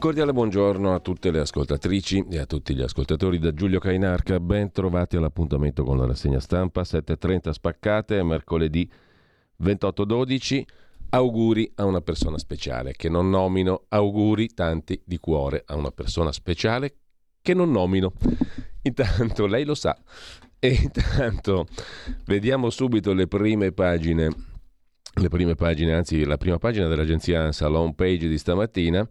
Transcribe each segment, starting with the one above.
Cordiale buongiorno a tutte le ascoltatrici e a tutti gli ascoltatori da Giulio Cainarca. Ben trovati all'appuntamento con la rassegna stampa 7.30 spaccate, mercoledì 28.12. Auguri a una persona speciale che non nomino, auguri tanti di cuore a una persona speciale che non nomino. Intanto lei lo sa e intanto vediamo subito le prime pagine le prime pagine, anzi la prima pagina dell'agenzia l'home page di stamattina.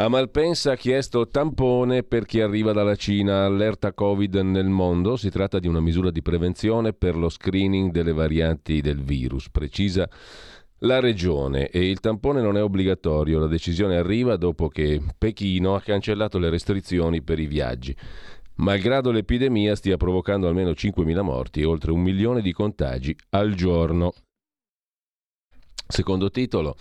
A Malpensa ha chiesto tampone per chi arriva dalla Cina, allerta Covid nel mondo. Si tratta di una misura di prevenzione per lo screening delle varianti del virus, precisa la regione e il tampone non è obbligatorio. La decisione arriva dopo che Pechino ha cancellato le restrizioni per i viaggi. Malgrado l'epidemia stia provocando almeno 5.000 morti e oltre un milione di contagi al giorno. Secondo titolo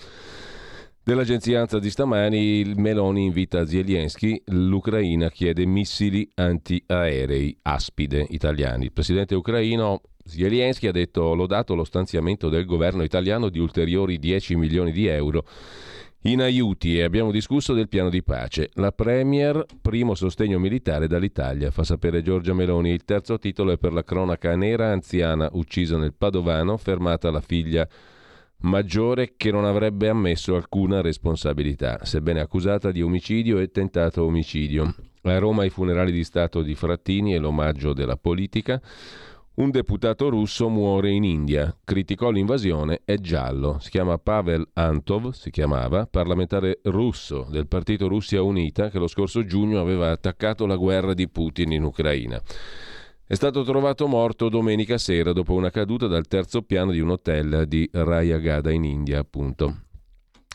dell'agenzia ANSA di stamani, Meloni invita Zelensky, l'Ucraina chiede missili antiaerei aspide italiani. Il presidente ucraino Zelensky ha detto lodato lo stanziamento del governo italiano di ulteriori 10 milioni di euro in aiuti e abbiamo discusso del piano di pace. La Premier, primo sostegno militare dall'Italia, fa sapere Giorgia Meloni. Il terzo titolo è per la cronaca nera anziana uccisa nel Padovano, fermata la figlia maggiore che non avrebbe ammesso alcuna responsabilità, sebbene accusata di omicidio e tentato omicidio. A Roma i funerali di Stato di Frattini e l'omaggio della politica. Un deputato russo muore in India, criticò l'invasione, è giallo. Si chiama Pavel Antov, si chiamava, parlamentare russo del partito Russia Unita che lo scorso giugno aveva attaccato la guerra di Putin in Ucraina. È stato trovato morto domenica sera dopo una caduta dal terzo piano di un hotel di Rayagada in India, appunto.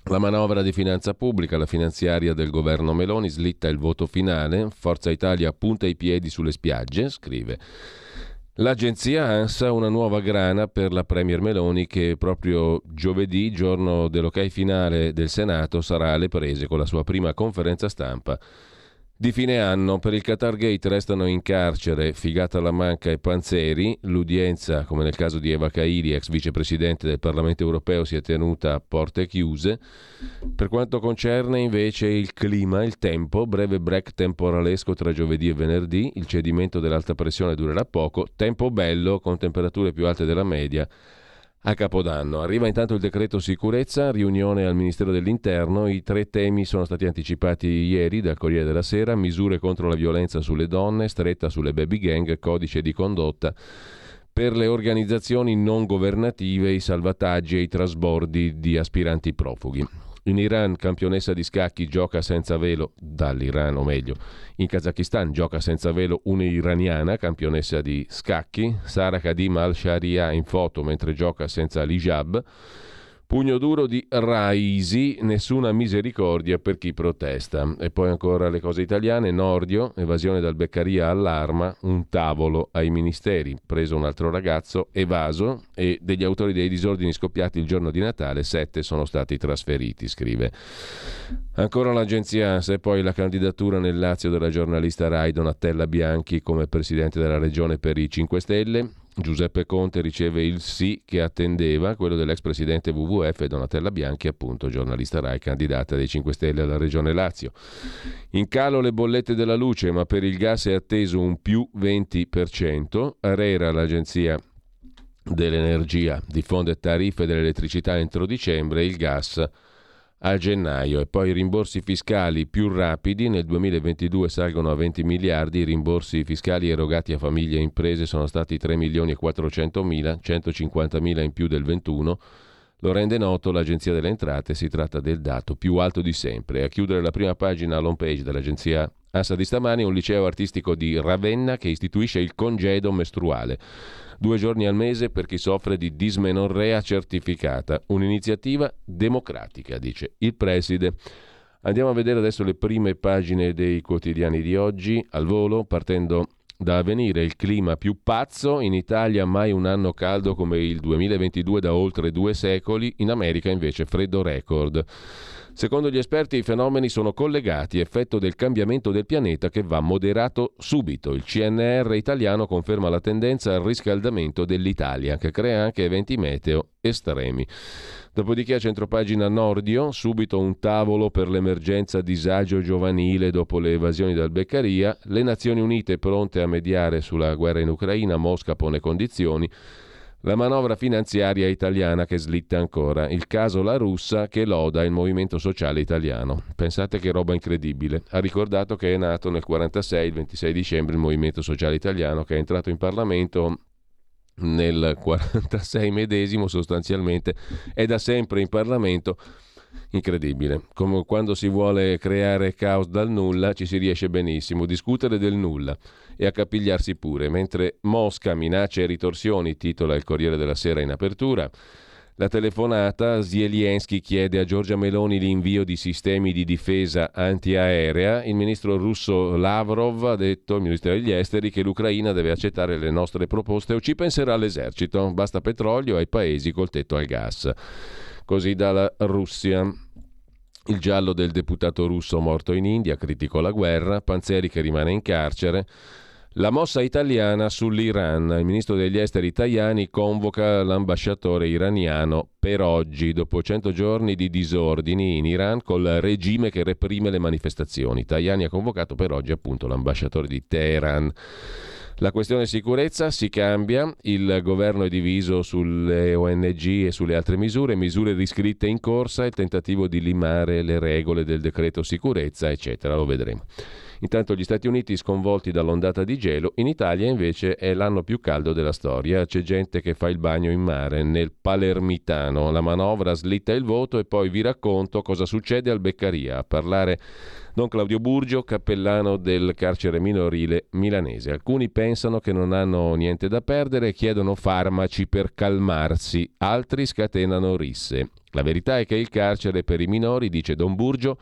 La manovra di finanza pubblica, la finanziaria del governo Meloni slitta il voto finale, Forza Italia punta i piedi sulle spiagge, scrive. L'agenzia ANSA una nuova grana per la Premier Meloni che proprio giovedì, giorno dell'ok finale del Senato, sarà alle prese con la sua prima conferenza stampa di fine anno. Per il Qatar Gate restano in carcere Figata Lamanca e Panzeri. L'udienza, come nel caso di Eva Kaili, ex vicepresidente del Parlamento europeo, si è tenuta a porte chiuse. Per quanto concerne invece il clima, il tempo, breve break temporalesco tra giovedì e venerdì, il cedimento dell'alta pressione durerà poco, tempo bello con temperature più alte della media a Capodanno. Arriva intanto il decreto sicurezza, riunione al Ministero dell'Interno. I tre temi sono stati anticipati ieri dal Corriere della Sera: misure contro la violenza sulle donne, stretta sulle baby gang, codice di condotta per le organizzazioni non governative, i salvataggi e i trasbordi di aspiranti profughi. In Iran, campionessa di scacchi, gioca senza velo, dall'Iran o meglio. In Kazakistan gioca senza velo un'iraniana, campionessa di scacchi, Sara Kadim al-Sharia in foto mentre gioca senza l'hijab. Pugno duro di Raisi, nessuna misericordia per chi protesta. E poi ancora le cose italiane, Nordio, evasione dal Beccaria all'arma, un tavolo ai ministeri, preso un altro ragazzo, evaso, e degli autori dei disordini scoppiati il giorno di Natale, sette sono stati trasferiti, scrive. Ancora l'agenzia ANSA e poi la candidatura nel Lazio della giornalista Rai Donatella Bianchi come presidente della regione per i 5 Stelle, Giuseppe Conte riceve il sì che attendeva, quello dell'ex presidente WWF Donatella Bianchi, appunto giornalista RAI, candidata dei 5 Stelle alla Regione Lazio. In calo le bollette della luce, ma per il gas è atteso un più 20%. Arera, l'agenzia dell'energia, diffonde tariffe dell'elettricità entro dicembre, il gas a gennaio e poi i rimborsi fiscali più rapidi nel 2022 salgono a 20 miliardi, i rimborsi fiscali erogati a famiglie e imprese sono stati 3 milioni e 400 mila, 150 mila in più del 21 lo rende noto l'Agenzia delle Entrate, si tratta del dato più alto di sempre. A chiudere la prima pagina all'home page dell'agenzia ANSA di stamani un liceo artistico di Ravenna che istituisce il congedo mestruale due giorni al mese per chi soffre di dismenorrea certificata. Un'iniziativa democratica, dice il preside. Andiamo a vedere adesso le prime pagine dei quotidiani di oggi, al volo, partendo da avvenire il clima più pazzo, in Italia mai un anno caldo come il 2022 da oltre due secoli, in America invece freddo record. Secondo gli esperti i fenomeni sono collegati, effetto del cambiamento del pianeta che va moderato subito. Il CNR italiano conferma la tendenza al riscaldamento dell'Italia, che crea anche eventi meteo estremi. Dopodiché a centropagina Nordio, subito un tavolo per l'emergenza disagio giovanile dopo le evasioni dal Beccaria, le Nazioni Unite pronte a mediare sulla guerra in Ucraina, Mosca pone condizioni, la manovra finanziaria italiana che slitta ancora, il caso La Russa che loda il movimento sociale italiano. Pensate che roba incredibile. Ha ricordato che è nato nel 1946, il 26 dicembre, il movimento sociale italiano che è entrato in Parlamento nel 1946 medesimo sostanzialmente, è da sempre in Parlamento incredibile. Come quando si vuole creare caos dal nulla ci si riesce benissimo, discutere del nulla e accapigliarsi pure, mentre Mosca minaccia e ritorsioni, titola il Corriere della Sera in apertura. La telefonata, Zelensky chiede a Giorgia Meloni l'invio di sistemi di difesa antiaerea. Il ministro russo Lavrov ha detto, il ministro degli esteri, che l'Ucraina deve accettare le nostre proposte o ci penserà l'esercito. Basta petrolio ai paesi col tetto al gas. Così dalla Russia. Il giallo del deputato russo morto in India, critico la guerra, Panzeri che rimane in carcere. La mossa italiana sull'Iran. Il ministro degli esteri italiani convoca l'ambasciatore iraniano per oggi, dopo 100 giorni di disordini in Iran col regime che reprime le manifestazioni. Tajani ha convocato per oggi appunto l'ambasciatore di Teheran. La questione sicurezza si cambia, il governo è diviso sulle ONG e sulle altre misure, misure riscritte in corsa, il tentativo di limare le regole del decreto sicurezza, eccetera, lo vedremo. Intanto gli Stati Uniti sconvolti dall'ondata di gelo, in Italia invece è l'anno più caldo della storia. C'è gente che fa il bagno in mare nel Palermitano. La manovra slitta il voto e poi vi racconto cosa succede al Beccaria. A parlare Don Claudio Burgio, cappellano del carcere minorile milanese. Alcuni pensano che non hanno niente da perdere e chiedono farmaci per calmarsi, altri scatenano risse. La verità è che il carcere per i minori, dice Don Burgio,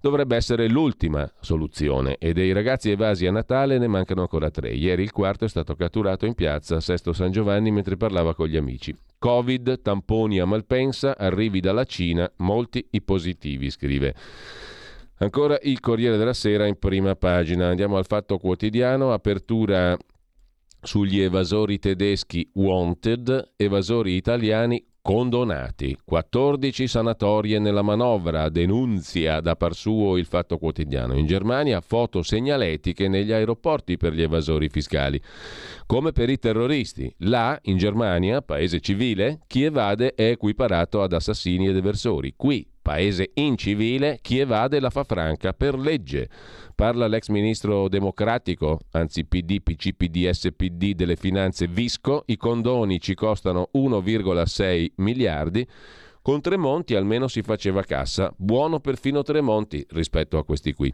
dovrebbe essere l'ultima soluzione e dei ragazzi evasi a Natale ne mancano ancora tre. Ieri il quarto è stato catturato in piazza Sesto San Giovanni mentre parlava con gli amici. Covid, tamponi a Malpensa, arrivi dalla Cina, molti i positivi, scrive. Ancora il Corriere della Sera in prima pagina. Andiamo al Fatto Quotidiano, apertura sugli evasori tedeschi wanted, evasori italiani condonati. 14 sanatorie nella manovra, denunzia da par suo il Fatto Quotidiano. In Germania foto segnaletiche negli aeroporti per gli evasori fiscali. Come per i terroristi. Là, in Germania, paese civile, chi evade è equiparato ad assassini ed eversori. Qui, paese incivile, chi evade la fa franca per legge. Parla l'ex ministro democratico, anzi PD, PC, PD, SPD delle finanze Visco, i condoni ci costano 1,6 miliardi, Con Tremonti almeno si faceva cassa, buono perfino Tremonti rispetto a questi qui.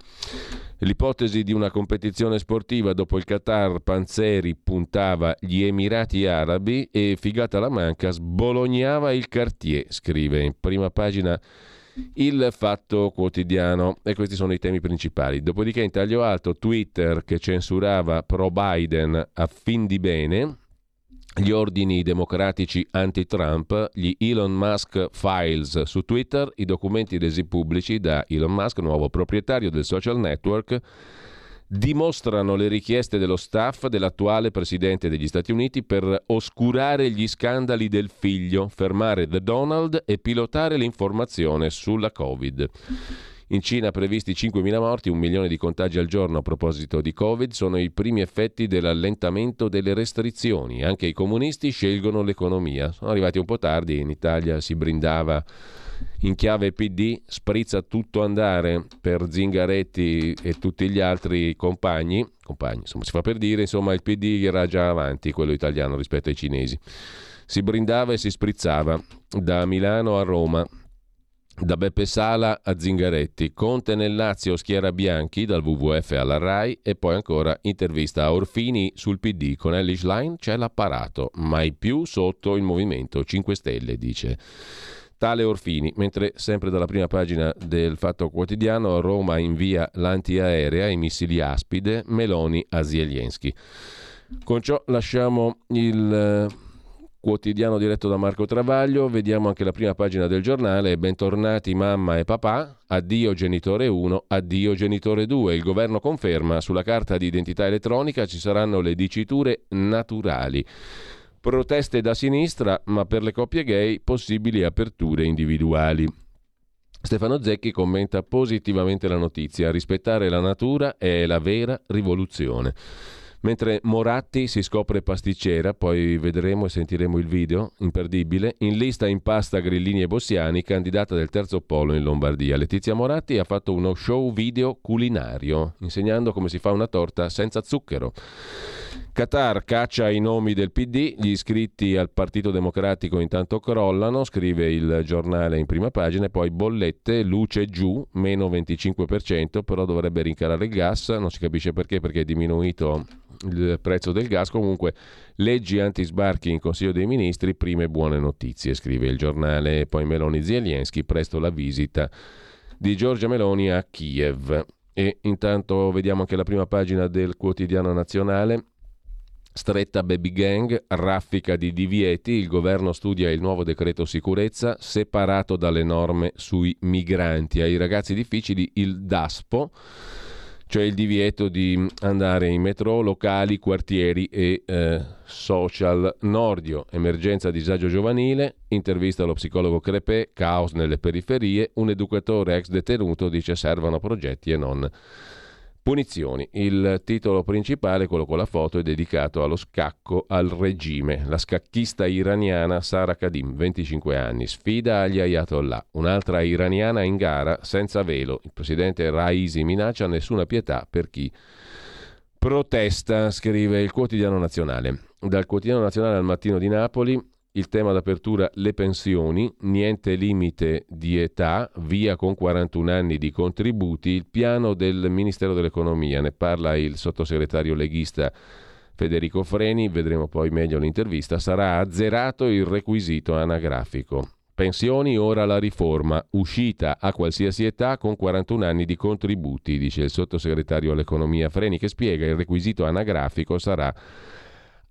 L'ipotesi di una competizione sportiva dopo il Qatar, Panzeri puntava gli Emirati Arabi e Figata la Manca sbolognava il Cartier, scrive in prima pagina il Fatto Quotidiano e questi sono i temi principali. Dopodiché in taglio alto Twitter che censurava pro Biden a fin di bene, gli ordini democratici anti-Trump, gli Elon Musk Files su Twitter, i documenti resi pubblici da Elon Musk, nuovo proprietario del social network, dimostrano le richieste dello staff dell'attuale presidente degli Stati Uniti per oscurare gli scandali del figlio, fermare The Donald e pilotare l'informazione sulla Covid. In Cina previsti 5.000 morti, un milione di contagi al giorno a proposito di Covid, sono i primi effetti dell'allentamento delle restrizioni. Anche i comunisti scelgono l'economia. Sono arrivati un po' tardi, in Italia si brindava in chiave PD, sprizza tutto andare per Zingaretti e tutti gli altri compagni, compagni insomma si fa per dire, insomma il PD era già avanti, quello italiano rispetto ai cinesi. Si brindava e si sprizzava da Milano a Roma da Beppe Sala a Zingaretti, Conte nel Lazio schiera Bianchi dal WWF alla RAI e poi ancora intervista a Orfini sul PD con Ellie Schlein c'è l'apparato, mai più sotto il movimento 5 Stelle, dice tale Orfini, mentre sempre dalla prima pagina del Fatto Quotidiano Roma invia l'antiaerea i missili Aspide, Meloni a Zelensky. Con ciò lasciamo il quotidiano diretto da Marco Travaglio, vediamo anche la prima pagina del giornale, bentornati mamma e papà, addio genitore 1, addio genitore 2, il governo conferma sulla carta di identità elettronica ci saranno le diciture naturali. Proteste da sinistra, ma per le coppie gay possibili aperture individuali. Stefano Zecchi commenta positivamente la notizia, rispettare la natura è la vera rivoluzione. Mentre Moratti si scopre pasticcera, poi vedremo e sentiremo il video, imperdibile, in lista in pasta Grillini e Bossiani, candidata del terzo polo in Lombardia. Letizia Moratti ha fatto uno show video culinario, insegnando come si fa una torta senza zucchero. Qatar caccia i nomi del PD, gli iscritti al Partito Democratico intanto crollano, scrive il giornale in prima pagina, poi bollette, luce giù, meno 25%, però dovrebbe rincarare il gas, non si capisce perché, perché è diminuito il prezzo del gas. Comunque, leggi anti-sbarchi in Consiglio dei Ministri, prime buone notizie, scrive il giornale, poi Meloni Zelensky, presto la visita di Giorgia Meloni a Kiev. E intanto vediamo anche la prima pagina del quotidiano nazionale. Stretta baby gang, raffica di divieti, il governo studia il nuovo decreto sicurezza separato dalle norme sui migranti. Ai ragazzi difficili il DASPO, cioè il divieto di andare in metro, locali, quartieri e eh, social. Nordio, emergenza disagio giovanile, intervista allo psicologo Crepè, caos nelle periferie, un educatore ex detenuto dice servono progetti e non Punizioni. Il titolo principale, quello con la foto, è dedicato allo scacco al regime. La scacchista iraniana Sara Kadim, 25 anni, sfida agli ayatollah. Un'altra iraniana in gara senza velo. Il presidente Raisi minaccia nessuna pietà per chi protesta, scrive il quotidiano nazionale. Dal quotidiano nazionale al mattino di Napoli, il tema d'apertura le pensioni, niente limite di età, via con 41 anni di contributi, il piano del Ministero dell'Economia, ne parla il sottosegretario leghista Federico Freni, vedremo poi meglio l'intervista, sarà azzerato il requisito anagrafico. Pensioni, ora la riforma, uscita a qualsiasi età con 41 anni di contributi, dice il sottosegretario all'economia Freni, che spiega il requisito anagrafico sarà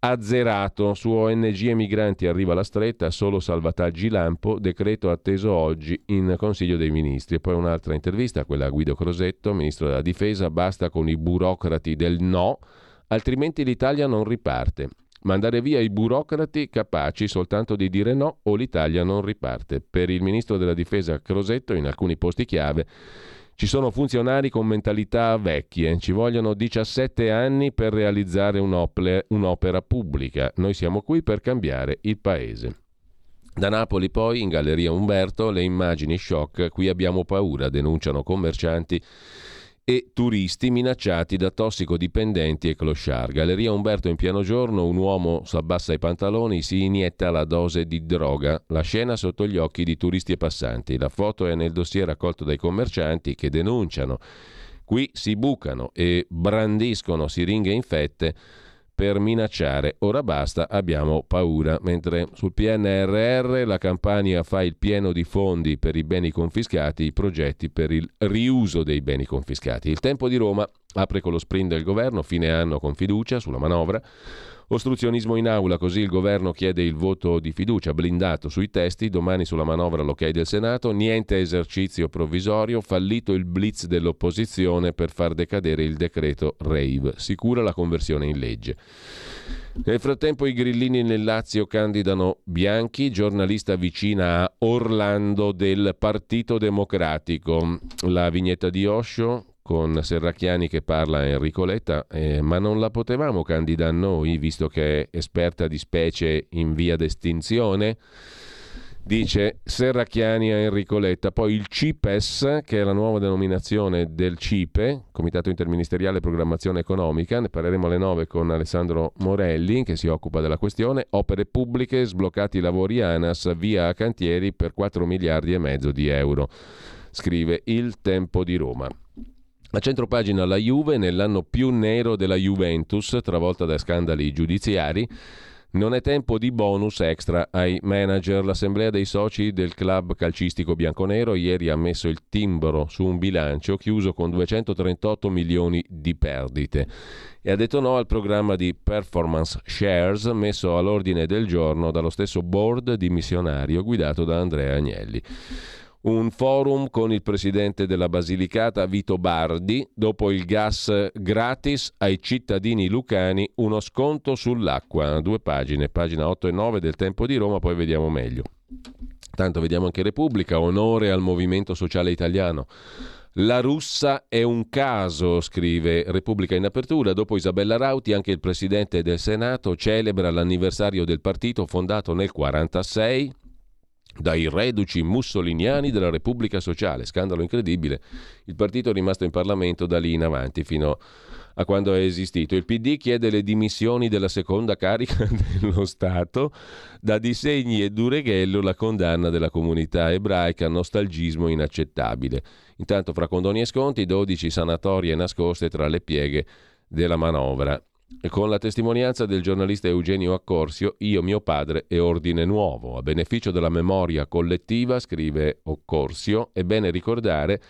azzerato. Su ONG e migranti arriva la stretta, solo salvataggi lampo, decreto atteso oggi in Consiglio dei Ministri. E poi un'altra intervista, quella a Guido Crosetto, Ministro della Difesa, basta con i burocrati del no, altrimenti l'Italia non riparte. Mandare via i burocrati capaci soltanto di dire no o l'Italia non riparte. Per il Ministro della Difesa Crosetto, in alcuni posti chiave, ci sono funzionari con mentalità vecchie, ci vogliono 17 anni per realizzare un'opera pubblica. Noi siamo qui per cambiare il paese. Da Napoli poi, in Galleria Umberto, le immagini shock, qui abbiamo paura, denunciano commercianti e turisti minacciati da tossicodipendenti e clochard. Galleria Umberto in pieno giorno, un uomo si abbassa i pantaloni, si inietta la dose di droga. La scena sotto gli occhi di turisti e passanti. La foto è nel dossier raccolto dai commercianti che denunciano. Qui si bucano e brandiscono siringhe infette per minacciare. Ora basta, abbiamo paura. Mentre sul PNRR la campagna fa il pieno di fondi per i beni confiscati, i progetti per il riuso dei beni confiscati. Il tempo di Roma apre con lo sprint del governo, fine anno con fiducia sulla manovra. Ostruzionismo in aula, così il governo chiede il voto di fiducia blindato sui testi, domani sulla manovra l'ok del Senato, niente esercizio provvisorio, fallito il blitz dell'opposizione per far decadere il decreto RAVE, sicura la conversione in legge. Nel frattempo i grillini nel Lazio candidano Bianchi, giornalista vicina a Orlando del Partito Democratico. La vignetta di Osho, con Serracchiani che parla a Enrico Letta, eh, ma non la potevamo candidare noi, visto che è esperta di specie in via d'estinzione? Dice Serracchiani a Enrico Letta. Poi il CIPES, che è la nuova denominazione del CIPE, Comitato Interministeriale Programmazione Economica, ne parleremo alle 9 con Alessandro Morelli, che si occupa della questione. Opere pubbliche, sbloccati lavori ANAS, via a cantieri per 4 miliardi e mezzo di euro, scrive Il Tempo di Roma. A centropagina la Juve, nell'anno più nero della Juventus, travolta da scandali giudiziari, non è tempo di bonus extra ai manager. L'assemblea dei soci del club calcistico bianconero ieri ha messo il timbro su un bilancio chiuso con 238 milioni di perdite e ha detto no al programma di performance shares messo all'ordine del giorno dallo stesso board di missionario guidato da Andrea Agnelli un forum con il presidente della Basilicata Vito Bardi, dopo il gas gratis ai cittadini lucani, uno sconto sull'acqua, due pagine, pagina 8 e 9 del Tempo di Roma, poi vediamo meglio. Tanto vediamo anche Repubblica, onore al movimento sociale italiano. La russa è un caso, scrive Repubblica in apertura. Dopo Isabella Rauti, anche il presidente del Senato celebra l'anniversario del partito fondato nel 1946 dai reduci mussoliniani della Repubblica Sociale. Scandalo incredibile. Il partito è rimasto in Parlamento da lì in avanti fino a quando è esistito. Il PD chiede le dimissioni della seconda carica dello Stato. Da disegni e Dureghello la condanna della comunità ebraica, nostalgismo inaccettabile. Intanto fra condoni e sconti 12 sanatorie nascoste tra le pieghe della manovra con la testimonianza del giornalista Eugenio Accorsio, Io, mio padre e Ordine Nuovo. A beneficio della memoria collettiva, scrive Accorsio, è bene ricordare,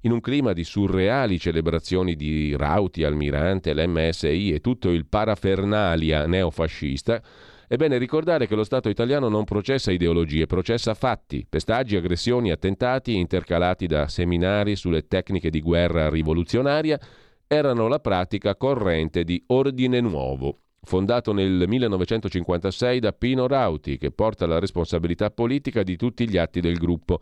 in un clima di surreali celebrazioni di Rauti, Almirante, l'MSI e tutto il parafernalia neofascista, è bene ricordare che lo Stato italiano non processa ideologie, processa fatti, pestaggi, aggressioni, attentati intercalati da seminari sulle tecniche di guerra rivoluzionaria erano la pratica corrente di Ordine Nuovo, fondato nel 1956 da Pino Rauti, che porta la responsabilità politica di tutti gli atti del gruppo.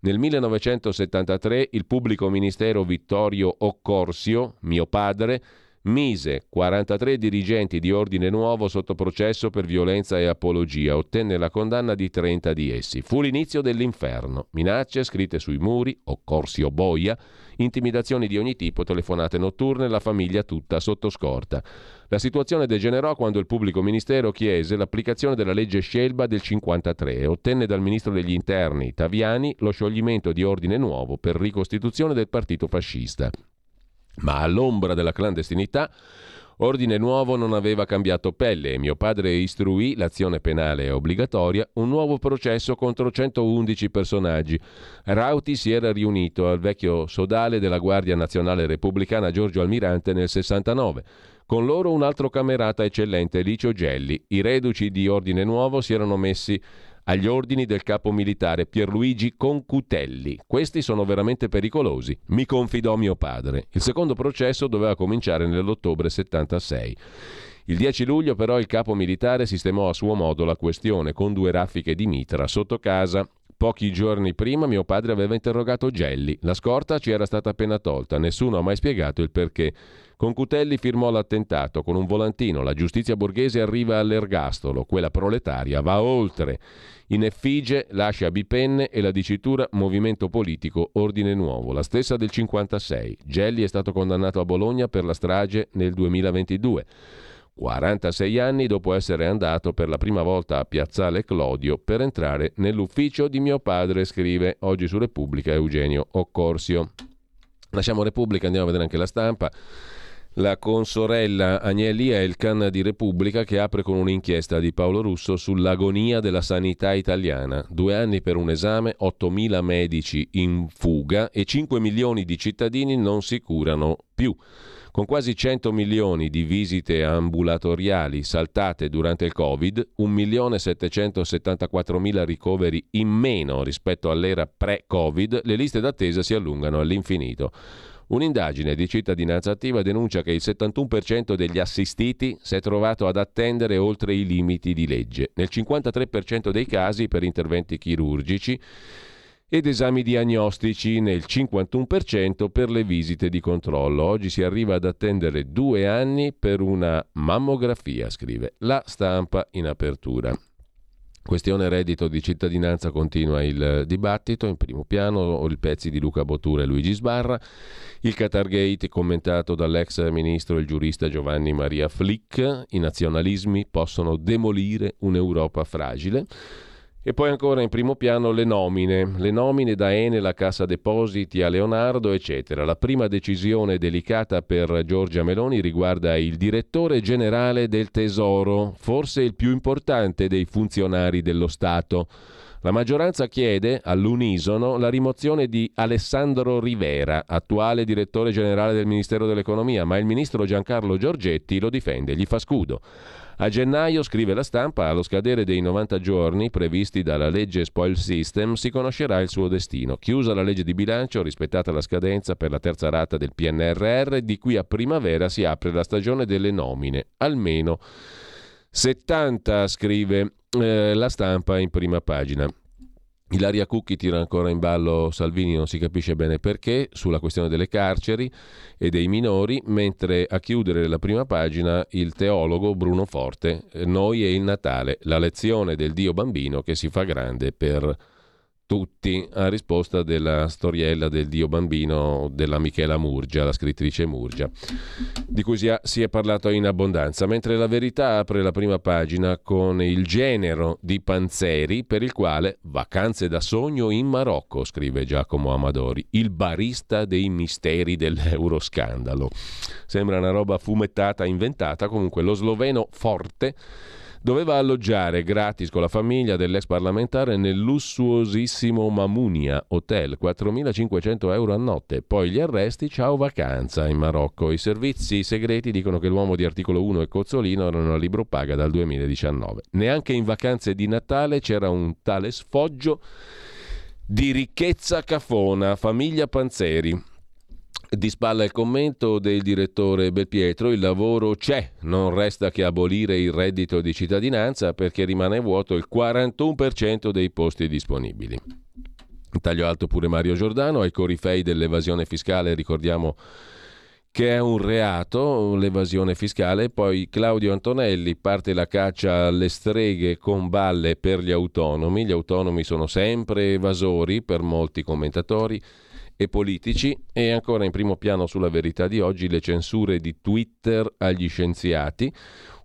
Nel 1973 il pubblico ministero Vittorio Occorsio, mio padre, mise 43 dirigenti di Ordine Nuovo sotto processo per violenza e apologia, ottenne la condanna di 30 di essi. Fu l'inizio dell'inferno. Minacce scritte sui muri, Occorsio boia, intimidazioni di ogni tipo, telefonate notturne, la famiglia tutta sotto scorta. La situazione degenerò quando il pubblico ministero chiese l'applicazione della legge Scelba del 53 e ottenne dal ministro degli interni Taviani lo scioglimento di ordine nuovo per ricostituzione del partito fascista. Ma all'ombra della clandestinità Ordine Nuovo non aveva cambiato pelle e mio padre istruì, l'azione penale è obbligatoria, un nuovo processo contro 111 personaggi. Rauti si era riunito al vecchio sodale della Guardia Nazionale Repubblicana Giorgio Almirante nel 69. Con loro un altro camerata eccellente, Licio Gelli. I reduci di Ordine Nuovo si erano messi agli ordini del capo militare Pierluigi Concutelli. Questi sono veramente pericolosi, mi confidò mio padre. Il secondo processo doveva cominciare nell'ottobre 76. Il 10 luglio però il capo militare sistemò a suo modo la questione con due raffiche di mitra sotto casa. Pochi giorni prima mio padre aveva interrogato Gelli. La scorta ci era stata appena tolta, nessuno ha mai spiegato il perché. Concutelli firmò l'attentato con un volantino. La giustizia borghese arriva all'ergastolo, quella proletaria va oltre. In effigie lascia bipenne e la dicitura Movimento Politico Ordine Nuovo, la stessa del 56. Gelli è stato condannato a Bologna per la strage nel 2022. 46 anni dopo essere andato per la prima volta a Piazzale Clodio per entrare nell'ufficio di mio padre, scrive oggi su Repubblica Eugenio Occorsio. Lasciamo Repubblica, andiamo a vedere anche la stampa. La consorella Agnelli Elkan di Repubblica che apre con un'inchiesta di Paolo Russo sull'agonia della sanità italiana. Due anni per un esame, 8.000 medici in fuga e 5 milioni di cittadini non si curano più. Con quasi 100 milioni di visite ambulatoriali saltate durante il Covid, 1.774.000 ricoveri in meno rispetto all'era pre-Covid, le liste d'attesa si allungano all'infinito. Un'indagine di cittadinanza attiva denuncia che il 71% degli assistiti si è trovato ad attendere oltre i limiti di legge. Nel 53% dei casi per interventi chirurgici ed esami diagnostici nel 51% per le visite di controllo. Oggi si arriva ad attendere due anni per una mammografia, scrive la stampa in apertura. Questione reddito di cittadinanza continua il dibattito, in primo piano i pezzi di Luca Bottura e Luigi Sbarra, il Qatargate commentato dall'ex ministro e il giurista Giovanni Maria Flick, i nazionalismi possono demolire un'Europa fragile. E poi ancora in primo piano le nomine, le nomine da Enel a Cassa Depositi a Leonardo, eccetera. La prima decisione delicata per Giorgia Meloni riguarda il direttore generale del Tesoro, forse il più importante dei funzionari dello Stato. La maggioranza chiede all'unisono la rimozione di Alessandro Rivera, attuale direttore generale del Ministero dell'Economia, ma il ministro Giancarlo Giorgetti lo difende, gli fa scudo. A gennaio, scrive la stampa, allo scadere dei 90 giorni previsti dalla legge Spoil System, si conoscerà il suo destino. Chiusa la legge di bilancio, rispettata la scadenza per la terza rata del PNRR, di qui a primavera si apre la stagione delle nomine. Almeno 70, scrive eh, la stampa in prima pagina. Ilaria Cucchi tira ancora in ballo Salvini, non si capisce bene perché, sulla questione delle carceri e dei minori, mentre a chiudere la prima pagina il teologo Bruno Forte, Noi e il Natale, la lezione del Dio bambino che si fa grande per tutti a risposta della storiella del dio bambino della Michela Murgia, la scrittrice Murgia, di cui si, si è parlato in abbondanza, mentre la verità apre la prima pagina con il genero di Panzeri per il quale vacanze da sogno in Marocco, scrive Giacomo Amadori, il barista dei misteri dell'euroscandalo. Sembra una roba fumettata, inventata, comunque lo sloveno forte doveva alloggiare gratis con la famiglia dell'ex parlamentare nel lussuosissimo Mamunia Hotel, 4.500 euro a notte. Poi gli arresti, ciao vacanza in Marocco. I servizi segreti dicono che l'uomo di articolo 1 e Cozzolino erano a libro paga dal 2019. Neanche in vacanze di Natale c'era un tale sfoggio di ricchezza cafona, famiglia Panzeri. Di spalla il commento del direttore Belpietro, il lavoro c'è, non resta che abolire il reddito di cittadinanza perché rimane vuoto il 41% dei posti disponibili. Taglio alto pure Mario Giordano, ai corifei dell'evasione fiscale ricordiamo che è un reato, l'evasione fiscale, poi Claudio Antonelli parte la caccia alle streghe con balle per gli autonomi, gli autonomi sono sempre evasori per molti commentatori, e politici e ancora in primo piano sulla verità di oggi le censure di Twitter agli scienziati,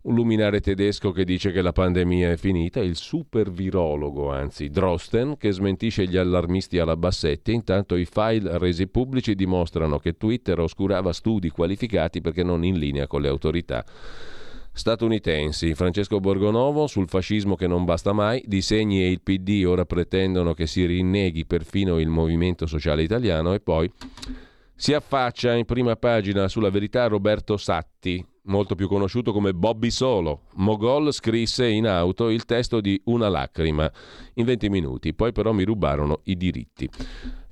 un luminare tedesco che dice che la pandemia è finita, il super virologo, anzi Drosten, che smentisce gli allarmisti alla Bassetti, intanto i file resi pubblici dimostrano che Twitter oscurava studi qualificati perché non in linea con le autorità statunitensi. Francesco Borgonovo sul fascismo che non basta mai, Disegni e il PD ora pretendono che si rinneghi perfino il movimento sociale italiano e poi si affaccia in prima pagina sulla verità Roberto Satti, molto più conosciuto come Bobby Solo. Mogol scrisse in auto il testo di Una lacrima in 20 minuti, poi però mi rubarono i diritti.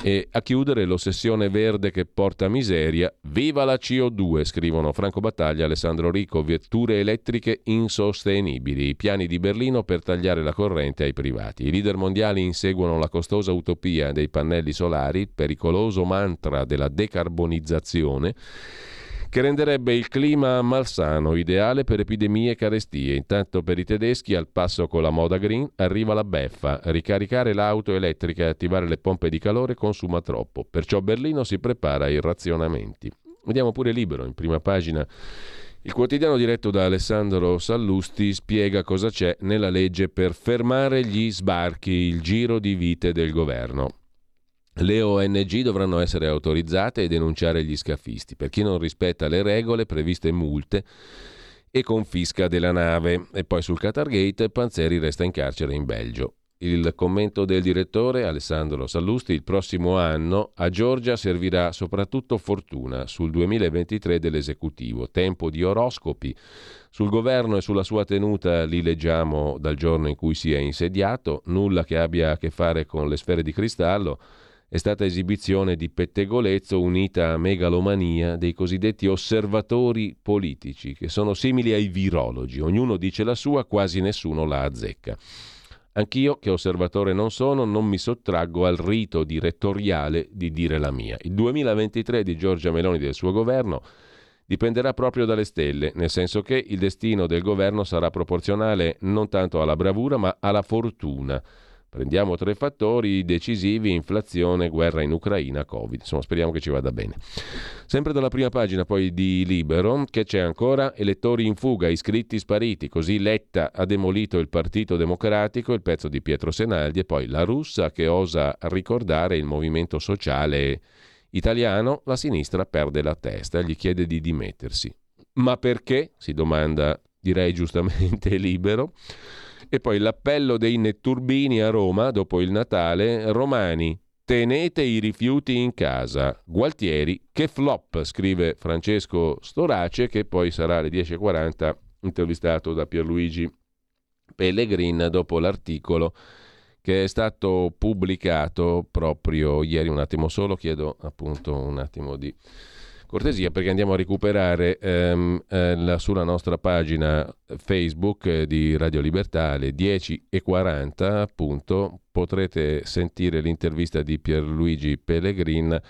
E a chiudere l'ossessione verde che porta miseria, viva la CO2, scrivono Franco Battaglia Alessandro Rico, vetture elettriche insostenibili, i piani di Berlino per tagliare la corrente ai privati. I leader mondiali inseguono la costosa utopia dei pannelli solari, pericoloso mantra della decarbonizzazione che renderebbe il clima malsano, ideale per epidemie e carestie. Intanto per i tedeschi, al passo con la moda green, arriva la beffa. Ricaricare l'auto elettrica e attivare le pompe di calore consuma troppo. Perciò Berlino si prepara ai razionamenti. Vediamo pure libero, in prima pagina. Il quotidiano diretto da Alessandro Sallusti spiega cosa c'è nella legge per fermare gli sbarchi, il giro di vite del governo. Le ONG dovranno essere autorizzate a denunciare gli scafisti. Per chi non rispetta le regole, previste multe e confisca della nave. E poi sul Qatargate Panzeri resta in carcere in Belgio. Il commento del direttore Alessandro Sallusti, il prossimo anno a Giorgia servirà soprattutto fortuna sul 2023 dell'esecutivo, tempo di oroscopi. Sul governo e sulla sua tenuta li leggiamo dal giorno in cui si è insediato, nulla che abbia a che fare con le sfere di cristallo è stata esibizione di pettegolezzo unita a megalomania dei cosiddetti osservatori politici, che sono simili ai virologi, ognuno dice la sua, quasi nessuno la azzecca. Anch'io, che osservatore non sono, non mi sottraggo al rito direttoriale di dire la mia. Il 2023 di Giorgia Meloni e del suo governo dipenderà proprio dalle stelle, nel senso che il destino del governo sarà proporzionale non tanto alla bravura ma alla fortuna Prendiamo tre fattori decisivi, inflazione, guerra in Ucraina, Covid. Insomma, speriamo che ci vada bene. Sempre dalla prima pagina poi di Libero, che c'è ancora elettori in fuga, iscritti spariti, così Letta ha demolito il Partito Democratico, il pezzo di Pietro Senaldi e poi la russa che osa ricordare il movimento sociale italiano, la sinistra perde la testa, gli chiede di dimettersi. Ma perché? si domanda, direi giustamente Libero. E poi l'appello dei netturbini a Roma dopo il Natale, Romani, tenete i rifiuti in casa. Gualtieri, che flop, scrive Francesco Storace, che poi sarà alle 10.40 intervistato da Pierluigi Pellegrin dopo l'articolo che è stato pubblicato proprio ieri. Un attimo solo, chiedo appunto un attimo di cortesia perché andiamo a recuperare ehm, eh, la, sulla nostra pagina Facebook eh, di Radio Libertà alle 10.40 appunto potrete sentire l'intervista di Pierluigi Pellegrin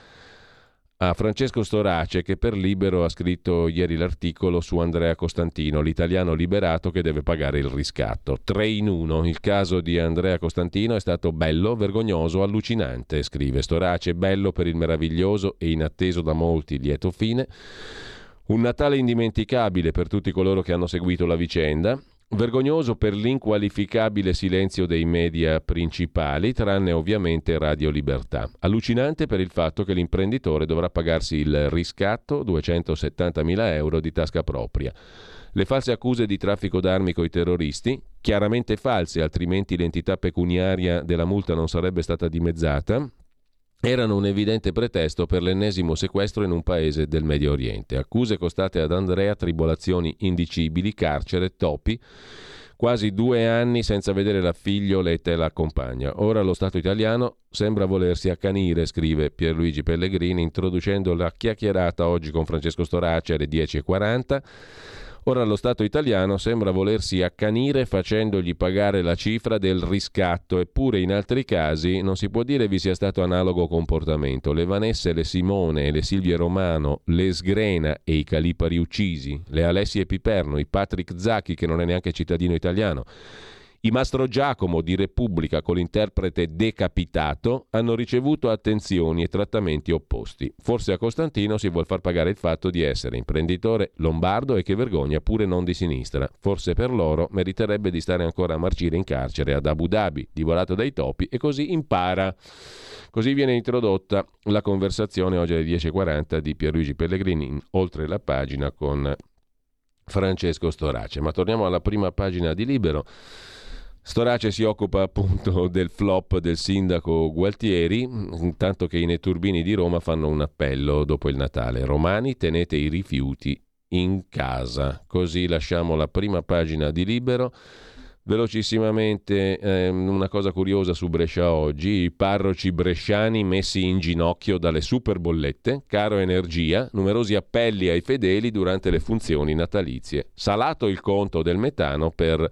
a Francesco Storace che per Libero ha scritto ieri l'articolo su Andrea Costantino, l'italiano liberato che deve pagare il riscatto. 3 in 1. Il caso di Andrea Costantino è stato bello, vergognoso, allucinante, scrive Storace, bello per il meraviglioso e inatteso da molti lieto fine. Un Natale indimenticabile per tutti coloro che hanno seguito la vicenda, Vergognoso per l'inqualificabile silenzio dei media principali, tranne ovviamente Radio Libertà. Allucinante per il fatto che l'imprenditore dovrà pagarsi il riscatto, 270.000 euro di tasca propria. Le false accuse di traffico d'armi coi terroristi, chiaramente false, altrimenti l'entità pecuniaria della multa non sarebbe stata dimezzata, erano un evidente pretesto per l'ennesimo sequestro in un paese del Medio Oriente. Accuse costate ad Andrea tribolazioni indicibili, carcere, topi, quasi due anni senza vedere la figlioletta e la compagna. Ora lo Stato italiano sembra volersi accanire, scrive Pierluigi Pellegrini, introducendo la chiacchierata oggi con Francesco Storace alle 10.40 Ora lo Stato italiano sembra volersi accanire facendogli pagare la cifra del riscatto, eppure in altri casi non si può dire vi sia stato analogo comportamento. Le Vanesse, le Simone, le Silvie Romano, le Sgrena e i Calipari uccisi, le Alessie Piperno, i Patrick Zacchi che non è neanche cittadino italiano i Mastro Giacomo di Repubblica con l'interprete decapitato hanno ricevuto attenzioni e trattamenti opposti. Forse a Costantino si vuol far pagare il fatto di essere imprenditore lombardo e che vergogna pure non di sinistra. Forse per loro meriterebbe di stare ancora a marcire in carcere ad Abu Dhabi, divorato dai topi, e così impara. Così viene introdotta la conversazione oggi alle 10.40 di Pierluigi Pellegrini, oltre la pagina con Francesco Storace. Ma torniamo alla prima pagina di Libero. Storace si occupa appunto del flop del sindaco Gualtieri, intanto che i netturbini di Roma fanno un appello dopo il Natale. Romani, tenete i rifiuti in casa. Così lasciamo la prima pagina di Libero. Velocissimamente eh, una cosa curiosa su Brescia oggi, i parroci bresciani messi in ginocchio dalle super bollette, caro energia, numerosi appelli ai fedeli durante le funzioni natalizie. Salato il conto del metano per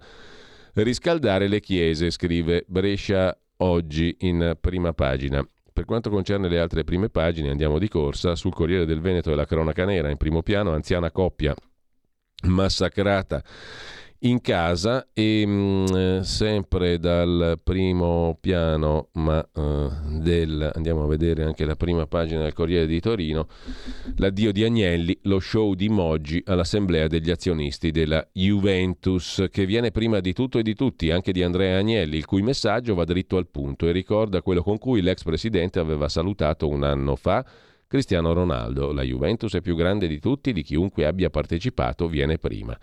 riscaldare le chiese, scrive Brescia oggi in prima pagina. Per quanto concerne le altre prime pagine, andiamo di corsa. Sul Corriere del Veneto e la cronaca nera, in primo piano, anziana coppia massacrata in casa e mh, mm, sempre dal primo piano, ma uh, del, andiamo a vedere anche la prima pagina del Corriere di Torino, l'addio di Agnelli, lo show di Moggi all'assemblea degli azionisti della Juventus, che viene prima di tutto e di tutti, anche di Andrea Agnelli, il cui messaggio va dritto al punto e ricorda quello con cui l'ex presidente aveva salutato un anno fa Cristiano Ronaldo. La Juventus è più grande di tutti, di chiunque abbia partecipato viene prima.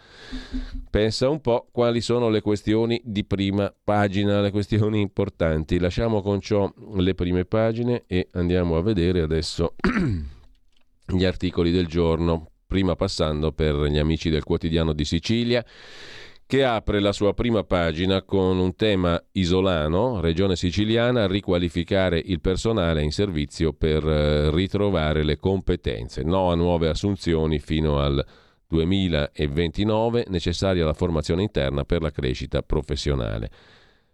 Pensa un po' quali sono le questioni di prima pagina, le questioni importanti. Lasciamo con ciò le prime pagine e andiamo a vedere adesso gli articoli del giorno, prima passando per gli amici del quotidiano di Sicilia che apre la sua prima pagina con un tema isolano, regione siciliana, riqualificare il personale in servizio per eh, ritrovare le competenze, no a nuove assunzioni fino al 2029, necessaria la formazione interna per la crescita professionale.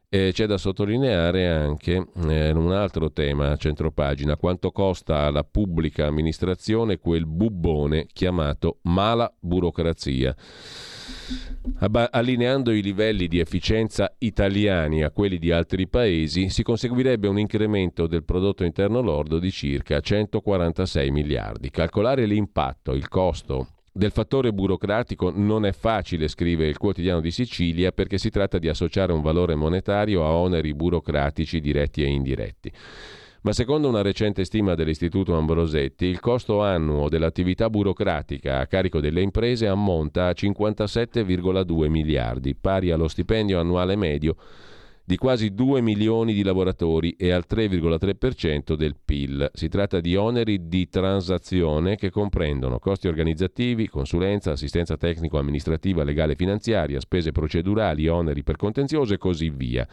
E c'è da sottolineare anche eh, un altro tema a centropagina, quanto costa alla pubblica amministrazione quel bubbone chiamato mala burocrazia. Allineando i livelli di efficienza italiani a quelli di altri paesi, si conseguirebbe un incremento del prodotto interno lordo di circa 146 miliardi. Calcolare l'impatto, il costo del fattore burocratico non è facile, scrive il quotidiano di Sicilia, perché si tratta di associare un valore monetario a oneri burocratici diretti e indiretti ma secondo una recente stima dell'Istituto Ambrosetti, il costo annuo dell'attività burocratica a carico delle imprese ammonta a 57,2 miliardi, pari allo stipendio annuale medio di quasi 2 milioni di lavoratori e al 3,3% del PIL. Si tratta di oneri di transazione che comprendono costi organizzativi, consulenza, assistenza tecnico-amministrativa, legale e finanziaria, spese procedurali, oneri per contenzioso e così via.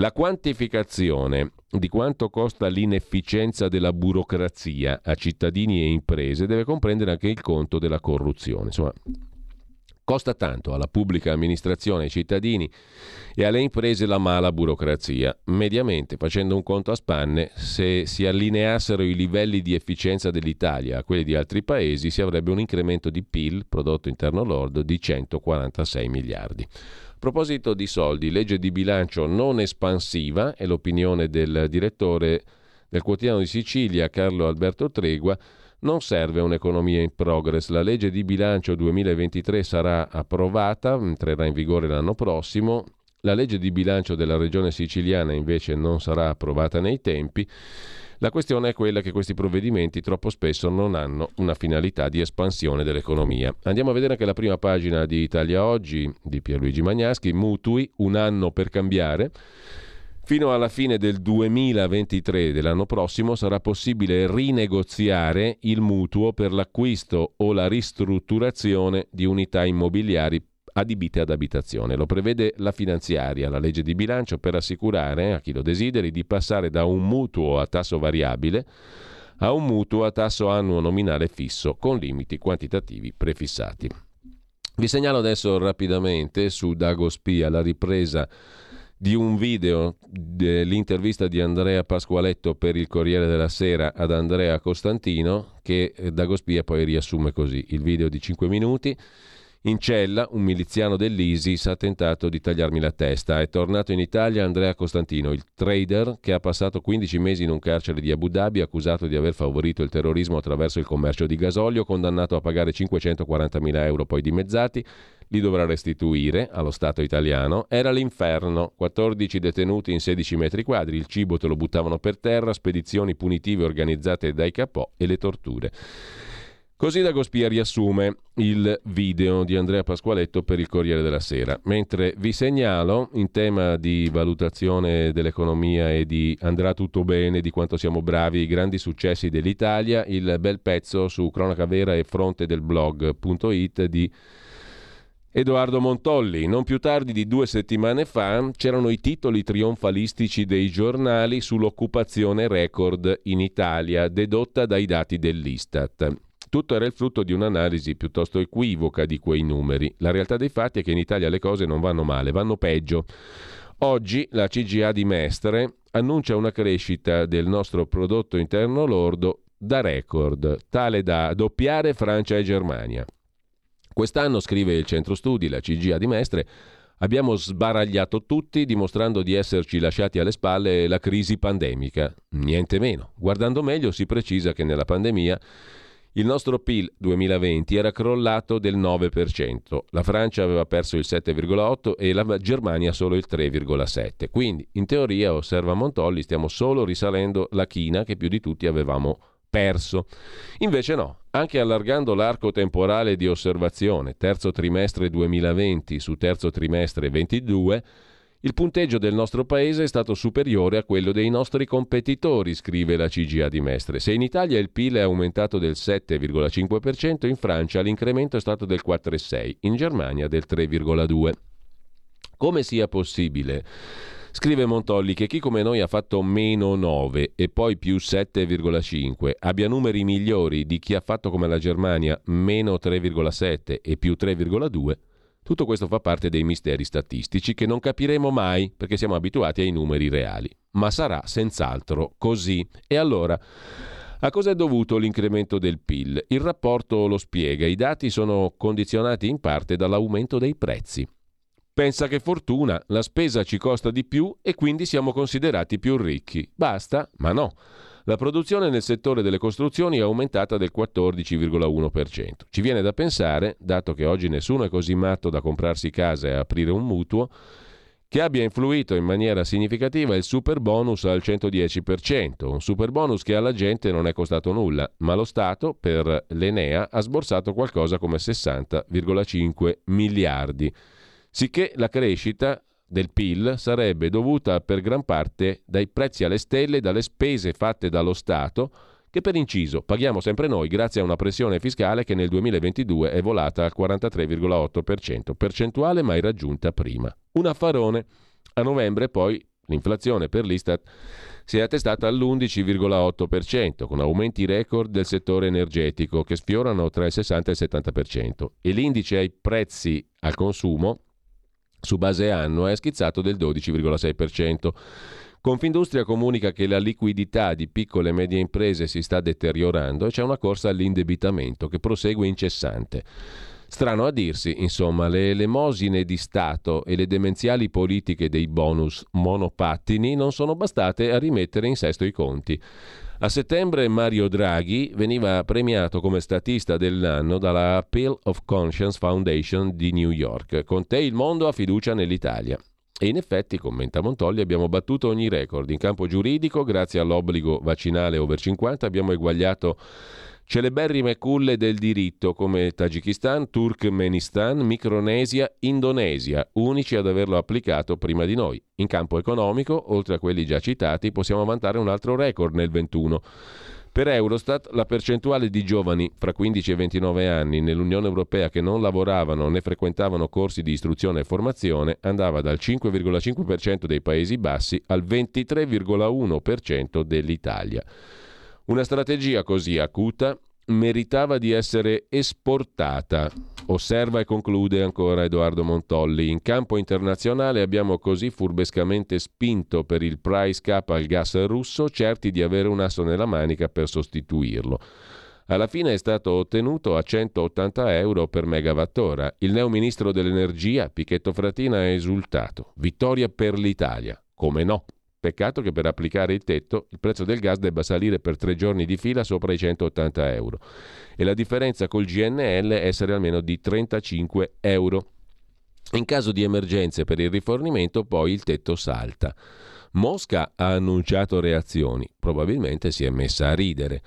La quantificazione di quanto costa l'inefficienza della burocrazia a cittadini e imprese deve comprendere anche il conto della corruzione. Insomma, costa tanto alla pubblica amministrazione, ai cittadini e alle imprese la mala burocrazia. Mediamente, facendo un conto a spanne, se si allineassero i livelli di efficienza dell'Italia a quelli di altri paesi, si avrebbe un incremento di PIL, prodotto interno lordo, di 146 miliardi proposito di soldi, legge di bilancio non espansiva, è l'opinione del direttore del quotidiano di Sicilia, Carlo Alberto Tregua, non serve un'economia in progress. La legge di bilancio 2023 sarà approvata, entrerà in vigore l'anno prossimo. La legge di bilancio della regione siciliana invece non sarà approvata nei tempi. La questione è quella che questi provvedimenti troppo spesso non hanno una finalità di espansione dell'economia. Andiamo a vedere anche la prima pagina di Italia Oggi di Pierluigi Magnaschi, mutui, un anno per cambiare. Fino alla fine del 2023 dell'anno prossimo sarà possibile rinegoziare il mutuo per l'acquisto o la ristrutturazione di unità immobiliari adibite ad abitazione. Lo prevede la finanziaria, la legge di bilancio, per assicurare a chi lo desideri di passare da un mutuo a tasso variabile a un mutuo a tasso annuo nominale fisso con limiti quantitativi prefissati. Vi segnalo adesso rapidamente su Dago Spia la ripresa di un video dell'intervista di Andrea Pasqualetto per il Corriere della Sera ad Andrea Costantino che Dago Spia poi riassume così il video di 5 minuti in cella un miliziano dell'ISIS ha tentato di tagliarmi la testa. È tornato in Italia Andrea Costantino, il trader che ha passato 15 mesi in un carcere di Abu Dhabi accusato di aver favorito il terrorismo attraverso il commercio di gasolio, condannato a pagare 540.000 euro poi dimezzati, li dovrà restituire allo Stato italiano. Era l'inferno, 14 detenuti in 16 metri quadri, il cibo te lo buttavano per terra, spedizioni punitive organizzate dai capò e le torture. Così Dagospia riassume il video di Andrea Pasqualetto per il Corriere della Sera. Mentre vi segnalo, in tema di valutazione dell'economia e di andrà tutto bene, di quanto siamo bravi, i grandi successi dell'Italia, il bel pezzo su cronaca vera e fronte del blog.it di Edoardo Montolli. Non più tardi di due settimane fa c'erano i titoli trionfalistici dei giornali sull'occupazione record in Italia, dedotta dai dati dell'Istat. Tutto era il frutto di un'analisi piuttosto equivoca di quei numeri. La realtà dei fatti è che in Italia le cose non vanno male, vanno peggio. Oggi la CGA di Mestre annuncia una crescita del nostro prodotto interno lordo da record, tale da doppiare Francia e Germania. Quest'anno, scrive il centro studi, la CGA di Mestre, abbiamo sbaragliato tutti dimostrando di esserci lasciati alle spalle la crisi pandemica. Niente meno. Guardando meglio si precisa che nella pandemia il nostro PIL 2020 era crollato del 9%, la Francia aveva perso il 7,8% e la Germania solo il 3,7%. Quindi, in teoria, osserva Montolli, stiamo solo risalendo la china che più di tutti avevamo perso. Invece no, anche allargando l'arco temporale di osservazione, terzo trimestre 2020 su terzo trimestre 2022, il punteggio del nostro paese è stato superiore a quello dei nostri competitori, scrive la CGA di Mestre. Se in Italia il PIL è aumentato del 7,5%, in Francia l'incremento è stato del 4,6%, in Germania del 3,2%. Come sia possibile? Scrive Montolli che chi come noi ha fatto meno 9 e poi più 7,5 abbia numeri migliori di chi ha fatto come la Germania meno 3,7 e più 3,2 tutto questo fa parte dei misteri statistici che non capiremo mai perché siamo abituati ai numeri reali. Ma sarà senz'altro così. E allora, a cosa è dovuto l'incremento del PIL? Il rapporto lo spiega, i dati sono condizionati in parte dall'aumento dei prezzi. Pensa che fortuna, la spesa ci costa di più e quindi siamo considerati più ricchi. Basta? Ma no. La produzione nel settore delle costruzioni è aumentata del 14,1%. Ci viene da pensare, dato che oggi nessuno è così matto da comprarsi casa e aprire un mutuo, che abbia influito in maniera significativa il super bonus al 110%, un super bonus che alla gente non è costato nulla, ma lo Stato per l'Enea ha sborsato qualcosa come 60,5 miliardi. Sicché la crescita del PIL sarebbe dovuta per gran parte dai prezzi alle stelle e dalle spese fatte dallo Stato, che per inciso paghiamo sempre noi grazie a una pressione fiscale che nel 2022 è volata al 43,8%, percentuale mai raggiunta prima. Un affarone. A novembre poi l'inflazione per l'Istat si è attestata all'11,8%, con aumenti record del settore energetico che sfiorano tra il 60 e il 70%, e l'indice ai prezzi al consumo su base annua è schizzato del 12,6%. Confindustria comunica che la liquidità di piccole e medie imprese si sta deteriorando e c'è una corsa all'indebitamento che prosegue incessante. Strano a dirsi, insomma, le elemosine di Stato e le demenziali politiche dei bonus monopattini non sono bastate a rimettere in sesto i conti. A settembre Mario Draghi veniva premiato come statista dell'anno dalla Appeal of Conscience Foundation di New York. Con te il mondo ha fiducia nell'Italia. E in effetti, commenta Montolli, abbiamo battuto ogni record. In campo giuridico, grazie all'obbligo vaccinale over 50, abbiamo eguagliato Celeberrime culle del diritto come Tagikistan, Turkmenistan, Micronesia, Indonesia, unici ad averlo applicato prima di noi. In campo economico, oltre a quelli già citati, possiamo vantare un altro record nel 21. Per Eurostat la percentuale di giovani fra 15 e 29 anni nell'Unione Europea che non lavoravano né frequentavano corsi di istruzione e formazione andava dal 5,5% dei Paesi Bassi al 23,1% dell'Italia. Una strategia così acuta meritava di essere esportata. Osserva e conclude ancora Edoardo Montolli. In campo internazionale abbiamo così furbescamente spinto per il price cap al gas russo, certi di avere un asso nella manica per sostituirlo. Alla fine è stato ottenuto a 180 euro per megawattora. Il neo ministro dell'energia, Pichetto Fratina, ha esultato. Vittoria per l'Italia. Come no? Peccato che per applicare il tetto il prezzo del gas debba salire per tre giorni di fila sopra i 180 euro e la differenza col GNL essere almeno di 35 euro. In caso di emergenze per il rifornimento poi il tetto salta. Mosca ha annunciato reazioni, probabilmente si è messa a ridere.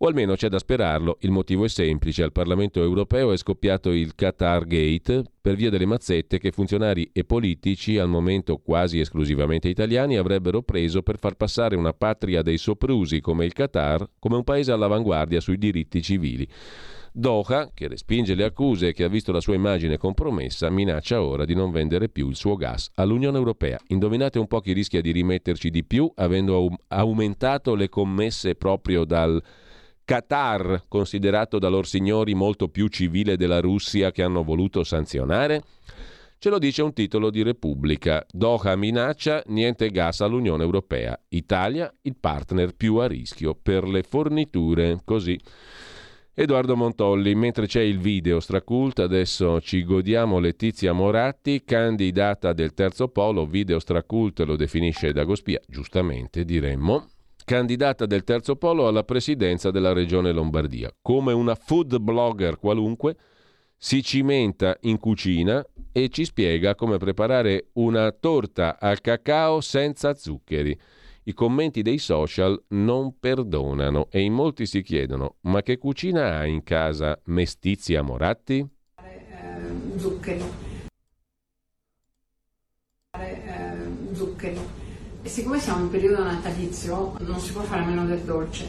O almeno c'è da sperarlo, il motivo è semplice, al Parlamento europeo è scoppiato il Qatar Gate per via delle mazzette che funzionari e politici, al momento quasi esclusivamente italiani, avrebbero preso per far passare una patria dei soprusi come il Qatar come un paese all'avanguardia sui diritti civili. Doha, che respinge le accuse e che ha visto la sua immagine compromessa, minaccia ora di non vendere più il suo gas all'Unione Europea. Indovinate un po' chi rischia di rimetterci di più, avendo aumentato le commesse proprio dal Qatar, considerato da loro signori molto più civile della Russia che hanno voluto sanzionare? Ce lo dice un titolo di Repubblica. Doha minaccia niente gas all'Unione Europea. Italia il partner più a rischio per le forniture. Così. Edoardo Montolli, mentre c'è il video stracult, adesso ci godiamo Letizia Moratti, candidata del terzo polo, video stracult lo definisce Dagospia, giustamente diremmo, candidata del terzo polo alla presidenza della regione Lombardia. Come una food blogger qualunque, si cimenta in cucina e ci spiega come preparare una torta al cacao senza zuccheri. I commenti dei social non perdonano e in molti si chiedono: ma che cucina ha in casa Mestizia Moratti? Eh, zuccheri. Eh, zuccheri. Siccome siamo in periodo natalizio, non si può fare a meno del dolce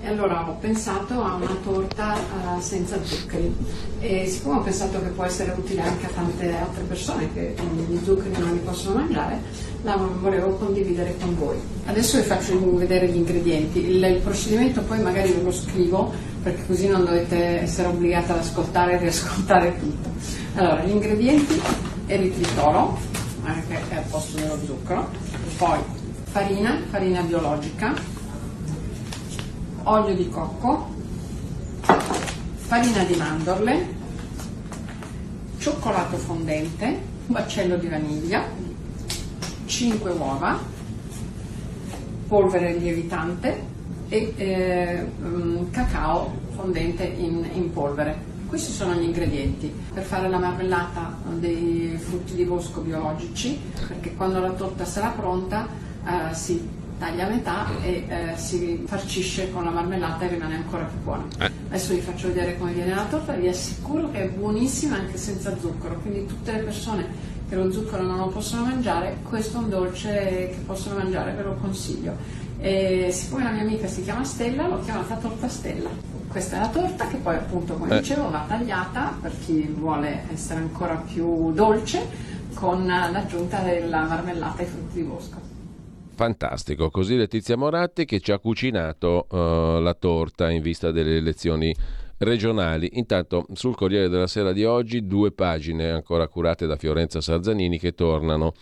e allora ho pensato a una torta uh, senza zuccheri e siccome ho pensato che può essere utile anche a tante altre persone che gli zuccheri non li possono mangiare, la volevo condividere con voi. Adesso vi faccio vedere gli ingredienti, il, il procedimento poi magari ve lo scrivo perché così non dovete essere obbligati ad ascoltare e riascoltare tutto. Allora, gli ingredienti eritritolo, anche al posto dello zucchero, poi farina, farina biologica, olio di cocco, farina di mandorle, cioccolato fondente, baccello di vaniglia, 5 uova, polvere lievitante e eh, um, cacao fondente in, in, polvere. Questi sono gli ingredienti per fare la marmellata dei frutti di bosco biologici, perché quando la torta sarà pronta eh, si taglia a metà e eh, si farcisce con la marmellata e rimane ancora più buona. Eh. Adesso vi faccio vedere come viene la torta, vi assicuro che è buonissima anche senza zucchero, quindi tutte le persone che lo zucchero non lo possono mangiare, questo è un dolce che possono mangiare, ve lo consiglio. E siccome la mia amica si chiama Stella, l'ho chiamata torta Stella. Questa è la torta che poi appunto, come eh. dicevo, va tagliata per chi vuole essere ancora più dolce con l'aggiunta della marmellata ai frutti di bosco. Fantastico, così Letizia Moratti che ci ha cucinato uh, la torta in vista delle elezioni regionali. Intanto sul Corriere della Sera di oggi due pagine ancora curate da Fiorenza Sarzanini che tornano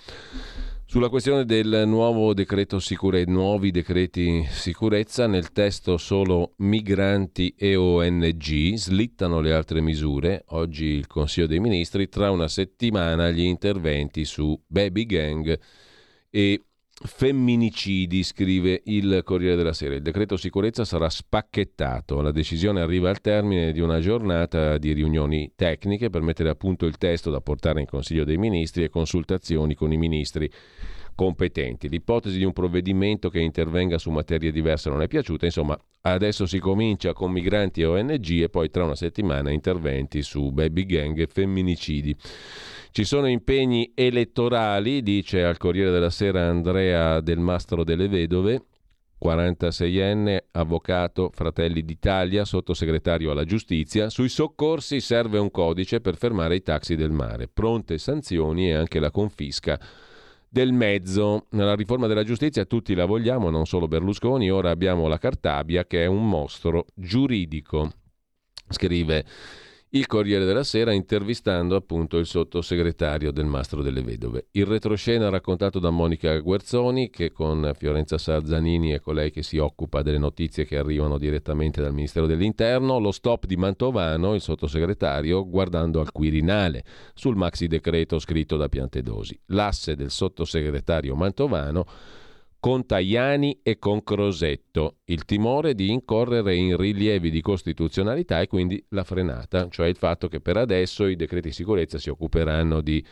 sulla questione del nuovo decreto sicurezza, nuovi decreti sicurezza, nel testo solo migranti e ONG, slittano le altre misure, oggi il Consiglio dei Ministri, tra una settimana gli interventi su baby gang e Femminicidi, scrive il Corriere della Sera. Il decreto sicurezza sarà spacchettato. La decisione arriva al termine di una giornata di riunioni tecniche per mettere a punto il testo da portare in Consiglio dei Ministri e consultazioni con i ministri competenti. L'ipotesi di un provvedimento che intervenga su materie diverse non è piaciuta. Insomma, adesso si comincia con migranti e ONG e poi tra una settimana interventi su baby gang e femminicidi. Ci sono impegni elettorali, dice al Corriere della Sera Andrea Del Mastro delle Vedove, 46enne, avvocato, Fratelli d'Italia, sottosegretario alla giustizia. Sui soccorsi serve un codice per fermare i taxi del mare, pronte sanzioni e anche la confisca del mezzo. La riforma della giustizia tutti la vogliamo, non solo Berlusconi, ora abbiamo la Cartabia che è un mostro giuridico. Scrive il Corriere della Sera intervistando appunto il sottosegretario del Mastro delle Vedove. Il retroscena raccontato da Monica Guerzoni che con Fiorenza Sarzanini è colei che si occupa delle notizie che arrivano direttamente dal Ministero dell'Interno, lo stop di Mantovano, il sottosegretario, guardando al Quirinale sul maxi decreto scritto da Piantedosi. L'asse del sottosegretario Mantovano con Tajani e con Crosetto, il timore di incorrere in rilievi di costituzionalità e quindi la frenata, cioè il fatto che per adesso i decreti di sicurezza si occuperanno di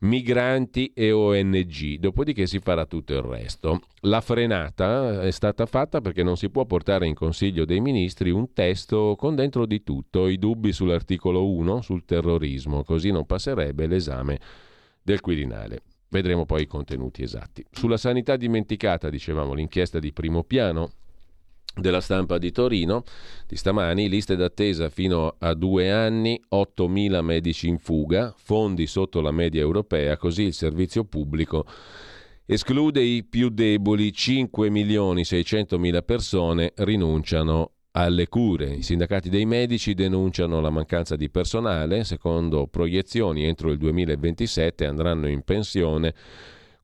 migranti e ONG, dopodiché si farà tutto il resto. La frenata è stata fatta perché non si può portare in Consiglio dei Ministri un testo con dentro di tutto i dubbi sull'articolo 1 sul terrorismo, così non passerebbe l'esame del Quirinale. Vedremo poi i contenuti esatti. Sulla sanità dimenticata, dicevamo, l'inchiesta di primo piano della stampa di Torino di stamani, liste d'attesa fino a due anni, 8.000 medici in fuga, fondi sotto la media europea, così il servizio pubblico esclude i più deboli, 5 milioni 600 mila persone rinunciano alle cure. I sindacati dei medici denunciano la mancanza di personale, secondo proiezioni entro il 2027 andranno in pensione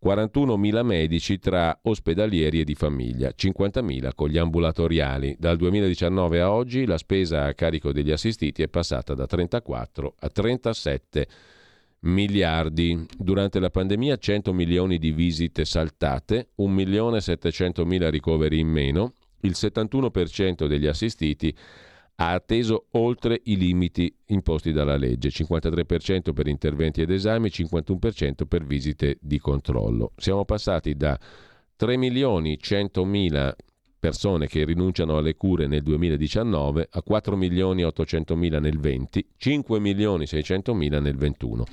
41.000 medici tra ospedalieri e di famiglia, 50.000 con gli ambulatoriali. Dal 2019 a oggi la spesa a carico degli assistiti è passata da 34 a 37 miliardi. Durante la pandemia 100 milioni di visite saltate, 1.700.000 ricoveri in meno, il 71% degli assistiti ha atteso oltre i limiti imposti dalla legge, 53% per interventi ed esami, 51% per visite di controllo. Siamo passati da 3 milioni 100 mila persone che rinunciano alle cure nel 2019 a 4 milioni 800 mila nel 20, 5 milioni 600 mila nel 21.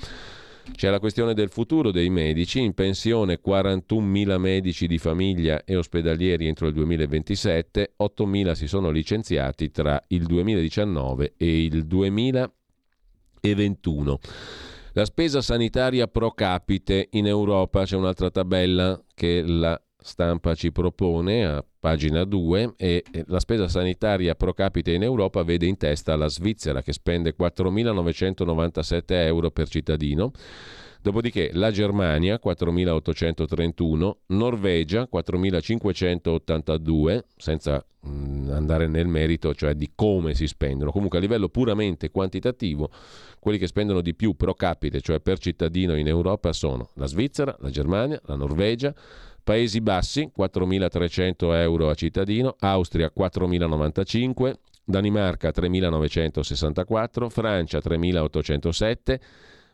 C'è la questione del futuro dei medici, in pensione 41.000 medici di famiglia e ospedalieri entro il 2027, 8.000 si sono licenziati tra il 2019 e il 2021. La spesa sanitaria pro capite in Europa, c'è un'altra tabella che la stampa ci propone. A pagina 2 e la spesa sanitaria pro capite in Europa vede in testa la Svizzera che spende 4.997 euro per cittadino, dopodiché la Germania 4.831, Norvegia 4.582, senza mh, andare nel merito, cioè di come si spendono, comunque a livello puramente quantitativo, quelli che spendono di più pro capite, cioè per cittadino in Europa, sono la Svizzera, la Germania, la Norvegia, Paesi Bassi 4.300 euro a cittadino, Austria 4.095, Danimarca 3.964, Francia 3.807,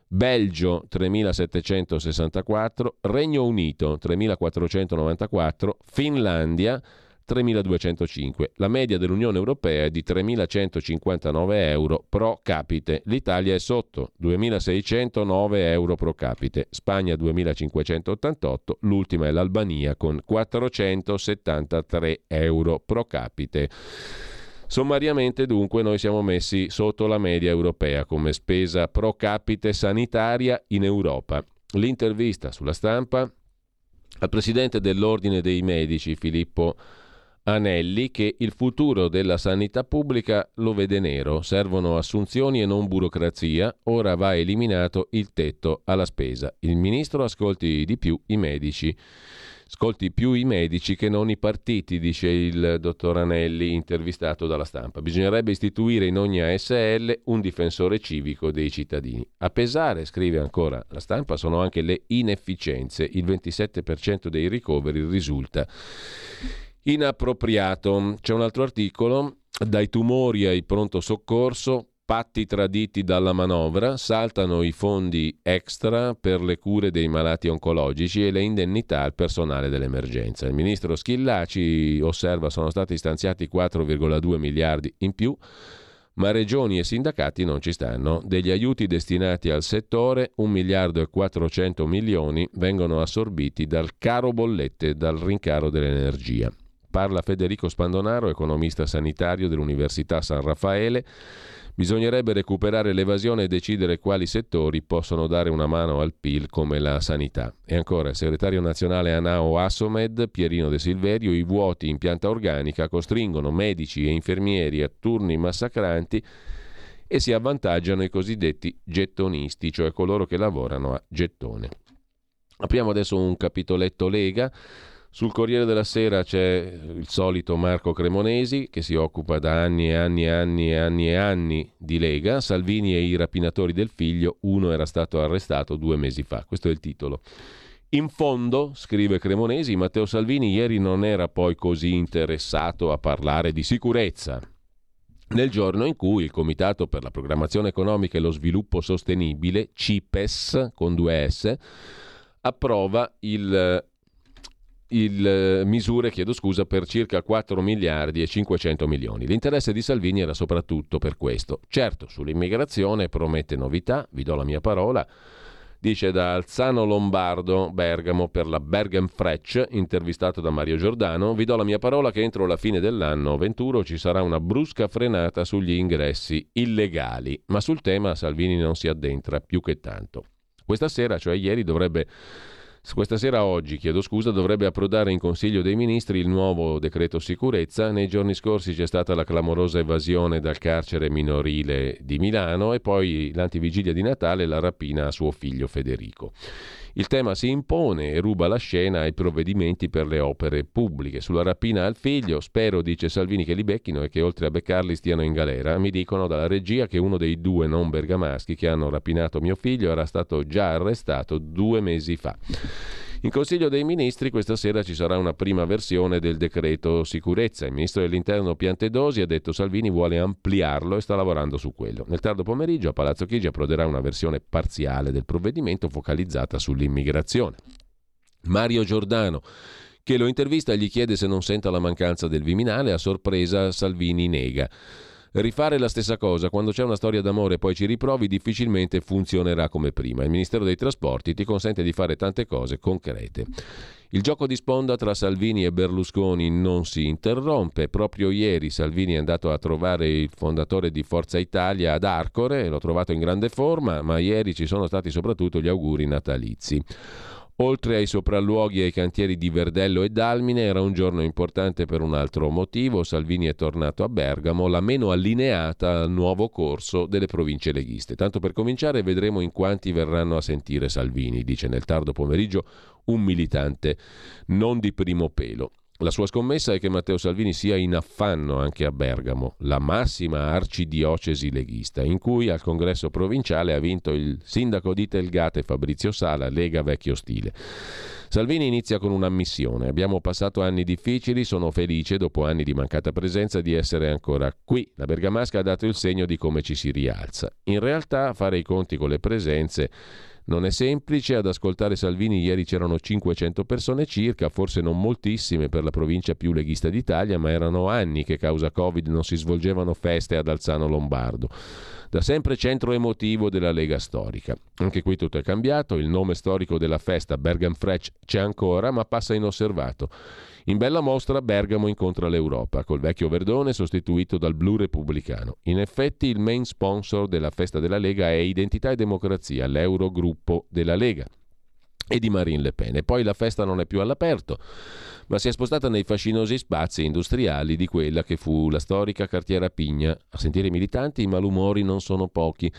Belgio 3.764, Regno Unito 3.494, Finlandia 3.205. La media dell'Unione Europea è di 3.159 euro pro capite. L'Italia è sotto, 2.609 euro pro capite. Spagna 2.588, l'ultima è l'Albania con 473 euro pro capite. Sommariamente dunque noi siamo messi sotto la media europea come spesa pro capite sanitaria in Europa. L'intervista sulla stampa al presidente dell'Ordine dei Medici Filippo Anelli che il futuro della sanità pubblica lo vede nero, servono assunzioni e non burocrazia, ora va eliminato il tetto alla spesa. Il ministro ascolti di più i medici. Ascolti più i medici che non i partiti, dice il dottor Anelli, intervistato dalla stampa. Bisognerebbe istituire in ogni ASL un difensore civico dei cittadini. A pesare, scrive ancora la stampa, sono anche le inefficienze. Il 27% dei ricoveri risulta inappropriato. C'è un altro articolo, dai tumori ai pronto soccorso, patti traditi dalla manovra, saltano i fondi extra per le cure dei malati oncologici e le indennità al personale dell'emergenza. Il ministro Schillaci osserva sono stati stanziati 4,2 miliardi in più, ma regioni e sindacati non ci stanno. Degli aiuti destinati al settore, 1 miliardo e 400 milioni vengono assorbiti dal caro bollette, dal rincaro dell'energia. Parla Federico Spandonaro, economista sanitario dell'Università San Raffaele. Bisognerebbe recuperare l'evasione e decidere quali settori possono dare una mano al PIL come la sanità. E ancora, il segretario nazionale Anao Assomed, Pierino De Silverio, i vuoti in pianta organica costringono medici e infermieri a turni massacranti e si avvantaggiano i cosiddetti gettonisti, cioè coloro che lavorano a gettone. Apriamo adesso un capitoletto Lega. Sul Corriere della Sera c'è il solito Marco Cremonesi che si occupa da anni e anni e anni e anni e anni di Lega, Salvini e i rapinatori del figlio, uno era stato arrestato due mesi fa, questo è il titolo. In fondo, scrive Cremonesi, Matteo Salvini ieri non era poi così interessato a parlare di sicurezza. Nel giorno in cui il Comitato per la Programmazione Economica e lo Sviluppo Sostenibile, CIPES con due S, approva il il, eh, misure chiedo scusa, per circa 4 miliardi e 500 milioni. L'interesse di Salvini era soprattutto per questo. Certo, sull'immigrazione promette novità, vi do la mia parola. Dice da Alzano Lombardo, Bergamo, per la Bergen Frecce, intervistato da Mario Giordano, vi do la mia parola che entro la fine dell'anno 21 ci sarà una brusca frenata sugli ingressi illegali, ma sul tema Salvini non si addentra più che tanto. Questa sera, cioè ieri, dovrebbe Questa sera oggi, chiedo scusa, dovrebbe approdare in Consiglio dei Ministri il nuovo decreto sicurezza. Nei giorni scorsi c'è stata la clamorosa evasione dal carcere minorile di Milano e poi l'antivigilia di Natale e la rapina a suo figlio Federico. Il tema si impone e ruba la scena ai provvedimenti per le opere pubbliche. Sulla rapina al figlio, spero, dice Salvini, che li becchino e che oltre a beccarli stiano in galera. Mi dicono dalla regia che uno dei due non bergamaschi che hanno rapinato mio figlio era stato già arrestato due mesi fa. In Consiglio dei Ministri questa sera ci sarà una prima versione del decreto sicurezza. Il ministro dell'Interno Piantedosi ha detto Salvini vuole ampliarlo e sta lavorando su quello. Nel tardo pomeriggio a Palazzo Chigi approderà una versione parziale del provvedimento focalizzata sull'immigrazione. Mario Giordano che lo intervista gli chiede se non senta la mancanza del Viminale, a sorpresa Salvini nega. Rifare la stessa cosa quando c'è una storia d'amore e poi ci riprovi difficilmente funzionerà come prima. Il Ministero dei Trasporti ti consente di fare tante cose concrete. Il gioco di sponda tra Salvini e Berlusconi non si interrompe. Proprio ieri Salvini è andato a trovare il fondatore di Forza Italia ad Arcore, l'ho trovato in grande forma, ma ieri ci sono stati soprattutto gli auguri natalizi. Oltre ai sopralluoghi e ai cantieri di Verdello e Dalmine, era un giorno importante per un altro motivo. Salvini è tornato a Bergamo, la meno allineata al nuovo corso delle province leghiste. Tanto per cominciare, vedremo in quanti verranno a sentire Salvini, dice nel tardo pomeriggio un militante non di primo pelo. La sua scommessa è che Matteo Salvini sia in affanno anche a Bergamo, la massima arcidiocesi leghista, in cui al congresso provinciale ha vinto il sindaco di Telgate Fabrizio Sala, Lega Vecchio Stile. Salvini inizia con un'ammissione. Abbiamo passato anni difficili, sono felice dopo anni di mancata presenza di essere ancora qui. La Bergamasca ha dato il segno di come ci si rialza. In realtà fare i conti con le presenze non è semplice, ad ascoltare Salvini ieri c'erano 500 persone circa, forse non moltissime per la provincia più leghista d'Italia, ma erano anni che causa Covid non si svolgevano feste ad Alzano Lombardo. Da sempre centro emotivo della Lega storica. Anche qui tutto è cambiato, il nome storico della festa Bergen Frech c'è ancora, ma passa inosservato. In bella mostra Bergamo incontra l'Europa, col vecchio Verdone sostituito dal blu repubblicano. In effetti il main sponsor della festa della Lega è Identità e Democrazia, l'Eurogruppo della Lega e di Marine Le Pen. E poi la festa non è più all'aperto, ma si è spostata nei fascinosi spazi industriali di quella che fu la storica cartiera Pigna. A sentire i militanti i malumori non sono pochi.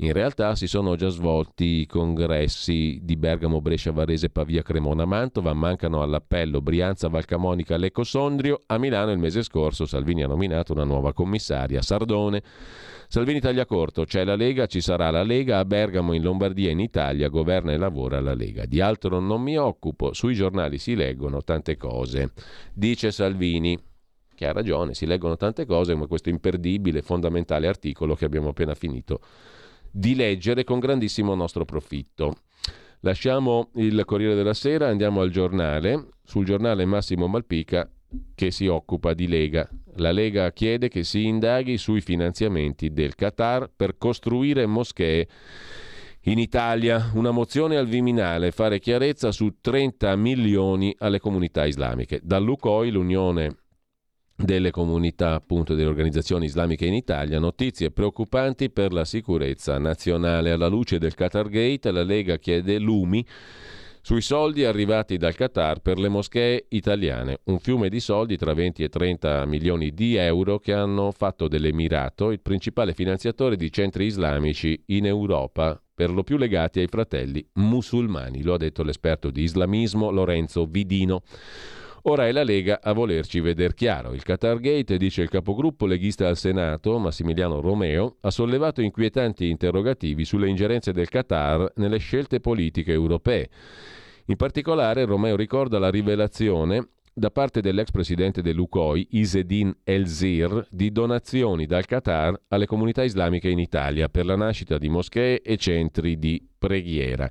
In realtà si sono già svolti i congressi di Bergamo, Brescia, Varese, Pavia, Cremona, Mantova, mancano all'appello Brianza, Valcamonica, Lecco, Sondrio. A Milano il mese scorso Salvini ha nominato una nuova commissaria, Sardone. Salvini taglia corto, c'è la Lega, ci sarà la Lega, a Bergamo, in Lombardia, in Italia, governa e lavora la Lega. Di altro non mi occupo, sui giornali si leggono tante cose. Dice Salvini, che ha ragione, si leggono tante cose come questo imperdibile, fondamentale articolo che abbiamo appena finito di leggere con grandissimo nostro profitto. Lasciamo il Corriere della Sera, andiamo al giornale. Sul giornale Massimo Malpica che si occupa di Lega. La Lega chiede che si indaghi sui finanziamenti del Qatar per costruire moschee in Italia. Una mozione al Viminale, fare chiarezza su 30 milioni alle comunità islamiche. Dall'UCOI, l'Unione delle comunità appunto delle organizzazioni islamiche in Italia, notizie preoccupanti per la sicurezza nazionale. Alla luce del Qatar Gate, la Lega chiede lumi sui soldi arrivati dal Qatar per le moschee italiane, un fiume di soldi tra 20 e 30 milioni di euro che hanno fatto dell'Emirato il principale finanziatore di centri islamici in Europa, per lo più legati ai fratelli musulmani, lo ha detto l'esperto di islamismo Lorenzo Vidino. Ora è la Lega a volerci veder chiaro. Il Qatar Gate, dice il capogruppo leghista al Senato, Massimiliano Romeo, ha sollevato inquietanti interrogativi sulle ingerenze del Qatar nelle scelte politiche europee. In particolare Romeo ricorda la rivelazione da parte dell'ex presidente dell'UCOI, Isedin El-Zir, di donazioni dal Qatar alle comunità islamiche in Italia per la nascita di moschee e centri di preghiera,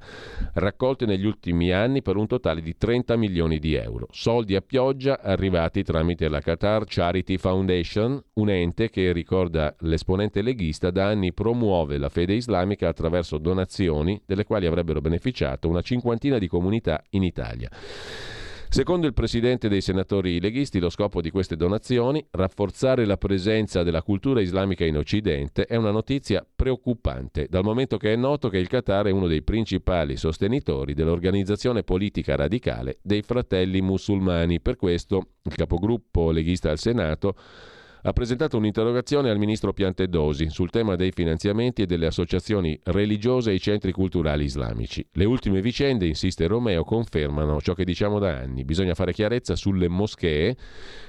raccolte negli ultimi anni per un totale di 30 milioni di euro. Soldi a pioggia arrivati tramite la Qatar Charity Foundation, un ente che, ricorda l'esponente leghista, da anni promuove la fede islamica attraverso donazioni delle quali avrebbero beneficiato una cinquantina di comunità in Italia. Secondo il presidente dei senatori leghisti, lo scopo di queste donazioni, rafforzare la presenza della cultura islamica in Occidente, è una notizia preoccupante, dal momento che è noto che il Qatar è uno dei principali sostenitori dell'organizzazione politica radicale dei fratelli musulmani. Per questo il capogruppo leghista al Senato ha presentato un'interrogazione al ministro Piantedosi sul tema dei finanziamenti e delle associazioni religiose ai centri culturali islamici. Le ultime vicende, insiste Romeo, confermano ciò che diciamo da anni. Bisogna fare chiarezza sulle moschee,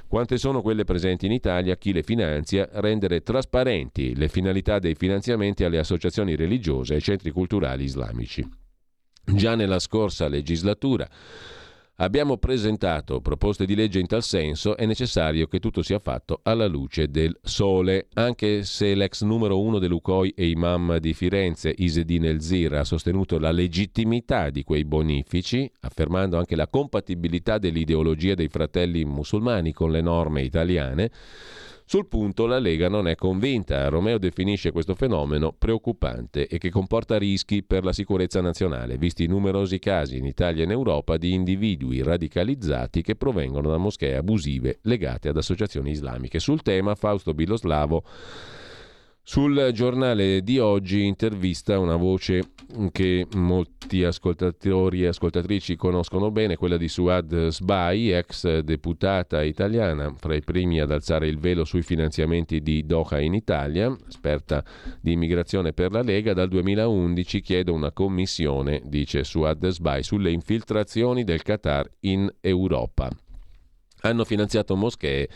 quante sono quelle presenti in Italia, chi le finanzia, rendere trasparenti le finalità dei finanziamenti alle associazioni religiose e ai centri culturali islamici. Già nella scorsa legislatura Abbiamo presentato proposte di legge in tal senso, è necessario che tutto sia fatto alla luce del sole, anche se l'ex numero uno dell'UCOI e imam di Firenze, Isedin Elzir, ha sostenuto la legittimità di quei bonifici, affermando anche la compatibilità dell'ideologia dei fratelli musulmani con le norme italiane, sul punto la Lega non è convinta. Romeo definisce questo fenomeno preoccupante e che comporta rischi per la sicurezza nazionale, visti i numerosi casi in Italia e in Europa di individui radicalizzati che provengono da moschee abusive legate ad associazioni islamiche. Sul tema Fausto Biloslavo sul giornale di oggi intervista una voce che molti ascoltatori e ascoltatrici conoscono bene, quella di Suad Sbai, ex deputata italiana, fra i primi ad alzare il velo sui finanziamenti di Doha in Italia, esperta di immigrazione per la Lega, dal 2011 chiede una commissione, dice Suad Sbai, sulle infiltrazioni del Qatar in Europa. Hanno finanziato moschee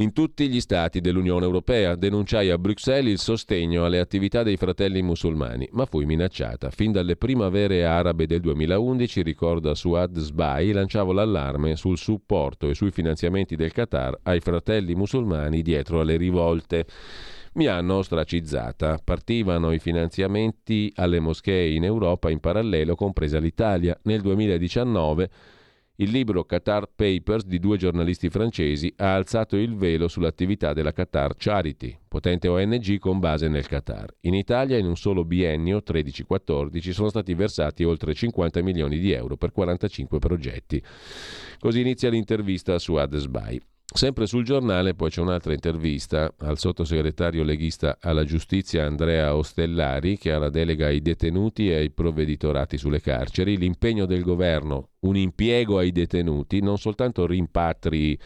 in tutti gli stati dell'Unione Europea. Denunciai a Bruxelles il sostegno alle attività dei fratelli musulmani, ma fui minacciata. Fin dalle primavere arabe del 2011, ricorda Suad Sbai, lanciavo l'allarme sul supporto e sui finanziamenti del Qatar ai fratelli musulmani dietro alle rivolte mi hanno ostracizzata. Partivano i finanziamenti alle moschee in Europa in parallelo, compresa l'Italia. Nel 2019 il libro Qatar Papers di due giornalisti francesi ha alzato il velo sull'attività della Qatar Charity, potente ONG con base nel Qatar. In Italia in un solo biennio, 13-14, sono stati versati oltre 50 milioni di euro per 45 progetti. Così inizia l'intervista su Adesbai. Sempre sul giornale poi c'è un'altra intervista al sottosegretario leghista alla giustizia Andrea Ostellari che ha la delega ai detenuti e ai provveditorati sulle carceri. L'impegno del governo, un impiego ai detenuti, non soltanto rimpatri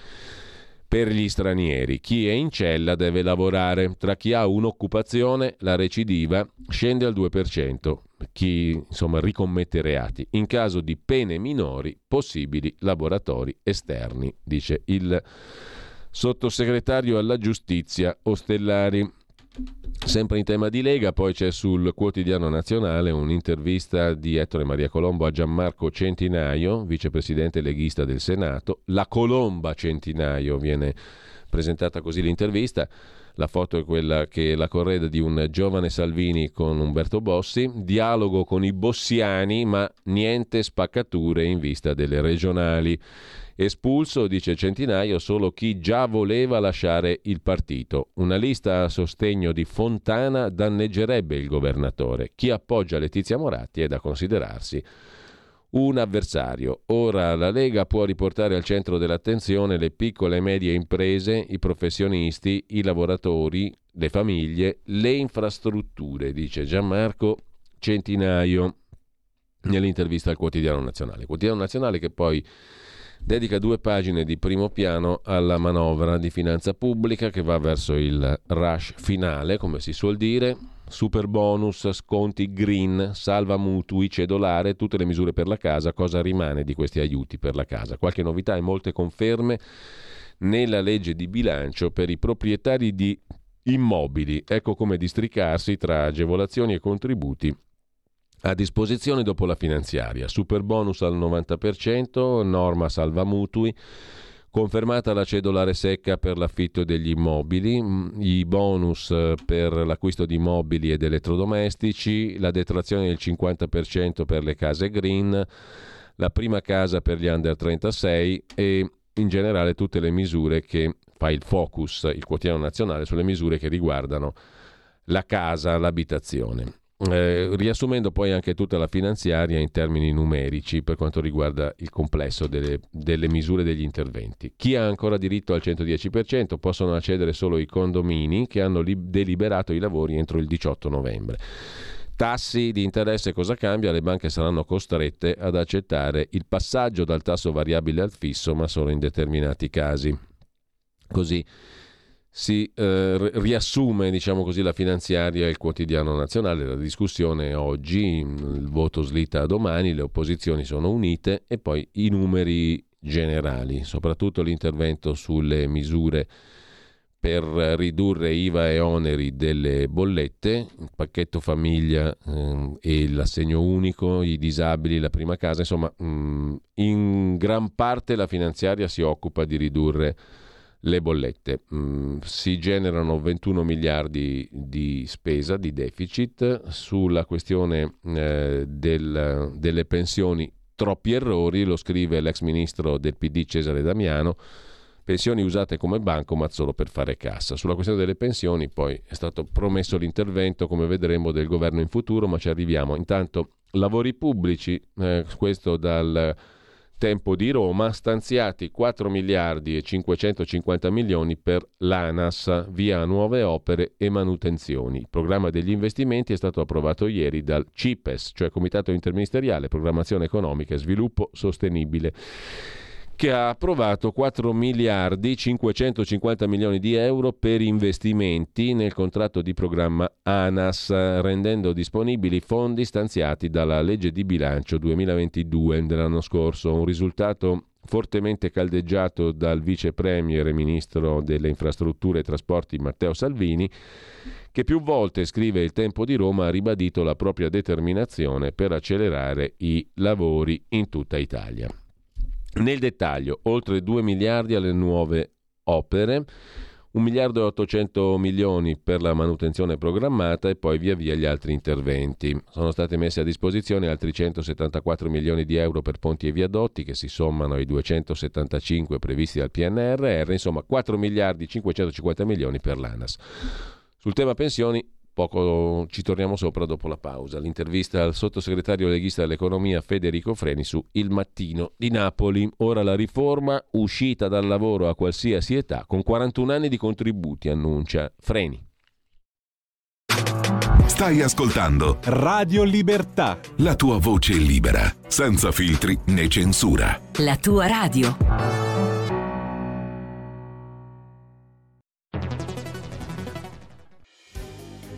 per gli stranieri. Chi è in cella deve lavorare. Tra chi ha un'occupazione, la recidiva scende al 2%. Chi insomma ricommette reati. In caso di pene minori, possibili laboratori esterni, dice il sottosegretario alla giustizia Ostellari. Sempre in tema di Lega, poi c'è sul quotidiano nazionale un'intervista di Ettore Maria Colombo a Gianmarco Centinaio, vicepresidente leghista del Senato. La Colomba Centinaio viene presentata così l'intervista. La foto è quella che la correda di un giovane Salvini con Umberto Bossi, dialogo con i bossiani, ma niente spaccature in vista delle regionali. Espulso, dice Centinaio, solo chi già voleva lasciare il partito. Una lista a sostegno di Fontana danneggerebbe il governatore. Chi appoggia Letizia Moratti è da considerarsi un avversario. Ora la Lega può riportare al centro dell'attenzione le piccole e medie imprese, i professionisti, i lavoratori, le famiglie, le infrastrutture, dice Gianmarco Centinaio nell'intervista al Quotidiano Nazionale. Quotidiano Nazionale che poi dedica due pagine di primo piano alla manovra di finanza pubblica che va verso il rush finale, come si suol dire. Super bonus, sconti green, salva mutui, cedolare, tutte le misure per la casa. Cosa rimane di questi aiuti per la casa? Qualche novità e molte conferme nella legge di bilancio per i proprietari di immobili. Ecco come districarsi tra agevolazioni e contributi a disposizione dopo la finanziaria. Super bonus al 90%, norma salva mutui. Confermata la cedolare secca per l'affitto degli immobili, mm, i bonus eh, per l'acquisto di immobili ed elettrodomestici, la detrazione del 50% per le case green, la prima casa per gli under 36 e in generale tutte le misure che fa il focus, il quotidiano nazionale, sulle misure che riguardano la casa, l'abitazione. Eh, riassumendo poi anche tutta la finanziaria in termini numerici per quanto riguarda il complesso delle, delle misure degli interventi. Chi ha ancora diritto al 110% possono accedere solo i condomini che hanno li- deliberato i lavori entro il 18 novembre. Tassi di interesse cosa cambia? Le banche saranno costrette ad accettare il passaggio dal tasso variabile al fisso, ma solo in determinati casi. Così si eh, riassume diciamo così, la finanziaria e il quotidiano nazionale. La discussione oggi, il voto slitta a domani, le opposizioni sono unite e poi i numeri generali, soprattutto l'intervento sulle misure per ridurre IVA e oneri delle bollette, il pacchetto famiglia eh, e l'assegno unico, i disabili, la prima casa, insomma mh, mm, in gran parte la finanziaria si occupa di ridurre le bollette. Mm, si generano 21 miliardi di spesa, di deficit, sulla questione eh, del, delle pensioni troppi errori, lo scrive l'ex ministro del PD Cesare Damiano pensioni usate come bancomat solo per fare cassa. Sulla questione delle pensioni poi è stato promesso l'intervento, come vedremo, del governo in futuro, ma ci arriviamo. Intanto lavori pubblici, eh, questo dal tempo di Roma, stanziati 4 miliardi e 550 milioni per l'ANAS via nuove opere e manutenzioni. Il programma degli investimenti è stato approvato ieri dal CIPES, cioè Comitato Interministeriale Programmazione Economica e Sviluppo Sostenibile che ha approvato 4 miliardi 550 milioni di euro per investimenti nel contratto di programma ANAS, rendendo disponibili fondi stanziati dalla legge di bilancio 2022 dell'anno scorso, un risultato fortemente caldeggiato dal vice premier e ministro delle infrastrutture e trasporti Matteo Salvini, che più volte, scrive il Tempo di Roma, ha ribadito la propria determinazione per accelerare i lavori in tutta Italia. Nel dettaglio, oltre 2 miliardi alle nuove opere, 1 miliardo e 800 milioni per la manutenzione programmata e poi via via gli altri interventi. Sono state messe a disposizione altri 174 milioni di euro per ponti e viadotti che si sommano ai 275 previsti dal PNRR, insomma 4 miliardi e 550 milioni per l'ANAS. Sul tema pensioni Poco ci torniamo sopra dopo la pausa. L'intervista al sottosegretario leghista dell'economia Federico Freni su Il Mattino di Napoli. Ora la riforma uscita dal lavoro a qualsiasi età con 41 anni di contributi, annuncia Freni. Stai ascoltando Radio Libertà. La tua voce libera, senza filtri né censura. La tua radio.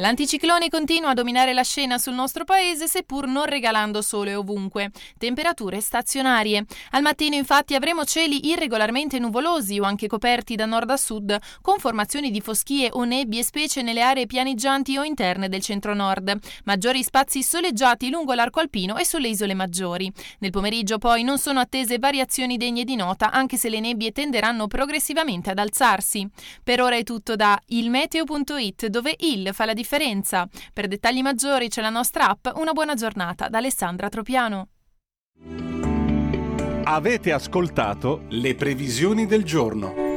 L'anticiclone continua a dominare la scena sul nostro paese, seppur non regalando sole ovunque. Temperature stazionarie. Al mattino, infatti, avremo cieli irregolarmente nuvolosi o anche coperti da nord a sud, con formazioni di foschie o nebbie, specie nelle aree pianeggianti o interne del centro-nord. Maggiori spazi soleggiati lungo l'arco alpino e sulle isole maggiori. Nel pomeriggio, poi, non sono attese variazioni degne di nota, anche se le nebbie tenderanno progressivamente ad alzarsi. Per ora è tutto da ilmeteo.it, dove il fa la differenza differenza. Per dettagli maggiori c'è la nostra app Una buona giornata da Alessandra Tropiano. Avete ascoltato le previsioni del giorno.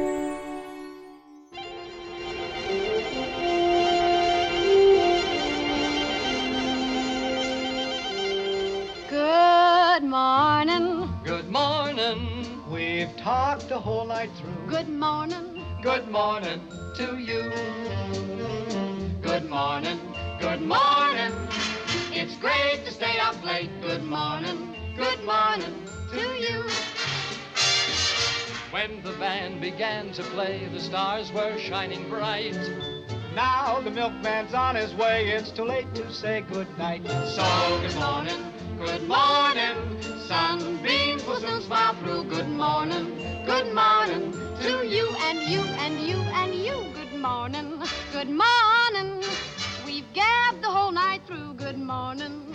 Good morning. Good morning. We've talked the whole night through. Good morning. Good morning to you. Good morning, good morning. It's great to stay up late. Good morning, good morning to you. When the band began to play, the stars were shining bright. Now the milkman's on his way, it's too late to say good night. So good morning, good morning. Sunbeams will soon smile through. Good morning, good morning to you and you and you and you. Good morning, good morning. We've the whole night through. Good morning,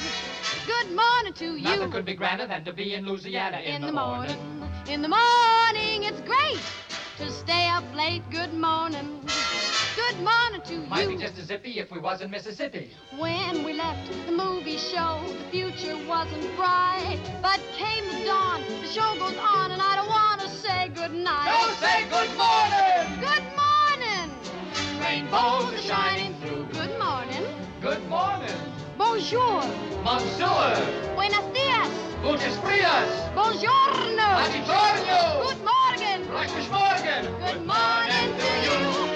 good morning to you. Nothing could be grander than to be in Louisiana in, in the morning. In the morning, it's great to stay up late. Good morning. Good morning to Might you. Might be just as zippy if we was in Mississippi. When we left the movie show, the future wasn't bright. But came the dawn, the show goes on, and I don't want to say good night. Don't say good morning! Good morning. Rainbows are shining through. Good morning. Good morning! Bonjour. Monsieur! Buenos dias. Gutes Frias! Buongiorno. Buongiorno! Good morning. Gleiches Morgen! Good morning to you.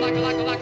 Laka laka laka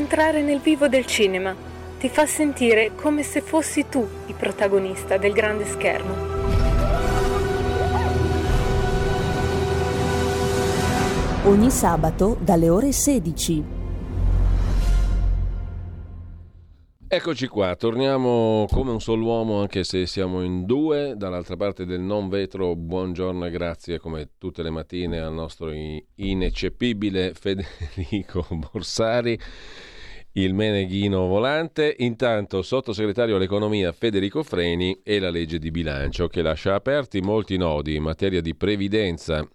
Entrare nel vivo del cinema, ti fa sentire come se fossi tu il protagonista del grande schermo. Ogni sabato dalle ore 16. Eccoci qua, torniamo come un solo uomo anche se siamo in due, dall'altra parte del non vetro, buongiorno e grazie come tutte le mattine al nostro ineccepibile Federico Borsari, il meneghino volante, intanto sottosegretario all'economia Federico Freni e la legge di bilancio che lascia aperti molti nodi in materia di previdenza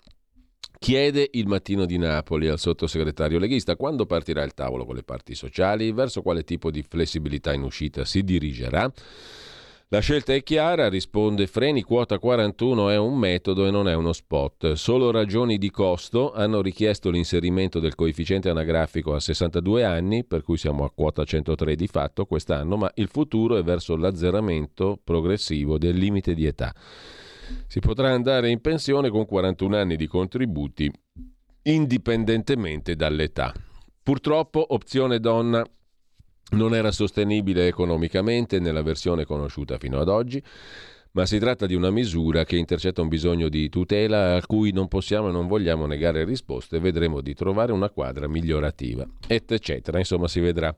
Chiede il mattino di Napoli al sottosegretario leghista quando partirà il tavolo con le parti sociali, verso quale tipo di flessibilità in uscita si dirigerà. La scelta è chiara, risponde Freni, quota 41 è un metodo e non è uno spot. Solo ragioni di costo hanno richiesto l'inserimento del coefficiente anagrafico a 62 anni, per cui siamo a quota 103 di fatto quest'anno, ma il futuro è verso l'azzeramento progressivo del limite di età. Si potrà andare in pensione con 41 anni di contributi indipendentemente dall'età. Purtroppo opzione donna non era sostenibile economicamente nella versione conosciuta fino ad oggi, ma si tratta di una misura che intercetta un bisogno di tutela a cui non possiamo e non vogliamo negare risposte. Vedremo di trovare una quadra migliorativa, eccetera. Insomma, si vedrà.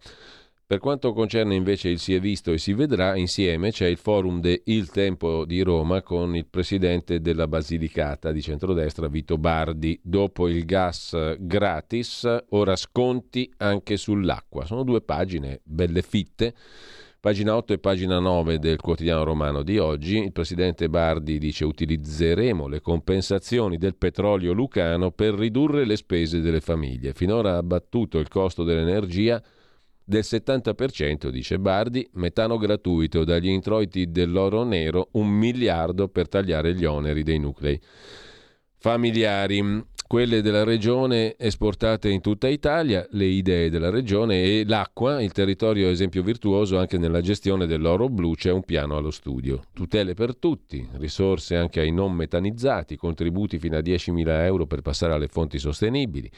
Per quanto concerne invece il si è visto e si vedrà, insieme c'è il forum de Il Tempo di Roma con il presidente della Basilicata di centrodestra Vito Bardi. Dopo il gas gratis, ora sconti anche sull'acqua. Sono due pagine belle fitte. Pagina 8 e pagina 9 del quotidiano romano di oggi, il presidente Bardi dice utilizzeremo le compensazioni del petrolio lucano per ridurre le spese delle famiglie. Finora ha abbattuto il costo dell'energia del 70%, dice Bardi, metano gratuito dagli introiti dell'oro nero, un miliardo per tagliare gli oneri dei nuclei familiari. Quelle della regione esportate in tutta Italia, le idee della regione e l'acqua, il territorio esempio virtuoso anche nella gestione dell'oro blu, c'è un piano allo studio. Tutele per tutti, risorse anche ai non metanizzati, contributi fino a 10.000 euro per passare alle fonti sostenibili.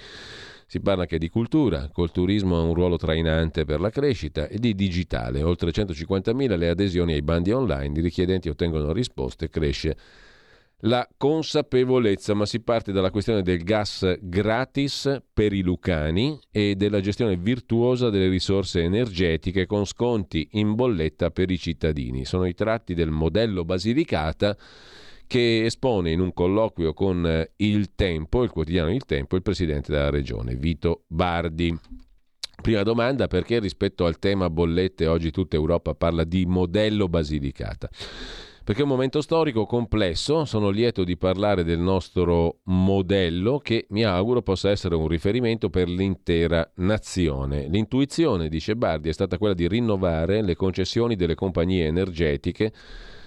Si parla anche di cultura, col turismo ha un ruolo trainante per la crescita e di digitale. Oltre 150.000 le adesioni ai bandi online, i richiedenti ottengono risposte, cresce la consapevolezza, ma si parte dalla questione del gas gratis per i lucani e della gestione virtuosa delle risorse energetiche con sconti in bolletta per i cittadini. Sono i tratti del modello Basilicata che espone in un colloquio con eh, Il Tempo, il quotidiano Il Tempo, il presidente della regione, Vito Bardi. Prima domanda, perché rispetto al tema bollette oggi tutta Europa parla di modello Basilicata? Perché è un momento storico complesso, sono lieto di parlare del nostro modello che mi auguro possa essere un riferimento per l'intera nazione. L'intuizione, dice Bardi, è stata quella di rinnovare le concessioni delle compagnie energetiche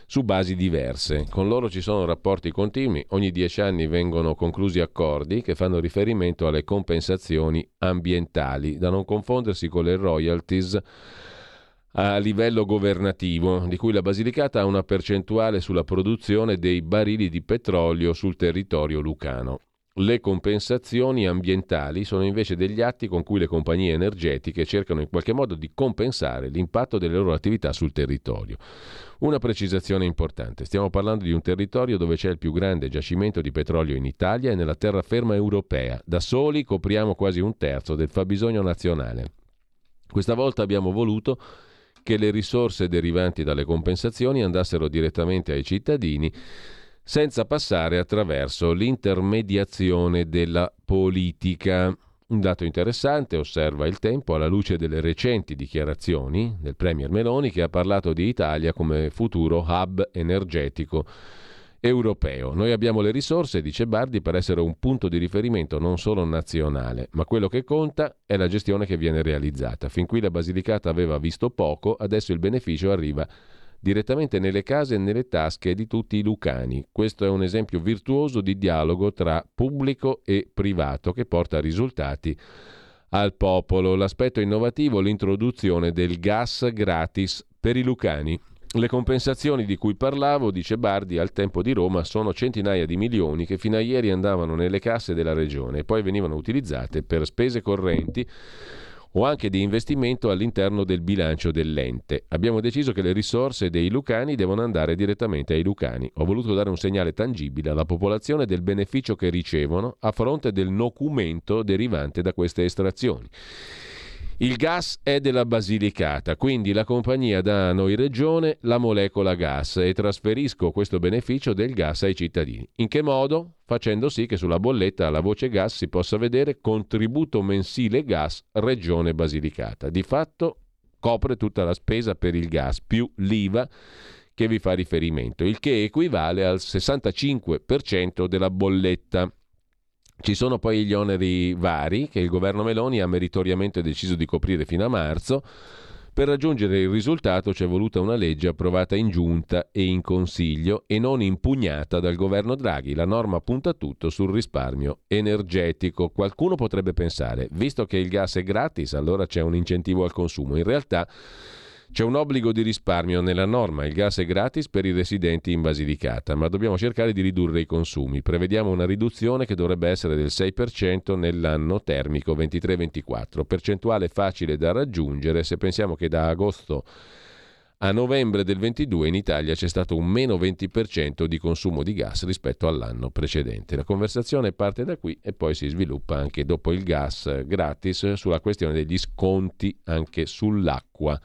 su basi diverse. Con loro ci sono rapporti continui, ogni dieci anni vengono conclusi accordi che fanno riferimento alle compensazioni ambientali, da non confondersi con le royalties a livello governativo, di cui la Basilicata ha una percentuale sulla produzione dei barili di petrolio sul territorio lucano. Le compensazioni ambientali sono invece degli atti con cui le compagnie energetiche cercano in qualche modo di compensare l'impatto delle loro attività sul territorio. Una precisazione importante, stiamo parlando di un territorio dove c'è il più grande giacimento di petrolio in Italia e nella terraferma europea. Da soli copriamo quasi un terzo del fabbisogno nazionale. Questa volta abbiamo voluto che le risorse derivanti dalle compensazioni andassero direttamente ai cittadini senza passare attraverso l'intermediazione della politica. Un dato interessante, osserva il tempo, alla luce delle recenti dichiarazioni del Premier Meloni che ha parlato di Italia come futuro hub energetico europeo. Noi abbiamo le risorse, dice Bardi, per essere un punto di riferimento non solo nazionale, ma quello che conta è la gestione che viene realizzata. Fin qui la Basilicata aveva visto poco, adesso il beneficio arriva direttamente nelle case e nelle tasche di tutti i lucani. Questo è un esempio virtuoso di dialogo tra pubblico e privato che porta risultati al popolo. L'aspetto innovativo è l'introduzione del gas gratis per i lucani. Le compensazioni di cui parlavo, dice Bardi, al tempo di Roma sono centinaia di milioni che fino a ieri andavano nelle casse della regione e poi venivano utilizzate per spese correnti o anche di investimento all'interno del bilancio dell'ente. Abbiamo deciso che le risorse dei lucani devono andare direttamente ai lucani. Ho voluto dare un segnale tangibile alla popolazione del beneficio che ricevono a fronte del nocumento derivante da queste estrazioni. Il gas è della Basilicata, quindi la compagnia dà a noi regione la molecola gas e trasferisco questo beneficio del gas ai cittadini. In che modo? Facendo sì che sulla bolletta alla voce gas si possa vedere contributo mensile gas regione Basilicata. Di fatto copre tutta la spesa per il gas più l'IVA che vi fa riferimento, il che equivale al 65% della bolletta. Ci sono poi gli oneri vari che il governo Meloni ha meritoriamente deciso di coprire fino a marzo. Per raggiungere il risultato ci è voluta una legge approvata in giunta e in consiglio e non impugnata dal governo Draghi. La norma punta tutto sul risparmio energetico. Qualcuno potrebbe pensare, visto che il gas è gratis, allora c'è un incentivo al consumo. In realtà c'è un obbligo di risparmio nella norma, il gas è gratis per i residenti in Basilicata, ma dobbiamo cercare di ridurre i consumi. Prevediamo una riduzione che dovrebbe essere del 6% nell'anno termico 23-24, percentuale facile da raggiungere se pensiamo che da agosto A novembre del 22 in Italia c'è stato un meno 20% di consumo di gas rispetto all'anno precedente. La conversazione parte da qui e poi si sviluppa anche dopo il gas gratis sulla questione degli sconti anche sull'acqua.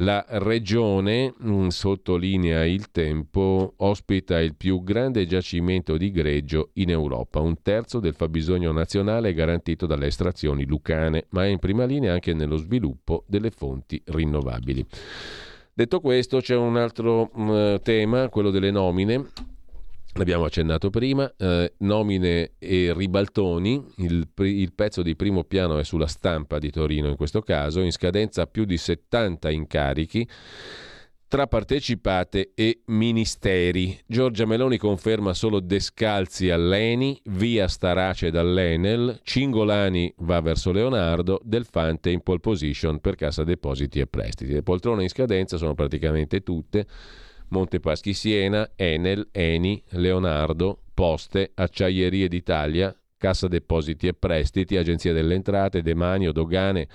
La regione, mm, sottolinea il tempo, ospita il più grande giacimento di greggio in Europa. Un terzo del fabbisogno nazionale è garantito dalle estrazioni lucane, ma è in prima linea anche nello sviluppo delle fonti rinnovabili. Detto questo, c'è un altro mm, tema, quello delle nomine l'abbiamo accennato prima, eh, nomine e ribaltoni, il, il, pezzo di primo piano è sulla stampa di Torino in questo caso, in scadenza più di 70 incarichi tra partecipate e ministeri. Giorgia Meloni conferma solo Descalzi all'Eni, via Starace dall'Enel, Cingolani va verso Leonardo, Delfante in pole position per Cassa Depositi e Prestiti. Le poltrone in scadenza sono praticamente tutte Montepaschi Siena, Enel, Eni, Leonardo, Poste, Acciaierie d'Italia, Cassa Depositi e Prestiti, Agenzia delle Entrate, Demanio, Dogane,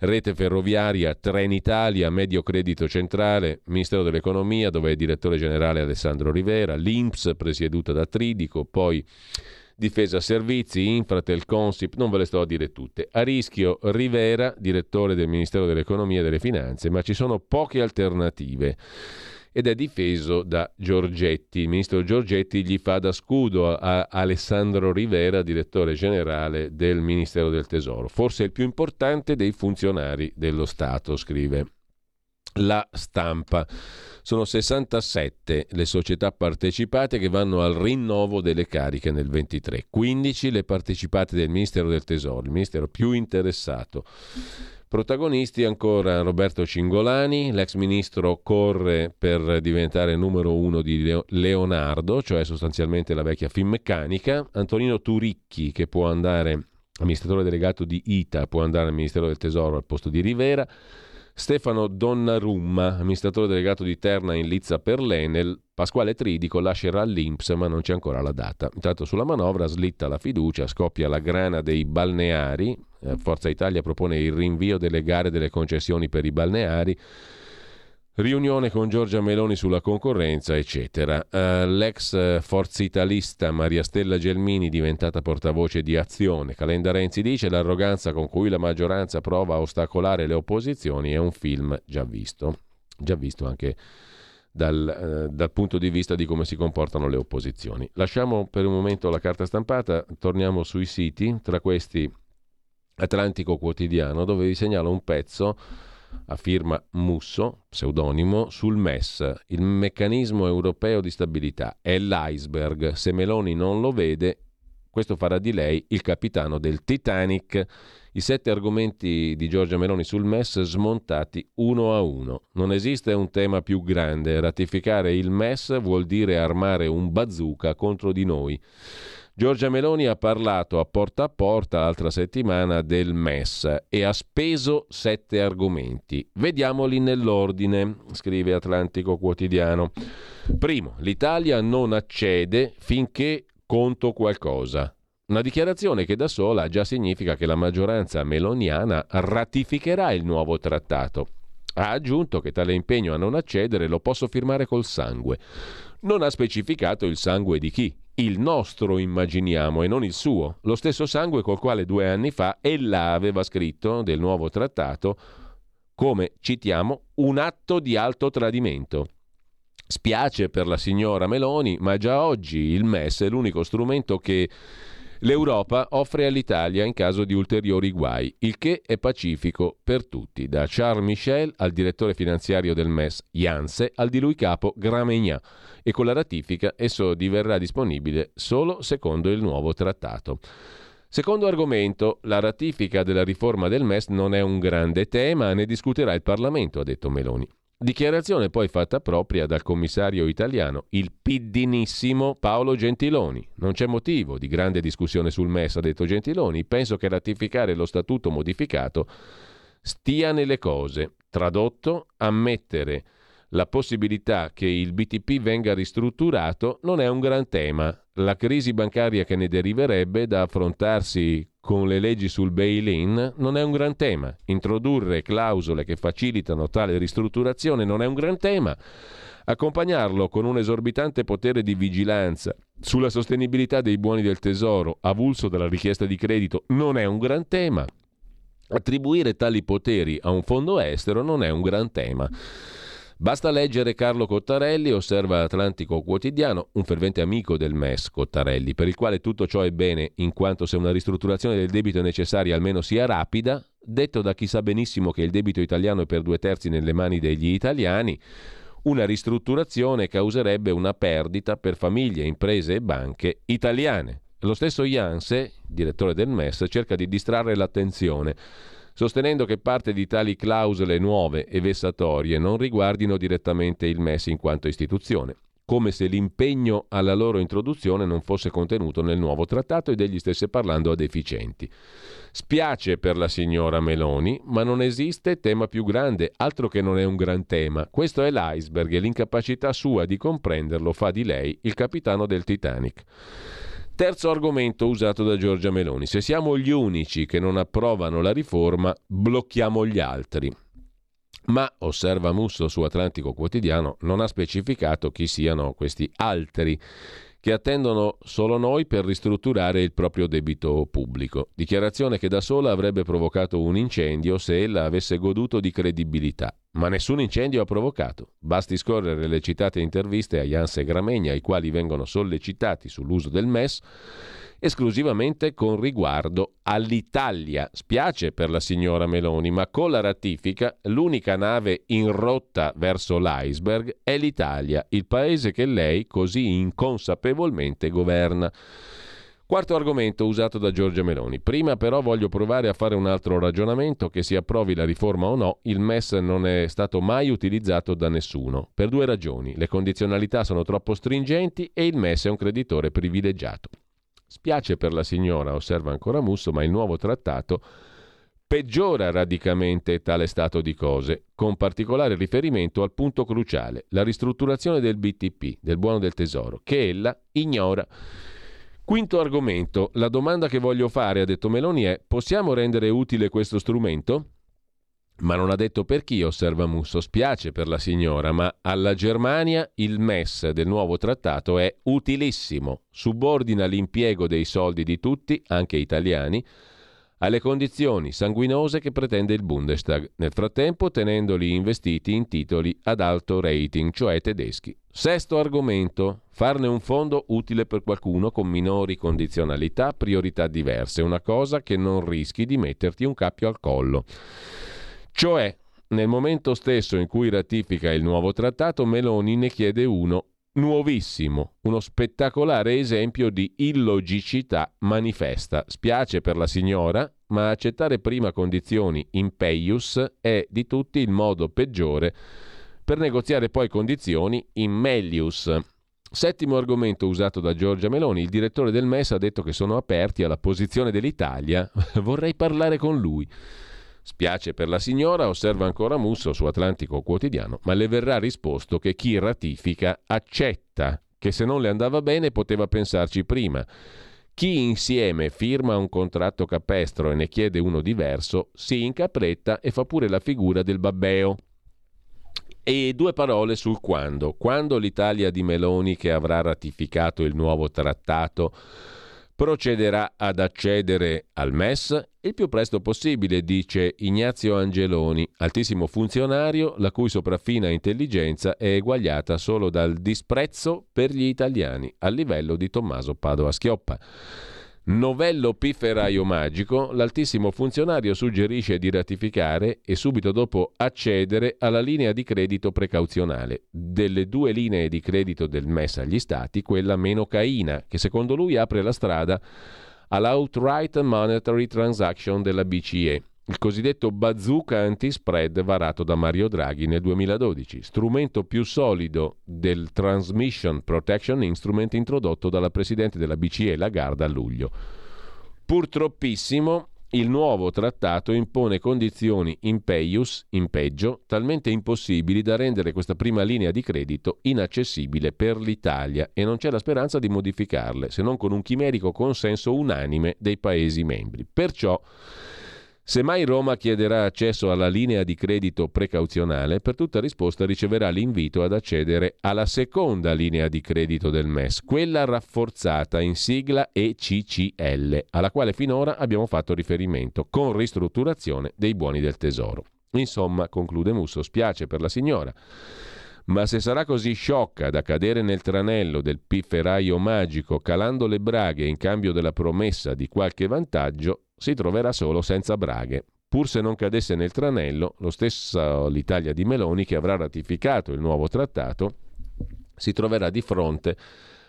Rete Ferroviaria, Trenitalia, Medio Credito Centrale, Ministero dell'Economia, dove è direttore generale Alessandro Rivera, l'Inps, presieduta da Tridico, poi Difesa Servizi, Infratel, Consip, non ve le sto a dire tutte. A rischio Rivera, direttore del Ministero dell'Economia e delle Finanze, ma ci sono poche alternative ed è difeso da Giorgetti. Il ministro Giorgetti gli fa da scudo a Alessandro Rivera, direttore generale del Ministero del Tesoro, forse il più importante dei funzionari dello Stato, scrive la stampa. Sono 67 le società partecipate che vanno al rinnovo delle cariche nel 23, 15 le partecipate del Ministero del Tesoro, il ministero più interessato. Protagonisti ancora Roberto Cingolani, l'ex ministro corre per diventare numero uno di Leonardo, cioè sostanzialmente la vecchia Finmeccanica, Antonino Turicchi che può andare amministratore delegato di ITA, può andare al Ministero del Tesoro al posto di Rivera, Stefano Donnarumma, amministratore delegato di Terna in Lizza per l'Enel, Pasquale Tridico lascerà l'Inps ma non c'è ancora la data. Intanto sulla manovra slitta la fiducia, scoppia la grana dei balneari, Forza Italia propone il rinvio delle gare delle concessioni per i balneari, riunione con Giorgia Meloni sulla concorrenza, eccetera. Uh, l'ex forzitalista Maria Stella Gelmini, diventata portavoce di Azione, Calenda Renzi dice l'arroganza con cui la maggioranza prova a ostacolare le opposizioni è un film già visto, già visto anche dal, uh, dal punto di vista di come si comportano le opposizioni. Lasciamo per un momento la carta stampata, torniamo sui siti, tra questi Atlantico Quotidiano, dove vi segnalo un pezzo a firma Musso, pseudonimo, sul MES, il meccanismo europeo di stabilità. È l'iceberg. Se Meloni non lo vede, questo farà di lei il capitano del Titanic. I sette argomenti di Giorgia Meloni sul MES smontati uno a uno. Non esiste un tema più grande. Ratificare il MES vuol dire armare un bazooka contro di noi. Giorgia Meloni ha parlato a porta a porta l'altra settimana del MES e ha speso sette argomenti. Vediamoli nell'ordine, scrive Atlantico Quotidiano. Primo, l'Italia non accede finché conto qualcosa. Una dichiarazione che da sola già significa che la maggioranza meloniana ratificherà il nuovo trattato. Ha aggiunto che tale impegno a non accedere lo posso firmare col sangue. Non ha specificato il sangue di chi, il nostro immaginiamo e non il suo, lo stesso sangue col quale due anni fa ella aveva scritto del nuovo trattato come, citiamo, un atto di alto tradimento. Spiace per la signora Meloni, ma già oggi il MES è l'unico strumento che L'Europa offre all'Italia in caso di ulteriori guai, il che è pacifico per tutti, da Charles Michel al direttore finanziario del MES Janse al di lui capo Gramegna e con la ratifica esso diverrà disponibile solo secondo il nuovo trattato. Secondo argomento, la ratifica della riforma del MES non è un grande tema, ne discuterà il Parlamento, ha detto Meloni. Dichiarazione poi fatta propria dal commissario italiano, il piddinissimo Paolo Gentiloni. Non c'è motivo di grande discussione sul MES, ha detto Gentiloni. Penso che ratificare lo statuto modificato stia nelle cose. Tradotto, ammettere la possibilità che il BTP venga ristrutturato non è un gran tema. La crisi bancaria che ne deriverebbe da affrontarsi con le leggi sul bail-in non è un gran tema. Introdurre clausole che facilitano tale ristrutturazione non è un gran tema. Accompagnarlo con un esorbitante potere di vigilanza sulla sostenibilità dei buoni del tesoro, avulso dalla richiesta di credito, non è un gran tema. Attribuire tali poteri a un fondo estero non è un gran tema. Basta leggere Carlo Cottarelli, osserva Atlantico Quotidiano, un fervente amico del MES Cottarelli, per il quale tutto ciò è bene in quanto se una ristrutturazione del debito è necessaria almeno sia rapida, detto da chi sa benissimo che il debito italiano è per due terzi nelle mani degli italiani, una ristrutturazione causerebbe una perdita per famiglie, imprese e banche italiane. Lo stesso Janse, direttore del MES, cerca di distrarre l'attenzione, sostenendo che parte di tali clausole nuove e vessatorie non riguardino direttamente il MES in quanto istituzione come se l'impegno alla loro introduzione non fosse contenuto nel nuovo trattato ed egli stesse parlando a deficienti. Spiace per la signora Meloni, ma non esiste tema più grande, altro che non è un gran tema. Questo è l'iceberg e l'incapacità sua di comprenderlo fa di lei il capitano del Titanic. Terzo argomento usato da Giorgia Meloni. Se siamo gli unici che non approvano la riforma, blocchiamo gli altri ma, osserva Musso su Atlantico Quotidiano, non ha specificato chi siano questi altri che attendono solo noi per ristrutturare il proprio debito pubblico. Dichiarazione che da sola avrebbe provocato un incendio se ella avesse goduto di credibilità. Ma nessun incendio ha provocato. Basti scorrere le citate interviste a Jans e Gramegna, ai quali vengono sollecitati sull'uso del MES esclusivamente con riguardo all'Italia. Spiace per la signora Meloni, ma con la ratifica l'unica nave in rotta verso l'iceberg è l'Italia, il paese che lei così inconsapevolmente governa. Quarto argomento usato da Giorgia Meloni. Prima però voglio provare a fare un altro ragionamento che si approvi la riforma o no, il MES non è stato mai utilizzato da nessuno, per due ragioni. Le condizionalità sono troppo stringenti e il MES è un creditore privilegiato. Spiace per la signora, osserva ancora Musso, ma il nuovo trattato peggiora radicalmente tale stato di cose, con particolare riferimento al punto cruciale, la ristrutturazione del BTP, del buono del tesoro, che ella ignora. Quinto argomento, la domanda che voglio fare, ha detto Meloni, è possiamo rendere utile questo strumento? Ma non ha detto per chi, osserva Musso. Spiace per la signora, ma alla Germania il MES del nuovo trattato è utilissimo. Subordina l'impiego dei soldi di tutti, anche italiani, alle condizioni sanguinose che pretende il Bundestag, nel frattempo tenendoli investiti in titoli ad alto rating, cioè tedeschi. Sesto argomento, farne un fondo utile per qualcuno con minori condizionalità, priorità diverse, una cosa che non rischi di metterti un cappio al collo. Cioè, nel momento stesso in cui ratifica il nuovo trattato, Meloni ne chiede uno nuovissimo, uno spettacolare esempio di illogicità manifesta. Spiace per la signora, ma accettare prima condizioni in peius è di tutti il modo peggiore per negoziare poi condizioni in melius. Settimo argomento usato da Giorgia Meloni, il direttore del MES ha detto che sono aperti alla posizione dell'Italia. Vorrei parlare con lui. Spiace per la signora, osserva ancora Musso su Atlantico Quotidiano, ma le verrà risposto che chi ratifica accetta, che se non le andava bene poteva pensarci prima. Chi insieme firma un contratto capestro e ne chiede uno diverso, si incapretta e fa pure la figura del babbeo. E due parole sul quando. Quando l'Italia di Meloni, che avrà ratificato il nuovo trattato, procederà ad accedere al MES il più presto possibile, dice Ignazio Angeloni, altissimo funzionario la cui sopraffina intelligenza è eguagliata solo dal disprezzo per gli italiani, a livello di Tommaso Padova Schioppa. Novello pifferaio magico, l'altissimo funzionario suggerisce di ratificare e subito dopo accedere alla linea di credito precauzionale. Delle due linee di credito del MES agli Stati, quella meno caina, che secondo lui apre la strada all'outright monetary transaction della BCE il cosiddetto bazooka anti-spread varato da Mario Draghi nel 2012, strumento più solido del Transmission Protection Instrument introdotto dalla Presidente della BCE Lagarde a luglio. Purtroppissimo, il nuovo trattato impone condizioni impeius, in peggio, talmente impossibili da rendere questa prima linea di credito inaccessibile per l'Italia e non c'è la speranza di modificarle, se non con un chimerico consenso unanime dei Paesi membri. Perciò se mai Roma chiederà accesso alla linea di credito precauzionale, per tutta risposta riceverà l'invito ad accedere alla seconda linea di credito del MES, quella rafforzata in sigla ECCL, alla quale finora abbiamo fatto riferimento, con ristrutturazione dei buoni del tesoro. Insomma, conclude Musso, spiace per la signora. Ma se sarà così sciocca da cadere nel tranello del pifferaio magico calando le braghe in cambio della promessa di qualche vantaggio, si troverà solo senza braghe. Pur se non cadesse nel tranello, lo stesso l'Italia di Meloni, che avrà ratificato il nuovo trattato, si troverà di fronte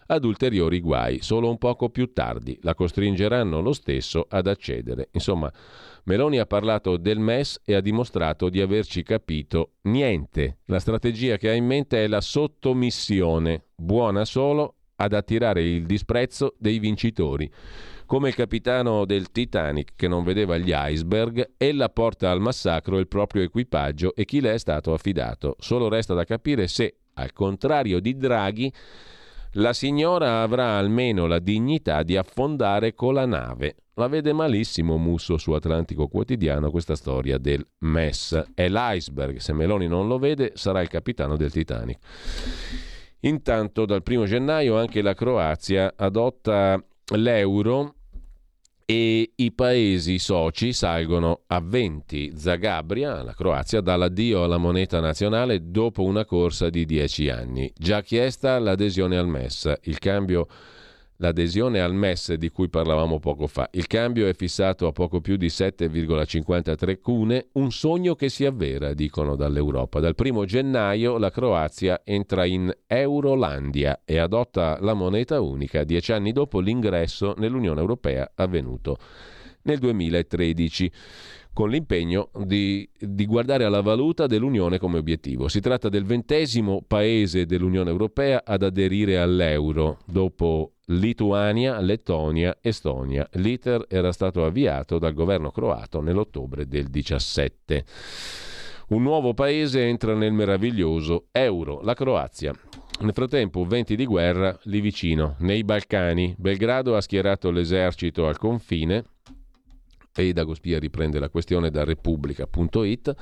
ad ulteriori guai, solo un poco più tardi. La costringeranno lo stesso ad accedere. Insomma, Meloni ha parlato del MES e ha dimostrato di averci capito niente. La strategia che ha in mente è la sottomissione, buona solo ad attirare il disprezzo dei vincitori come il capitano del Titanic che non vedeva gli iceberg, ella porta al massacro il proprio equipaggio e chi le è stato affidato. Solo resta da capire se, al contrario di Draghi, la signora avrà almeno la dignità di affondare con la nave. La vede malissimo Musso su Atlantico Quotidiano questa storia del MES. È l'iceberg, se Meloni non lo vede sarà il capitano del Titanic. Intanto dal primo gennaio anche la Croazia adotta l'euro e i paesi soci salgono a 20. Zagabria, la Croazia, dà l'addio alla moneta nazionale dopo una corsa di 10 anni. Già chiesta l'adesione al MES. Il cambio l'adesione al MES di cui parlavamo poco fa. Il cambio è fissato a poco più di 7,53 cune, un sogno che si avvera, dicono dall'Europa. Dal primo gennaio la Croazia entra in Eurolandia e adotta la moneta unica dieci anni dopo l'ingresso nell'Unione Europea avvenuto nel 2013 con l'impegno di, di, guardare alla valuta dell'Unione come obiettivo. Si tratta del ventesimo paese dell'Unione Europea ad aderire all'euro, dopo Lituania, Lettonia, Estonia. L'iter era stato avviato dal governo croato nell'ottobre del 17. Un nuovo paese entra nel meraviglioso euro, la Croazia. Nel frattempo, venti di guerra lì vicino, nei Balcani. Belgrado ha schierato l'esercito al confine e Dagospia riprende la questione da Repubblica.it.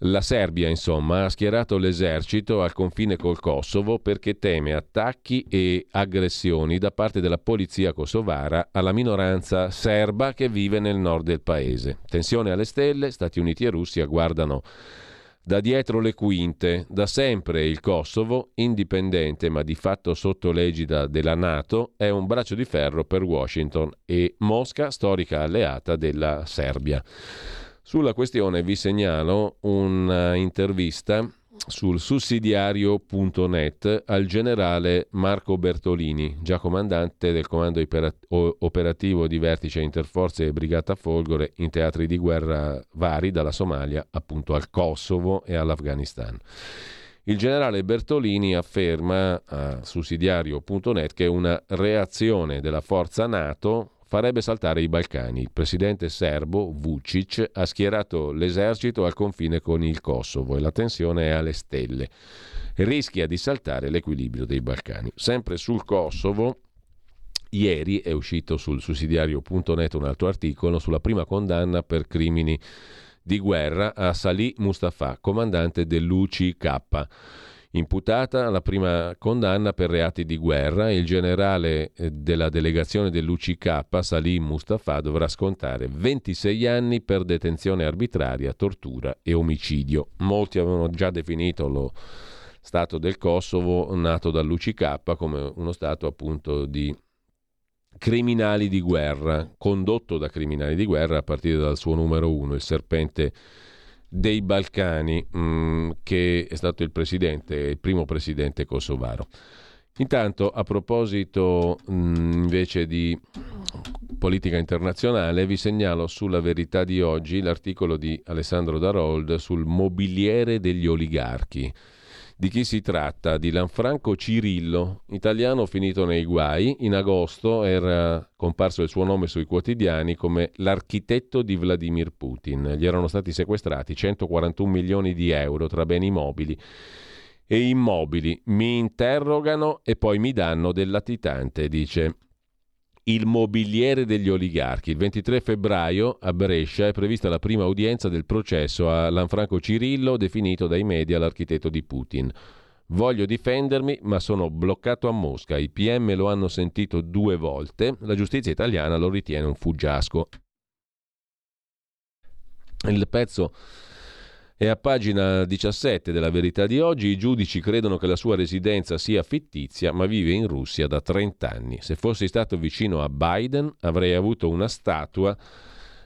La Serbia, insomma, ha schierato l'esercito al confine col Kosovo perché teme attacchi e aggressioni da parte della polizia kosovara alla minoranza serba che vive nel nord del paese. Tensione alle stelle, Stati Uniti e Russia guardano da dietro le quinte, da sempre il Kosovo, indipendente ma di fatto sotto l'egida della Nato, è un braccio di ferro per Washington e Mosca, storica alleata della Serbia. Sulla questione vi segnalo un'intervista sul sussidiario.net al generale Marco Bertolini, già comandante del comando operativo di vertice interforze e brigata Folgore in teatri di guerra vari, dalla Somalia appunto al Kosovo e all'Afghanistan. Il generale Bertolini afferma a sussidiario.net che una reazione della forza NATO farebbe saltare i Balcani. Il presidente serbo Vucic ha schierato l'esercito al confine con il Kosovo e la tensione è alle stelle. Rischia di saltare l'equilibrio dei Balcani. Sempre sul Kosovo, ieri è uscito sul sussidiario.net un altro articolo sulla prima condanna per crimini di guerra a Salih Mustafa, comandante dell'UCK imputata la prima condanna per reati di guerra il generale eh, della delegazione dell'UCK, Salim Mustafa, dovrà scontare 26 anni per detenzione arbitraria, tortura e omicidio. Molti avevano già definito lo Stato del Kosovo, nato dall'UCK, come uno Stato appunto di criminali di guerra, condotto da criminali di guerra a partire dal suo numero uno, il serpente dei Balcani, mh, mm, che è stato il presidente, il primo presidente kosovaro. Intanto, a proposito mh, mm, invece di politica internazionale, vi segnalo sulla verità di oggi l'articolo di Alessandro Darold sul mobiliere degli oligarchi. Di chi si tratta? Di Lanfranco Cirillo, italiano finito nei guai. In agosto era comparso il suo nome sui quotidiani come l'architetto di Vladimir Putin. Gli erano stati sequestrati 141 milioni di euro tra beni mobili e immobili. Mi interrogano e poi mi danno del latitante, dice il mobiliere degli oligarchi. Il 23 febbraio a Brescia è prevista la prima udienza del processo a Lanfranco Cirillo, definito dai media l'architetto di Putin. Voglio difendermi, ma sono bloccato a Mosca. I PM lo hanno sentito due volte. La giustizia italiana lo ritiene un fuggiasco. Il pezzo e a pagina 17 della Verità di oggi i giudici credono che la sua residenza sia fittizia, ma vive in Russia da 30 anni. Se fossi stato vicino a Biden avrei avuto una statua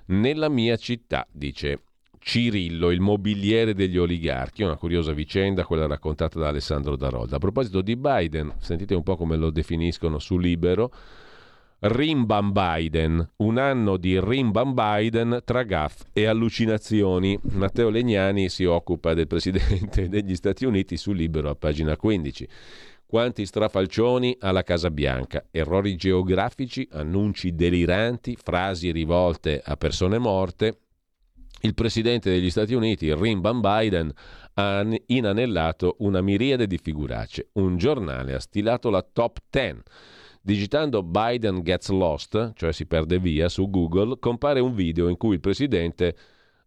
nella mia città, dice Cirillo, il mobiliere degli oligarchi, una curiosa vicenda, quella raccontata da Alessandro Darolda. A proposito di Biden, sentite un po' come lo definiscono su Libero, Rimbam Biden, un anno di Rimbam Biden tra gaff e allucinazioni. Matteo Legnani si occupa del presidente degli Stati Uniti su Libero a pagina 15. Quanti strafalcioni alla Casa Bianca, errori geografici, annunci deliranti, frasi rivolte a persone morte. Il presidente degli Stati Uniti, Rimbam Biden, ha inanellato una miriade di figuracce. Un giornale ha stilato la top 10 Digitando Biden gets lost, cioè si perde via, su Google, compare un video in cui il presidente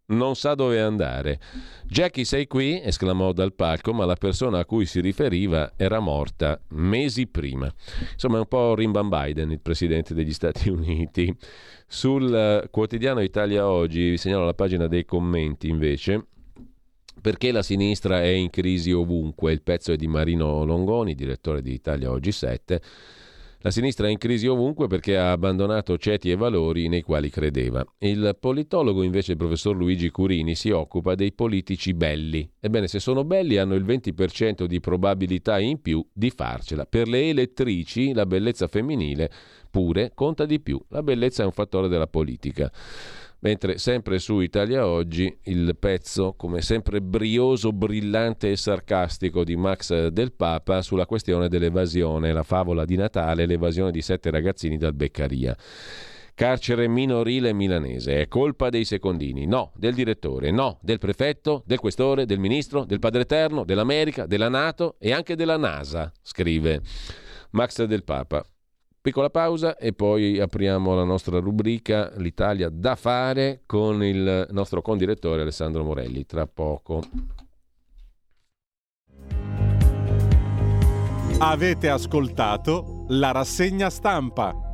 non sa dove andare. Jackie sei qui? esclamò dal palco, ma la persona a cui si riferiva era morta mesi prima. Insomma, è un po' Rimban Biden, il presidente degli Stati Uniti. Sul eh, quotidiano Italia Oggi, vi segnalo la pagina dei commenti invece. Perché la sinistra è in crisi ovunque? Il pezzo è di Marino Longoni, direttore di Italia Oggi 7 la sinistra è in crisi ovunque perché ha abbandonato ceti e valori nei quali credeva. Il politologo invece, il professor Luigi Curini, si occupa dei politici belli. Ebbene, se sono belli hanno il 20% di probabilità in più di farcela. Per le elettrici la bellezza femminile pure conta di più. La bellezza è un fattore della politica. Mentre sempre su Italia Oggi il pezzo, come sempre brioso, brillante e sarcastico di Max del Papa sulla questione dell'evasione, la favola di Natale, l'evasione di sette ragazzini dal Beccaria. Carcere minorile milanese. È colpa dei secondini? No. Del direttore? No. Del prefetto? Del questore? Del ministro? Del Padre Eterno? Dell'America? Della Nato? E anche della NASA? Scrive Max del Papa. Piccola pausa e poi apriamo la nostra rubrica L'Italia da fare con il nostro condirettore Alessandro Morelli. Tra poco. Avete ascoltato la rassegna stampa.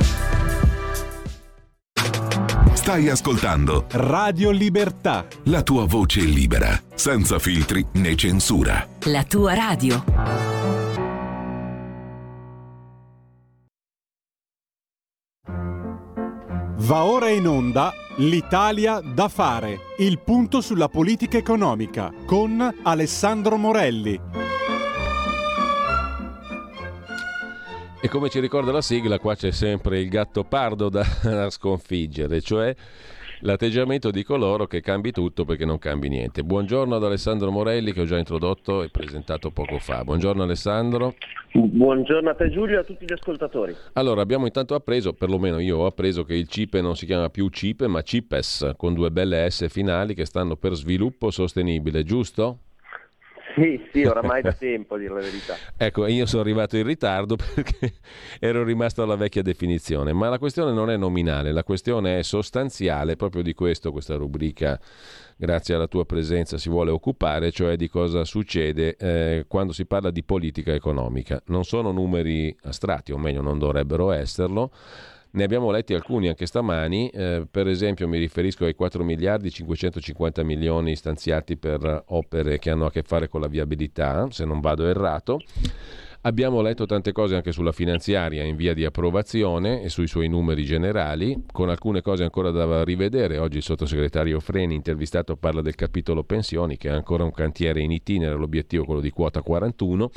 Stai ascoltando Radio Libertà. La tua voce libera, senza filtri né censura. La tua radio. Va ora in onda L'Italia da fare. Il punto sulla politica economica con Alessandro Morelli. E come ci ricorda la sigla, qua c'è sempre il gatto pardo da, sconfiggere, cioè l'atteggiamento di coloro che cambi tutto perché non cambi niente. Buongiorno ad Alessandro Morelli che ho già introdotto e presentato poco fa. Buongiorno Alessandro. Buongiorno a te Giulio e a tutti gli ascoltatori. Allora, abbiamo intanto appreso, perlomeno io ho appreso che il CIPE non si chiama più CIPE ma CIPES con due belle S finali che stanno per sviluppo sostenibile, giusto? Sì, sì, oramai da tempo a dire la verità. ecco, io sono arrivato in ritardo perché ero rimasto alla vecchia definizione, ma la questione non è nominale, la questione è sostanziale, proprio di questo questa rubrica, grazie alla tua presenza, si vuole occupare, cioè di cosa succede eh, quando si parla di politica economica. Non sono numeri astratti, o meglio non dovrebbero esserlo, Ne abbiamo letti alcuni anche stamani, eh, per esempio mi riferisco ai 4 miliardi 550 milioni stanziati per opere che hanno a che fare con la viabilità, se non vado errato. Abbiamo letto tante cose anche sulla finanziaria in via di approvazione e sui suoi numeri generali, con alcune cose ancora da rivedere. Oggi il sottosegretario Freni, intervistato, parla del capitolo pensioni, che è ancora un cantiere in itinere, l'obiettivo è quello di quota 41.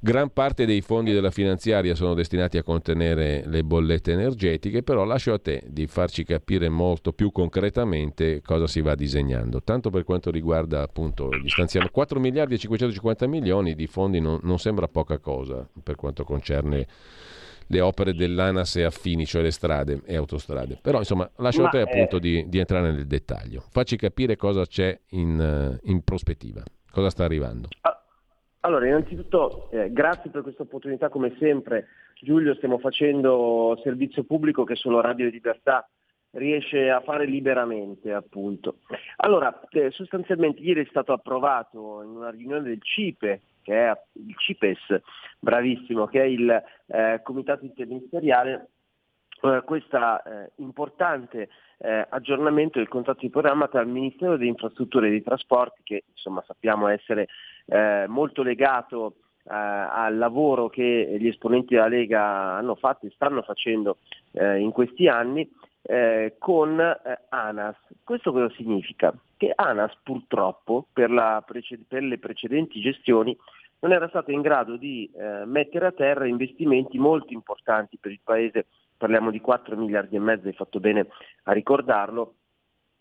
Gran parte dei fondi della finanziaria sono destinati a contenere le bollette energetiche, però lascio a te di farci capire molto più concretamente cosa si va disegnando. Tanto per quanto riguarda appunto gli stanziamenti, 4 miliardi e 550 milioni di fondi non, non sembra poca cosa per quanto concerne le opere dell'ANAS e affini, cioè le strade e autostrade. Però insomma lascio a te appunto di, di, entrare nel dettaglio. Facci capire cosa c'è in, in prospettiva, cosa sta arrivando. Ah, allora, innanzitutto eh, grazie per questa opportunità, come sempre Giulio stiamo facendo servizio pubblico che solo Radio Libertà riesce a fare liberamente appunto. Allora, eh, sostanzialmente ieri è stato approvato in una riunione del CIPE, che è il CIPES, bravissimo, che è il eh, Comitato Interministeriale, eh, questo eh, importante eh, aggiornamento del contratto di programma tra il Ministero delle Infrastrutture e dei Trasporti, che insomma sappiamo essere eh, molto legato eh, al lavoro che gli esponenti della Lega hanno fatto e stanno facendo eh, in questi anni, eh, con eh, ANAS. Questo cosa significa? Che ANAS purtroppo per, preced- per, le precedenti gestioni non era stato in grado di eh, mettere a terra investimenti molto importanti per il Paese, parliamo di 4 miliardi e mezzo, hai fatto bene a ricordarlo,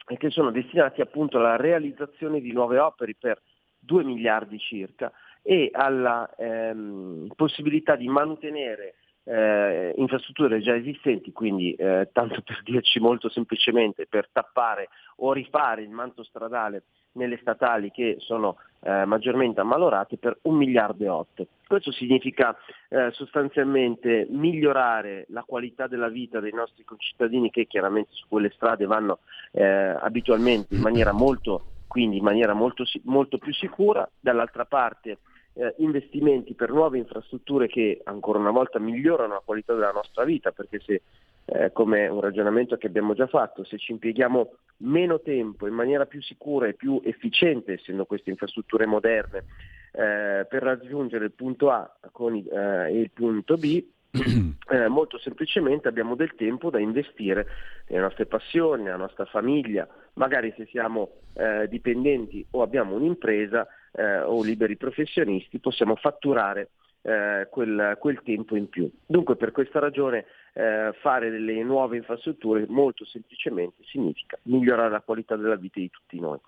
e che sono destinati appunto alla realizzazione di nuove opere per 2 miliardi circa e alla ehm, possibilità di mantenere eh, infrastrutture già esistenti, quindi eh, tanto per dirci molto semplicemente per tappare o rifare il manto stradale nelle statali che sono eh, maggiormente ammalorate per 1 miliardo e 8. Questo significa eh, sostanzialmente migliorare la qualità della vita dei nostri concittadini che chiaramente su quelle strade vanno eh, abitualmente in maniera molto quindi in maniera molto, molto più sicura, dall'altra parte eh, investimenti per nuove infrastrutture che ancora una volta migliorano la qualità della nostra vita, perché se, eh, come un ragionamento che abbiamo già fatto, se ci impieghiamo meno tempo in maniera più sicura e più efficiente, essendo queste infrastrutture moderne, eh, per raggiungere il punto A con, eh, e il punto B, eh, molto semplicemente abbiamo del tempo da investire nelle nostre passioni, nella nostra famiglia, magari se siamo eh, dipendenti o abbiamo un'impresa eh, o liberi professionisti possiamo fatturare eh, quel, quel, tempo in più. Dunque per questa ragione eh, fare delle nuove infrastrutture molto semplicemente significa migliorare la qualità della vita di tutti noi.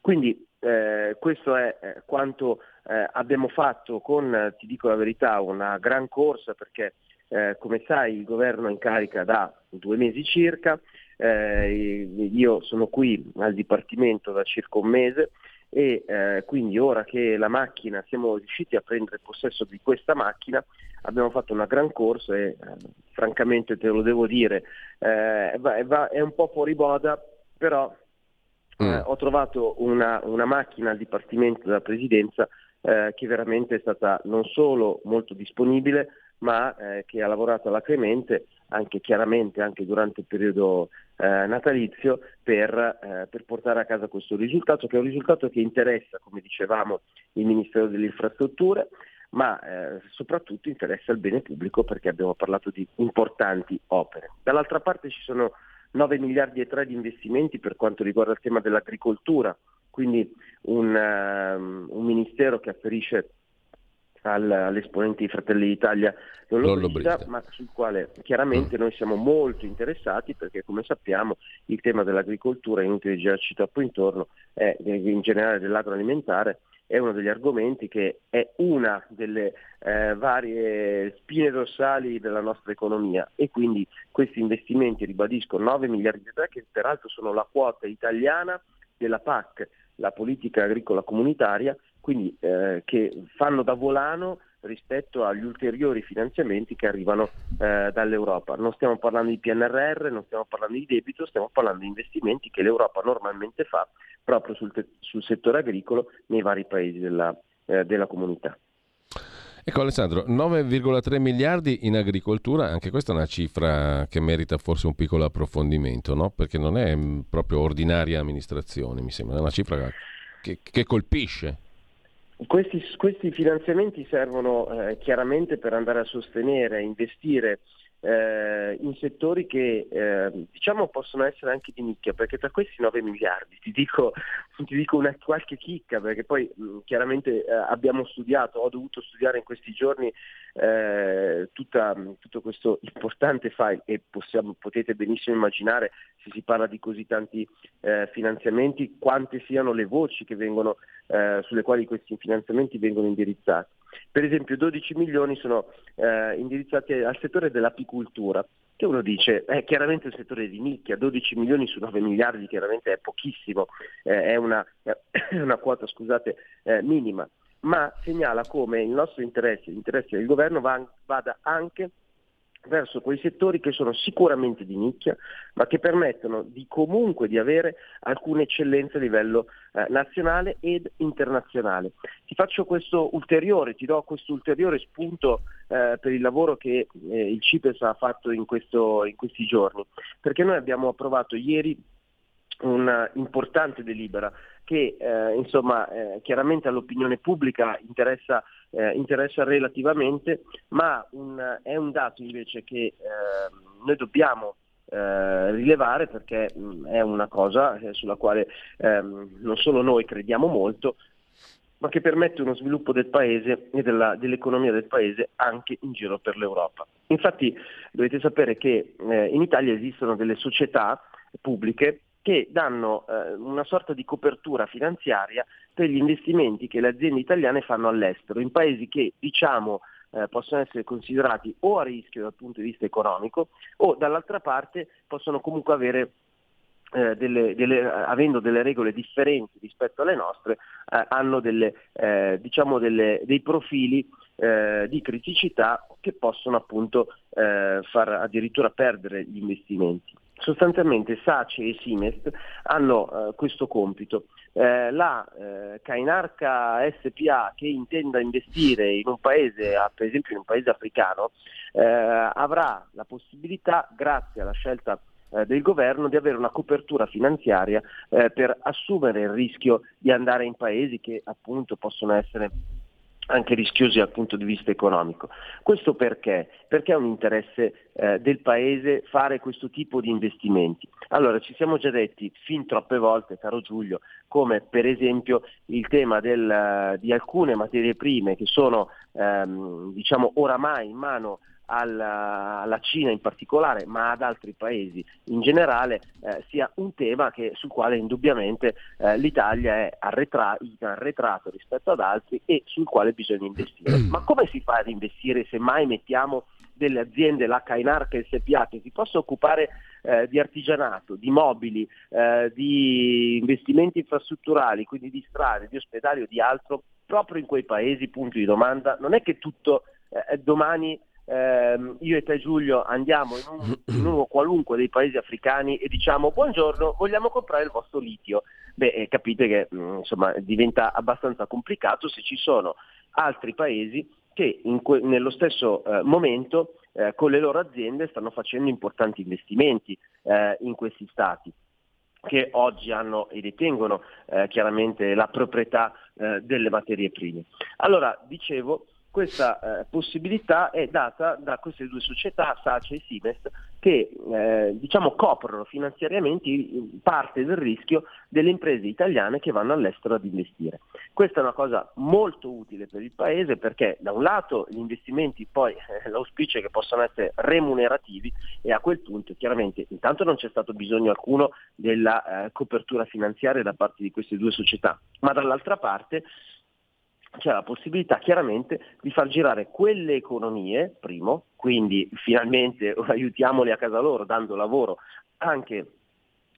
Quindi eh, questo è quanto abbiamo fatto con, ti dico la verità, una gran corsa perché eh, come sai il governo è in carica da due mesi circa, eh, io sono qui al Dipartimento da circa un mese e eh, quindi ora che la macchina, siamo riusciti a prendere possesso di questa macchina, abbiamo fatto una gran corsa e eh, francamente te lo devo dire, eh, va, va, è un po' fuori boda, però mm. Eh, ho trovato una, una, macchina al Dipartimento della Presidenza che veramente è stata non solo molto disponibile, ma eh, che ha lavorato alacremente anche chiaramente anche durante il periodo eh, natalizio per, eh, per, portare a casa questo risultato, che è un risultato che interessa, come dicevamo, il Ministero delle Infrastrutture, ma eh, soprattutto interessa il bene pubblico perché abbiamo parlato di importanti opere. Dall'altra parte ci sono 9 miliardi e 3 di investimenti per quanto riguarda il tema dell'agricoltura, quindi un, um, un ministero che afferisce all'esponente di Fratelli d'Italia Lollobrigida, ma sul quale chiaramente mm. noi siamo molto interessati perché come sappiamo il tema dell'agricoltura, inutile girarci troppo intorno, è, in generale dell'agroalimentare, è uno degli argomenti che è una delle eh, varie spine dorsali della nostra economia e quindi questi investimenti, ribadisco, 9 miliardi di euro che peraltro sono la quota italiana della PAC, la politica agricola comunitaria, quindi eh, che fanno da volano rispetto agli ulteriori finanziamenti che arrivano eh, dall'Europa. Non stiamo parlando di PNRR, non stiamo parlando di debito, stiamo parlando di investimenti che l'Europa normalmente fa proprio sul, te- sul settore agricolo nei vari paesi della, eh, della comunità. Ecco Alessandro, 9,3 miliardi in agricoltura, anche questa è una cifra che merita forse un piccolo approfondimento, no? perché non è mm, proprio ordinaria amministrazione, mi sembra, è una cifra che, che colpisce. Questi, questi, finanziamenti servono eh, chiaramente per andare a sostenere, investire eh, in settori che eh, diciamo possono essere anche di nicchia, perché tra questi 9 miliardi ti dico, ti dico una qualche chicca, perché poi mh, chiaramente eh, abbiamo studiato, ho dovuto studiare in questi giorni eh, tutta, tutto questo importante file e possiamo, potete benissimo immaginare se si parla di così tanti eh, finanziamenti quante siano le voci vengono, eh, sulle quali questi finanziamenti vengono indirizzati. Per esempio 12 milioni sono eh, indirizzati al settore dell'apicultura, che uno dice è chiaramente un settore di nicchia, 12 milioni su 9 miliardi chiaramente è pochissimo, eh, è, una, è, una, quota scusate, eh, minima, ma segnala come il nostro interesse, l'interesse del governo va, vada anche verso quei settori che sono sicuramente di nicchia, ma che permettono di comunque di avere alcune eccellenze a livello eh, nazionale ed internazionale. Ti faccio questo ulteriore, ti do questo ulteriore spunto eh, per il lavoro che eh, il CIPES ha fatto in, questo, in questi giorni, perché noi abbiamo approvato ieri una importante delibera che eh, insomma, eh, chiaramente all'opinione pubblica interessa, eh, interessa relativamente, ma un, è un dato invece che ehm, noi dobbiamo eh, rilevare perché mh, è una cosa eh, sulla quale ehm, non solo noi crediamo molto, ma che permette uno sviluppo del paese e della, dell'economia del paese anche in giro per l'Europa. Infatti dovete sapere che eh, in Italia esistono delle società pubbliche che danno eh, una sorta di copertura finanziaria per gli investimenti che le aziende italiane fanno all'estero, in paesi che diciamo eh, possono essere considerati o a rischio dal punto di vista economico o dall'altra parte possono comunque avere eh, delle, delle, avendo delle regole differenti rispetto alle nostre, eh, hanno delle, eh, diciamo dei profili eh, di criticità che possono appunto eh, far addirittura perdere gli investimenti. Sostanzialmente SACE e Simest hanno eh, questo compito. Eh, la eh, Cainarca SPA che intenda investire in un paese, per esempio in un paese africano, eh, avrà la possibilità, grazie alla scelta eh, del governo, di avere una copertura finanziaria eh, per assumere il rischio di andare in paesi che appunto possono essere anche rischiosi dal punto di vista economico. Questo perché? Perché è un interesse eh, del Paese fare questo tipo di investimenti. Allora, ci siamo già detti fin troppe volte, caro Giulio, come per esempio il tema del, di alcune materie prime che sono ehm, diciamo oramai in mano alla, alla, Cina in particolare, ma ad altri paesi. In generale, eh, sia un tema che, sul quale indubbiamente eh, l'Italia è arretra- arretrato rispetto ad altri e sul quale bisogna investire. Ma come si fa ad investire se mai mettiamo delle aziende, la Cainarca e il SPA, che si possa occupare eh, di artigianato, di mobili, eh, di investimenti infrastrutturali, quindi di strade, di ospedali o di altro, proprio in quei paesi, punto di domanda, non è che tutto eh, domani eh, io e te Giulio andiamo in, un, in, uno qualunque dei paesi africani e diciamo buongiorno, vogliamo comprare il vostro litio. Beh, eh, capite che mm, insomma, diventa abbastanza complicato se ci sono altri paesi che que- nello stesso eh, momento eh, con le loro aziende stanno facendo importanti investimenti eh, in questi stati che oggi hanno e detengono eh, chiaramente la proprietà delle materie prime. Allora, dicevo, questa eh, possibilità è data da queste due società, SACE e Simest, che eh, diciamo, coprono finanziariamente parte del rischio delle imprese italiane che vanno all'estero ad investire. Questa è una cosa molto utile per il Paese perché da un lato gli investimenti poi eh, l'auspicio è che possano essere remunerativi e a quel punto chiaramente intanto non c'è stato bisogno alcuno della eh, copertura finanziaria da parte di queste due società, ma dall'altra parte c'è la possibilità chiaramente di far girare quelle economie, primo, quindi finalmente aiutiamoli a casa loro dando lavoro anche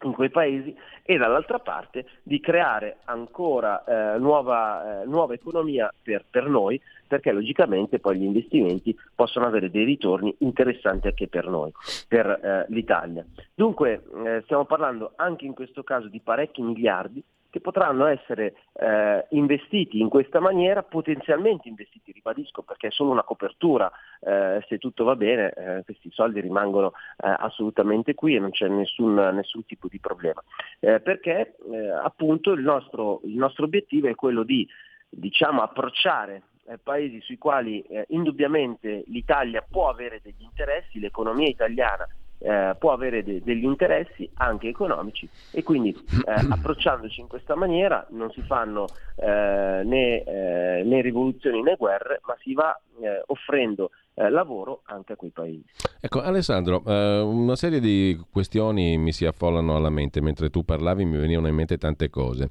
in quei paesi e dall'altra parte di creare ancora eh, nuova, eh, nuova, economia per, per, noi perché logicamente poi gli investimenti possono avere dei ritorni interessanti anche per noi, per eh, l'Italia. Dunque eh, stiamo parlando anche in questo caso di parecchi miliardi che potranno essere eh, investiti in questa maniera, potenzialmente investiti, ribadisco, perché è solo una copertura, eh, se tutto va bene eh, questi soldi rimangono eh, assolutamente qui e non c'è nessun, nessun tipo di problema, eh, perché eh, appunto il nostro, il nostro obiettivo è quello di diciamo, approcciare paesi sui quali indubbiamente l'Italia può avere degli interessi, l'economia italiana eh, può avere de- degli interessi anche economici e quindi eh, approcciandoci in questa maniera non si fanno eh, né, eh, né, rivoluzioni né guerre, ma si va eh, offrendo eh, lavoro anche a quei paesi. Ecco Alessandro, eh, una serie di questioni mi si affollano alla mente mentre tu parlavi, mi venivano in mente tante cose.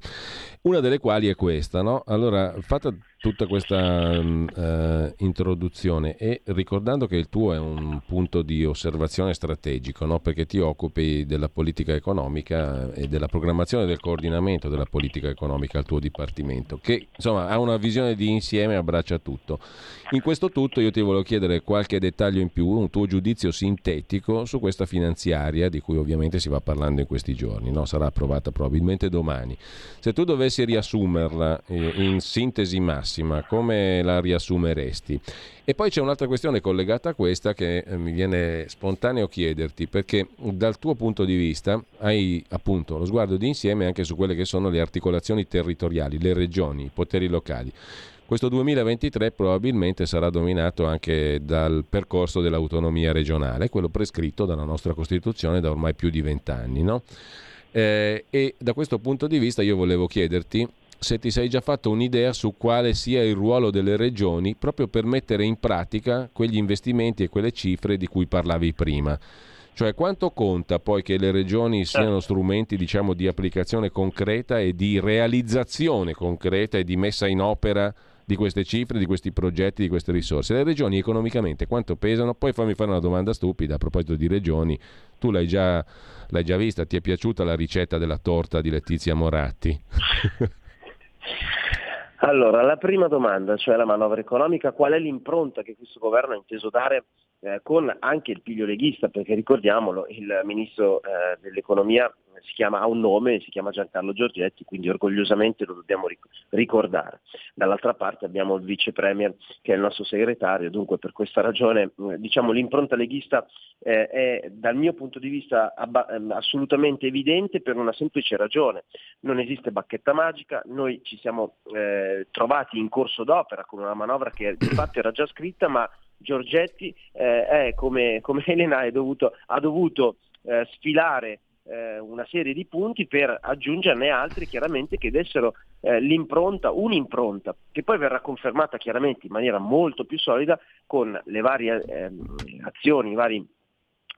Una delle quali è questa, no? Allora, fatta tutta questa uh, introduzione e ricordando che il tuo è un punto di osservazione strategico, no? perché ti occupi della politica economica e della programmazione del coordinamento della politica economica al tuo dipartimento, che insomma ha una visione di insieme e abbraccia tutto. In questo tutto io ti volevo chiedere qualche dettaglio in più, un tuo giudizio sintetico su questa finanziaria di cui ovviamente si va parlando in questi giorni, no? sarà approvata probabilmente domani. Se tu dovessi riassumerla eh, in sintesi massima, massima, come la riassumeresti? E poi c'è un'altra questione collegata a questa che eh, mi viene spontaneo chiederti, perché dal tuo punto di vista hai appunto lo sguardo di insieme anche su quelle che sono le articolazioni territoriali, le regioni, i poteri locali. Questo 2023 probabilmente sarà dominato anche dal percorso dell'autonomia regionale, quello prescritto dalla nostra Costituzione da ormai più di vent'anni. No? Eh, e da questo punto di vista io volevo chiederti se ti sei già fatto un'idea su quale sia il ruolo delle regioni proprio per mettere in pratica quegli investimenti e quelle cifre di cui parlavi prima. Cioè quanto conta poi che le regioni siano certo. strumenti diciamo, di applicazione concreta e di realizzazione concreta e di messa in opera di queste cifre, di questi progetti, di queste risorse. Le regioni economicamente quanto pesano? Poi fammi fare una domanda stupida a proposito di regioni. Tu l'hai già, l'hai già vista? Ti è piaciuta la ricetta della torta di Letizia Moratti? Allora, la prima domanda, cioè la manovra economica, qual è l'impronta che questo governo ha inteso dare eh, con anche il piglio leghista, perché ricordiamolo, il ministro eh, dell'economia si chiama, ha un nome, si chiama Giancarlo Giorgetti, quindi orgogliosamente lo dobbiamo ricordare. Dall'altra parte abbiamo il vice premier che è il nostro segretario, dunque per questa ragione eh, diciamo, l'impronta leghista eh, è dal mio punto di vista abba- ehm, assolutamente evidente per una semplice ragione. Non esiste bacchetta magica, noi ci siamo eh, trovati in corso d'opera con una manovra che di fatto era già scritta, ma Giorgetti eh, è come, come Elena dovuto, ha dovuto eh, sfilare eh, una serie di punti per aggiungerne altri chiaramente che dessero eh, l'impronta, un'impronta che poi verrà confermata chiaramente in maniera molto più solida con le varie eh, azioni, i vari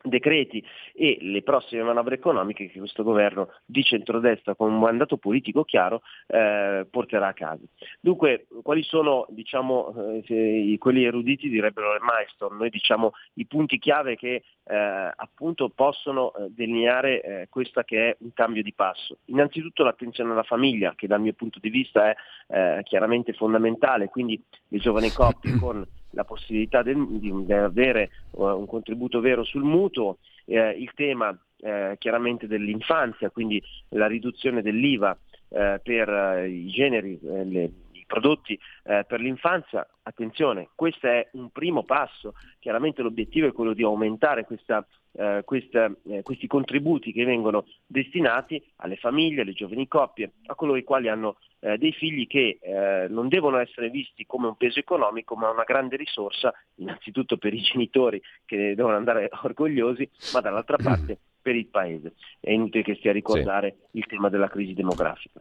decreti e le prossime manovre economiche che questo governo di centrodestra con un mandato politico chiaro eh, porterà a casa. Dunque, quali sono diciamo, eh, quelli eruditi direbbero le milestone, noi diciamo i punti chiave che eh, appunto possono eh, delineare eh, questa che è un cambio di passo. Innanzitutto l'attenzione alla famiglia, che dal mio punto di vista è eh, chiaramente fondamentale, quindi le giovani coppie con la possibilità di, di avere uh, un contributo vero sul mutuo, eh, il tema eh, chiaramente dell'infanzia, quindi la riduzione dell'IVA eh, per eh, i generi, eh, le, prodotti eh, per l'infanzia, attenzione, questo è un primo passo, chiaramente l'obiettivo è quello di aumentare questa, eh, questa, eh, questi contributi che vengono destinati alle famiglie, alle giovani coppie, a coloro i quali hanno eh, dei figli che eh, non devono essere visti come un peso economico, ma una grande risorsa, innanzitutto per i genitori che devono andare orgogliosi, ma dall'altra parte per il Paese. È inutile che stia a ricordare sì. il tema della crisi demografica.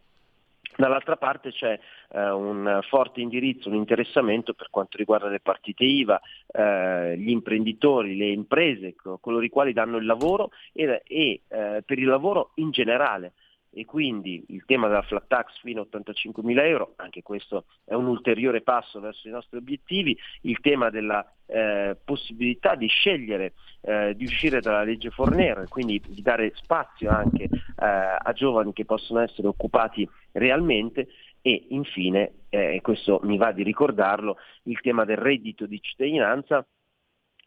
Dall'altra parte c'è eh, un forte indirizzo, un interessamento per quanto riguarda le partite IVA, eh, gli imprenditori, le imprese, coloro i quali danno il lavoro e, e eh, per il lavoro in generale e quindi il tema della flat tax fino a 85 mila euro, anche questo è un ulteriore passo verso i nostri obiettivi, il tema della eh, possibilità di scegliere eh, di uscire dalla legge Fornero e quindi di dare spazio anche eh, a giovani che possono essere occupati realmente. E infine, e questo mi va di ricordarlo, il tema del reddito di cittadinanza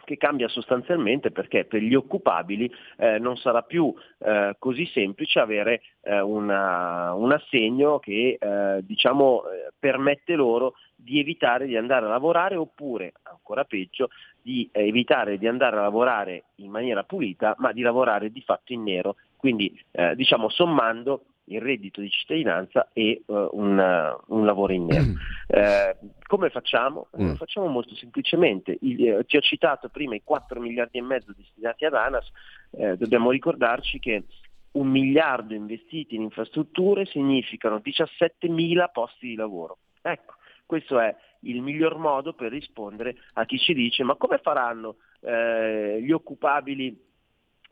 che cambia sostanzialmente perché per gli occupabili eh, non sarà più eh, così semplice avere eh, una, un assegno che eh, diciamo, eh, permette loro di evitare di andare a lavorare oppure, ancora peggio, di eh, evitare di andare a lavorare in maniera pulita ma di lavorare di fatto in nero, quindi diciamo sommando il reddito di cittadinanza e uh, un, uh, un, lavoro in nero. Eh, come facciamo? Mm. Lo facciamo molto semplicemente. Il, eh, ti ho citato prima i 4 miliardi e mezzo destinati ad ANAS, eh, dobbiamo ricordarci che un miliardo investiti in infrastrutture significano 17 mila posti di lavoro. Ecco, questo è il miglior modo per rispondere a chi ci dice ma come faranno eh, gli occupabili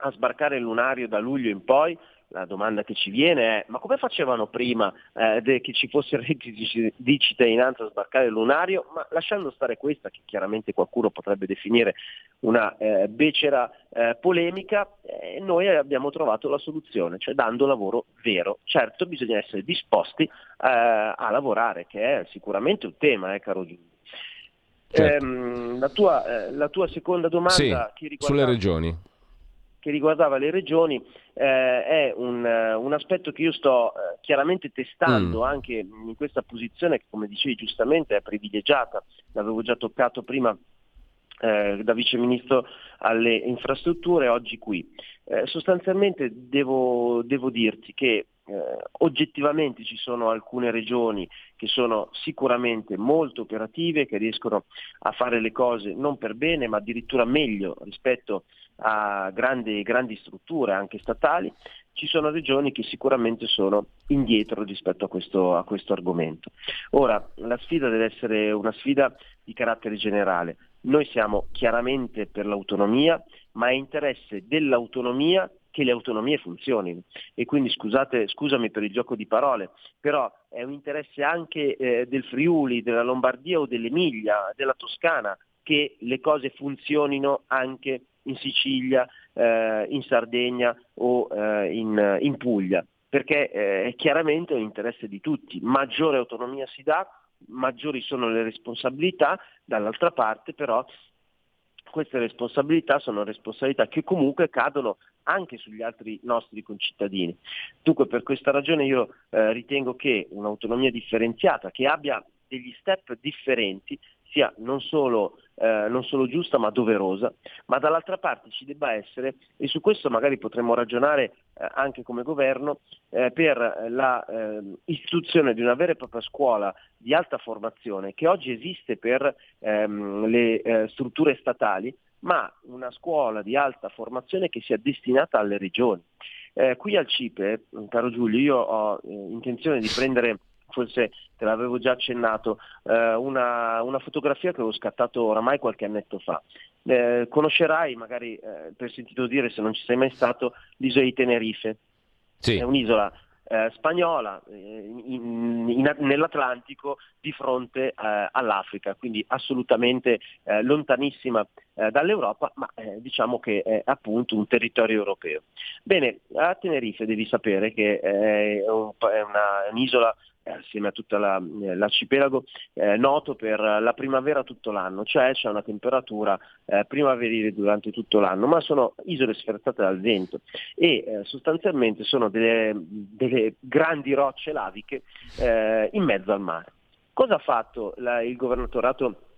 a sbarcare il lunario da luglio in poi? La domanda che ci viene è ma come facevano prima eh, che ci fosse il reddito di cittadinanza a sbarcare il lunario? Ma lasciando stare questa, che chiaramente qualcuno potrebbe definire una eh, becera eh, polemica, eh, noi abbiamo trovato la soluzione, cioè dando lavoro vero. Certo bisogna essere disposti eh, a lavorare, che è sicuramente un tema, eh, caro Giulio. Certo. Ehm, la, tua, la, tua, seconda domanda sì, riguarda... sulle regioni che riguardava le regioni eh, è un, un, aspetto che io sto eh, chiaramente testando mm. anche in questa posizione che come dicevi giustamente è privilegiata, l'avevo già toccato prima eh, da vice ministro alle infrastrutture, oggi qui. Eh, sostanzialmente devo, devo, dirti che eh, oggettivamente ci sono alcune regioni che sono sicuramente molto operative, che riescono a fare le cose non per bene, ma addirittura meglio rispetto a grandi, grandi strutture anche statali, ci sono regioni che sicuramente sono indietro rispetto a questo, a questo, argomento. Ora, la sfida deve essere una sfida di carattere generale. Noi siamo chiaramente per l'autonomia, ma è interesse dell'autonomia che le autonomie funzionino. E quindi scusate, scusami per il gioco di parole, però è un interesse anche eh, del Friuli, della Lombardia o dell'Emilia, della Toscana, che le cose funzionino anche in Sicilia, eh, in Sardegna o eh, in, in, Puglia, perché eh, è chiaramente un interesse di tutti. Maggiore autonomia si dà, maggiori sono le responsabilità, dall'altra parte però queste responsabilità sono responsabilità che comunque cadono anche sugli altri nostri concittadini. Dunque per questa ragione io eh, ritengo che un'autonomia differenziata che abbia degli step differenti sia non solo, eh, non solo, giusta ma doverosa, ma dall'altra parte ci debba essere, e su questo magari potremmo ragionare eh, anche come governo, eh, per l'istituzione ehm, di una vera e propria scuola di alta formazione che oggi esiste per ehm, le eh, strutture statali, ma una scuola di alta formazione che sia destinata alle regioni. Eh, qui al CIPE, caro Giulio, io ho eh, intenzione di prendere forse te l'avevo già accennato, eh, una, una, fotografia che avevo scattato oramai qualche annetto fa. Eh, conoscerai, magari eh, per sentito dire se non ci sei mai stato, l'isola di Tenerife. Sì. È un'isola eh, spagnola eh, in, in, nell'Atlantico di fronte all'Africa, quindi assolutamente lontanissima eh, dall'Europa, ma eh, diciamo che è appunto un territorio europeo. Bene, a Tenerife devi sapere che è, un, è una, un'isola assieme a tutto la, l'arcipelago, eh, noto per la primavera tutto l'anno, cioè c'è una temperatura eh, primaverile durante tutto l'anno, ma sono isole sferzate dal vento e eh, sostanzialmente sono delle, delle, grandi rocce laviche eh, in mezzo al mare. Cosa ha fatto la, il governatorato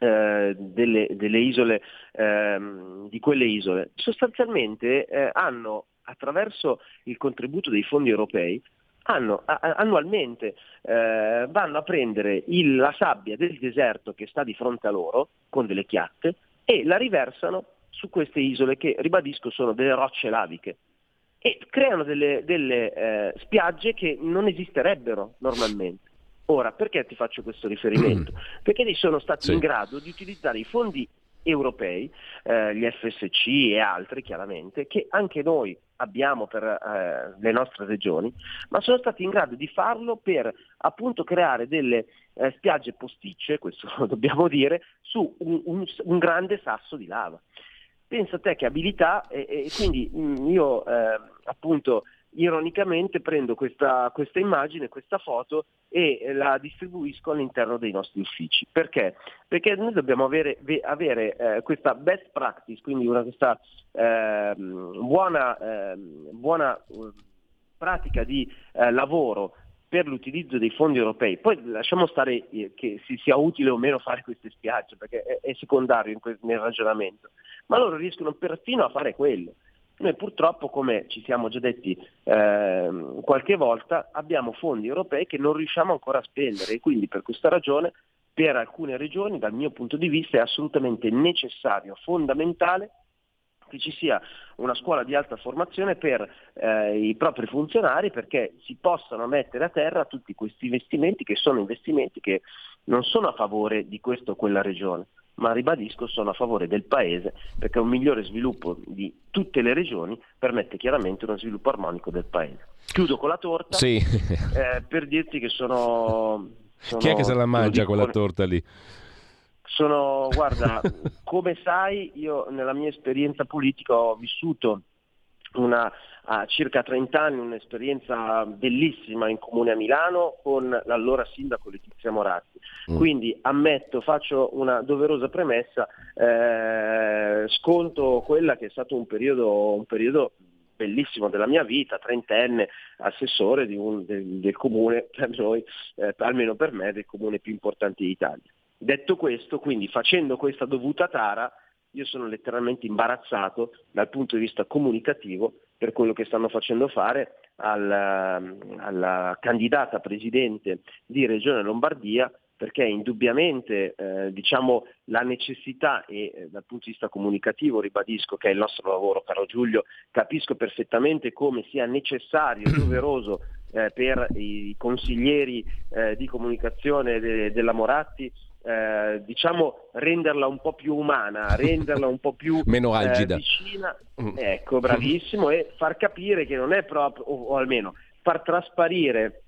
eh, delle, delle, isole, ehm, di quelle isole? Sostanzialmente eh, hanno attraverso il contributo dei fondi europei hanno, a, annualmente eh, vanno a prendere il, la sabbia del deserto che sta di fronte a loro con delle chiatte e la riversano su queste isole che, ribadisco, sono delle rocce laviche e creano delle, delle eh, spiagge che non esisterebbero normalmente. Ora, perché ti faccio questo riferimento? Perché sono stati sì. in grado di utilizzare i fondi europei, eh, gli FSC e altri chiaramente, che anche noi abbiamo per eh, le nostre regioni, ma sono stati in grado di farlo per appunto creare delle eh, spiagge posticce, questo dobbiamo dire, su un, un, un, grande sasso di lava. Pensa a te che abilità e, e quindi mh, mm, io eh, appunto ironicamente prendo questa, questa, immagine, questa foto e la distribuisco all'interno dei nostri uffici. Perché? Perché noi dobbiamo avere, avere eh, questa best practice, quindi una, questa eh, buona, eh, buona pratica di eh, lavoro per l'utilizzo dei fondi europei. Poi lasciamo stare eh, che si sia utile o meno fare queste spiagge, perché è, è secondario que- nel ragionamento, ma loro riescono perfino a fare quello. Noi purtroppo, come ci siamo già detti eh, qualche volta, abbiamo fondi europei che non riusciamo ancora a spendere e quindi per questa ragione per alcune regioni, dal mio punto di vista, è assolutamente necessario, fondamentale che ci sia una scuola di alta formazione per eh, i propri funzionari perché si possano mettere a terra tutti questi investimenti che sono investimenti che non sono a favore di questa o quella regione, ma ribadisco sono a favore del Paese perché un migliore sviluppo di tutte le regioni permette chiaramente uno sviluppo armonico del Paese. Chiudo con la torta sì. eh, per dirti che sono, sono... Chi è che se la mangia quella torta lì? Sono, guarda, come sai, io nella mia esperienza politica ho vissuto una, a circa 30 anni un'esperienza bellissima in comune a Milano con l'allora sindaco Letizia Moratti. Mm. Quindi ammetto, faccio una doverosa premessa, eh, sconto quella che è stato un periodo, un periodo bellissimo della mia vita, trentenne, assessore un, del, del, comune, per noi, eh, almeno per me, del comune più importante d'Italia. Detto questo, quindi facendo questa dovuta tara, io sono letteralmente imbarazzato dal punto di vista comunicativo per quello che stanno facendo fare alla, alla candidata presidente di Regione Lombardia perché indubbiamente eh, diciamo, la necessità e eh, dal punto di vista comunicativo ribadisco che è il nostro lavoro, caro Giulio, capisco perfettamente come sia necessario e doveroso eh, per i consiglieri eh, di comunicazione de- della Moratti eh, diciamo renderla un po' più umana, renderla un po' più meno algida. Eh, vicina, mm. ecco, bravissimo, e far capire che non è proprio, o, o almeno far trasparire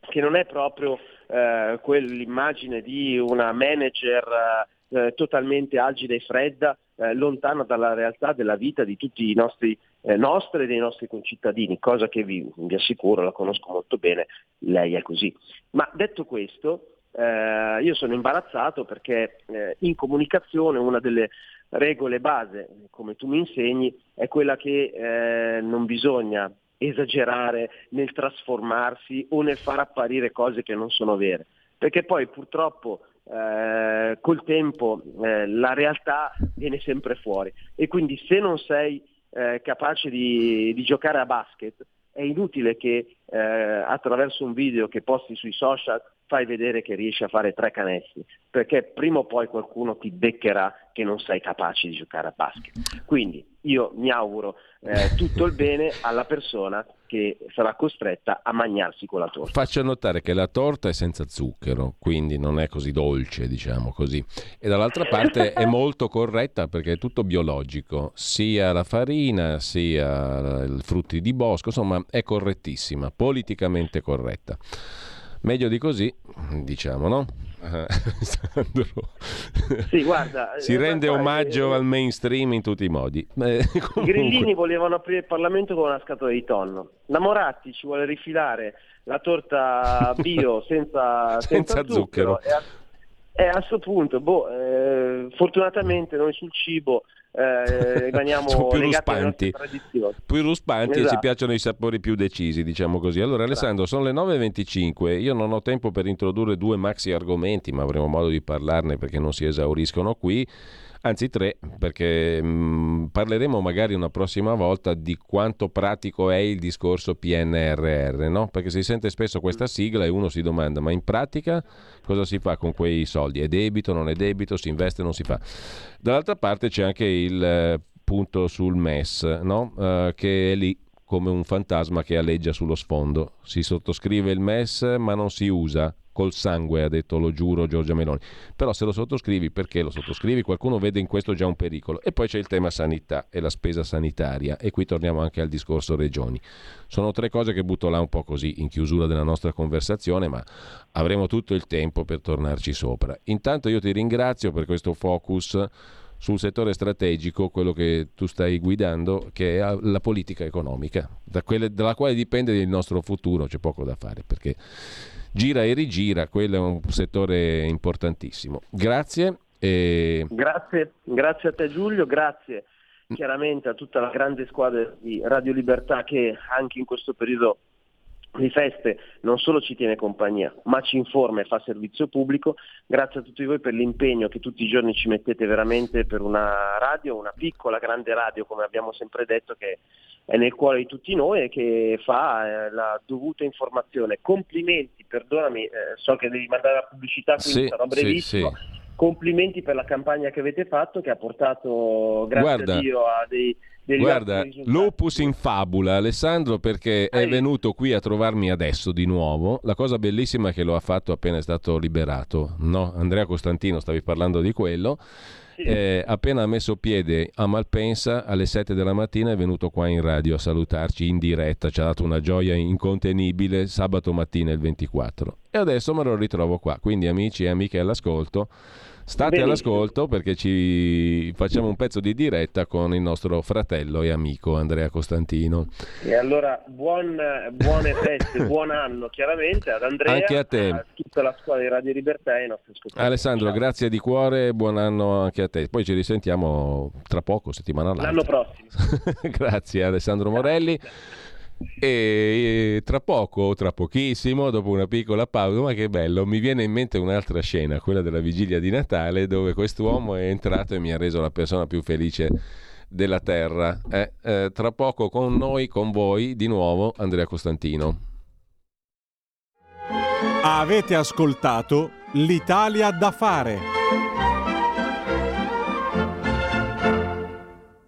che non è proprio eh, quell'immagine di una manager eh, totalmente algida e fredda, eh, lontana dalla realtà della vita di tutti i nostri eh, nostre e dei nostri concittadini, cosa che vi, vi assicuro, la conosco molto bene, lei è così. Ma detto questo, eh, io sono imbarazzato perché eh, in comunicazione una delle regole base, come tu mi insegni, è quella che eh, non bisogna esagerare nel trasformarsi o nel far apparire cose che non sono vere, perché poi purtroppo eh, col tempo eh, la realtà viene sempre fuori. E quindi se non sei eh, capace di, di giocare a basket è inutile che eh, attraverso un video che posti sui social fai vedere che riesci a fare tre canestri, perché prima o poi qualcuno ti beccherà che non sei capace di giocare a basket. Quindi io mi auguro eh, tutto il bene alla persona che sarà costretta a mangiarsi con la torta. Faccio notare che la torta è senza zucchero, quindi non è così dolce, diciamo così. E dall'altra parte è molto corretta perché è tutto biologico, sia la farina, sia i frutti di bosco, insomma è correttissima, politicamente corretta. Meglio di così, diciamo, no? sì, guarda, si rende omaggio eh, al mainstream in tutti i modi. Eh, I grillini volevano aprire il Parlamento con una scatola di tonno. La Moratti ci vuole rifilare la torta bio senza, senza, senza zucchero. zucchero. E a, e a questo punto, boh, eh, fortunatamente noi sul cibo eh, rimaniamo più ruspanti, più ruspanti esatto. e ci esatto. piacciono i sapori più decisi, diciamo così. Allora Alessandro, sono le 9.25, io non ho tempo per introdurre due maxi argomenti, ma avremo modo di parlarne perché non si esauriscono qui anzi tre, perché mh, mm, parleremo magari una prossima volta di quanto pratico è il discorso PNRR, no? perché si sente spesso questa sigla e uno si domanda, ma in pratica cosa si fa con quei soldi? È debito, non è debito, si investe, non si fa? Dall'altra parte c'è anche il eh, punto sul MES, no? uh, che è lì come un fantasma che alleggia sullo sfondo. Si sottoscrive il MES ma non si usa col sangue, ha detto lo giuro Giorgia Meloni. Però se lo sottoscrivi, perché lo sottoscrivi? Qualcuno vede in questo già un pericolo. E poi c'è il tema sanità e la spesa sanitaria. E qui torniamo anche al discorso regioni. Sono tre cose che butto là un po' così in chiusura della nostra conversazione, ma avremo tutto il tempo per tornarci sopra. Intanto io ti ringrazio per questo focus sul settore strategico, quello che tu stai guidando, che è la politica economica, da quelle, dalla quale dipende il nostro futuro, c'è poco da fare perché gira e rigira, quello è un settore importantissimo. Grazie. E... Grazie, grazie a te Giulio, grazie chiaramente a tutta la grande squadra di Radio Libertà che anche in questo periodo di feste non solo ci tiene compagnia, ma ci informa e fa servizio pubblico. Grazie a tutti voi per l'impegno che tutti i giorni ci mettete veramente per una radio, una piccola, grande radio, come abbiamo sempre detto, che è nel cuore di tutti noi e che fa eh, la dovuta informazione. Complimenti, perdonami, eh, so che devi mandare la pubblicità, quindi sì, sarò brevissimo. Sì, sì. Complimenti per la campagna che avete fatto, che ha portato, grazie Guarda. a Dio, a dei, degli Guarda, lupus in fabula, Alessandro, perché è venuto qui a trovarmi adesso di nuovo. La cosa bellissima è che lo ha fatto appena è stato liberato, no? Andrea Costantino, stavi parlando di quello. Eh, appena ha messo piede a Malpensa alle 7 della mattina è venuto qua in radio a salutarci in diretta, ci ha dato una gioia incontenibile sabato mattina il 24 e adesso me lo ritrovo qua, quindi amici e amiche all'ascolto State Benissimo. all'ascolto perché ci facciamo un pezzo di diretta con il nostro fratello e amico Andrea Costantino. E allora buon, buone feste, buon anno chiaramente ad Andrea, Anche a te. tutta la squadra di Radio Libertà e ai nostri ascoltatori. Alessandro, grazie di cuore, buon anno anche a te. Poi ci risentiamo tra poco, settimana l'altra. L'anno prossimo. grazie Alessandro Morelli. E e tra poco, tra pochissimo, dopo una piccola pausa, ma che bello, mi viene in mente un'altra scena, quella della vigilia di Natale, dove quest'uomo è entrato e mi ha reso la persona più felice della terra. Eh, eh, tra poco con noi, con voi, di nuovo Andrea Costantino. Avete ascoltato l'Italia da fare.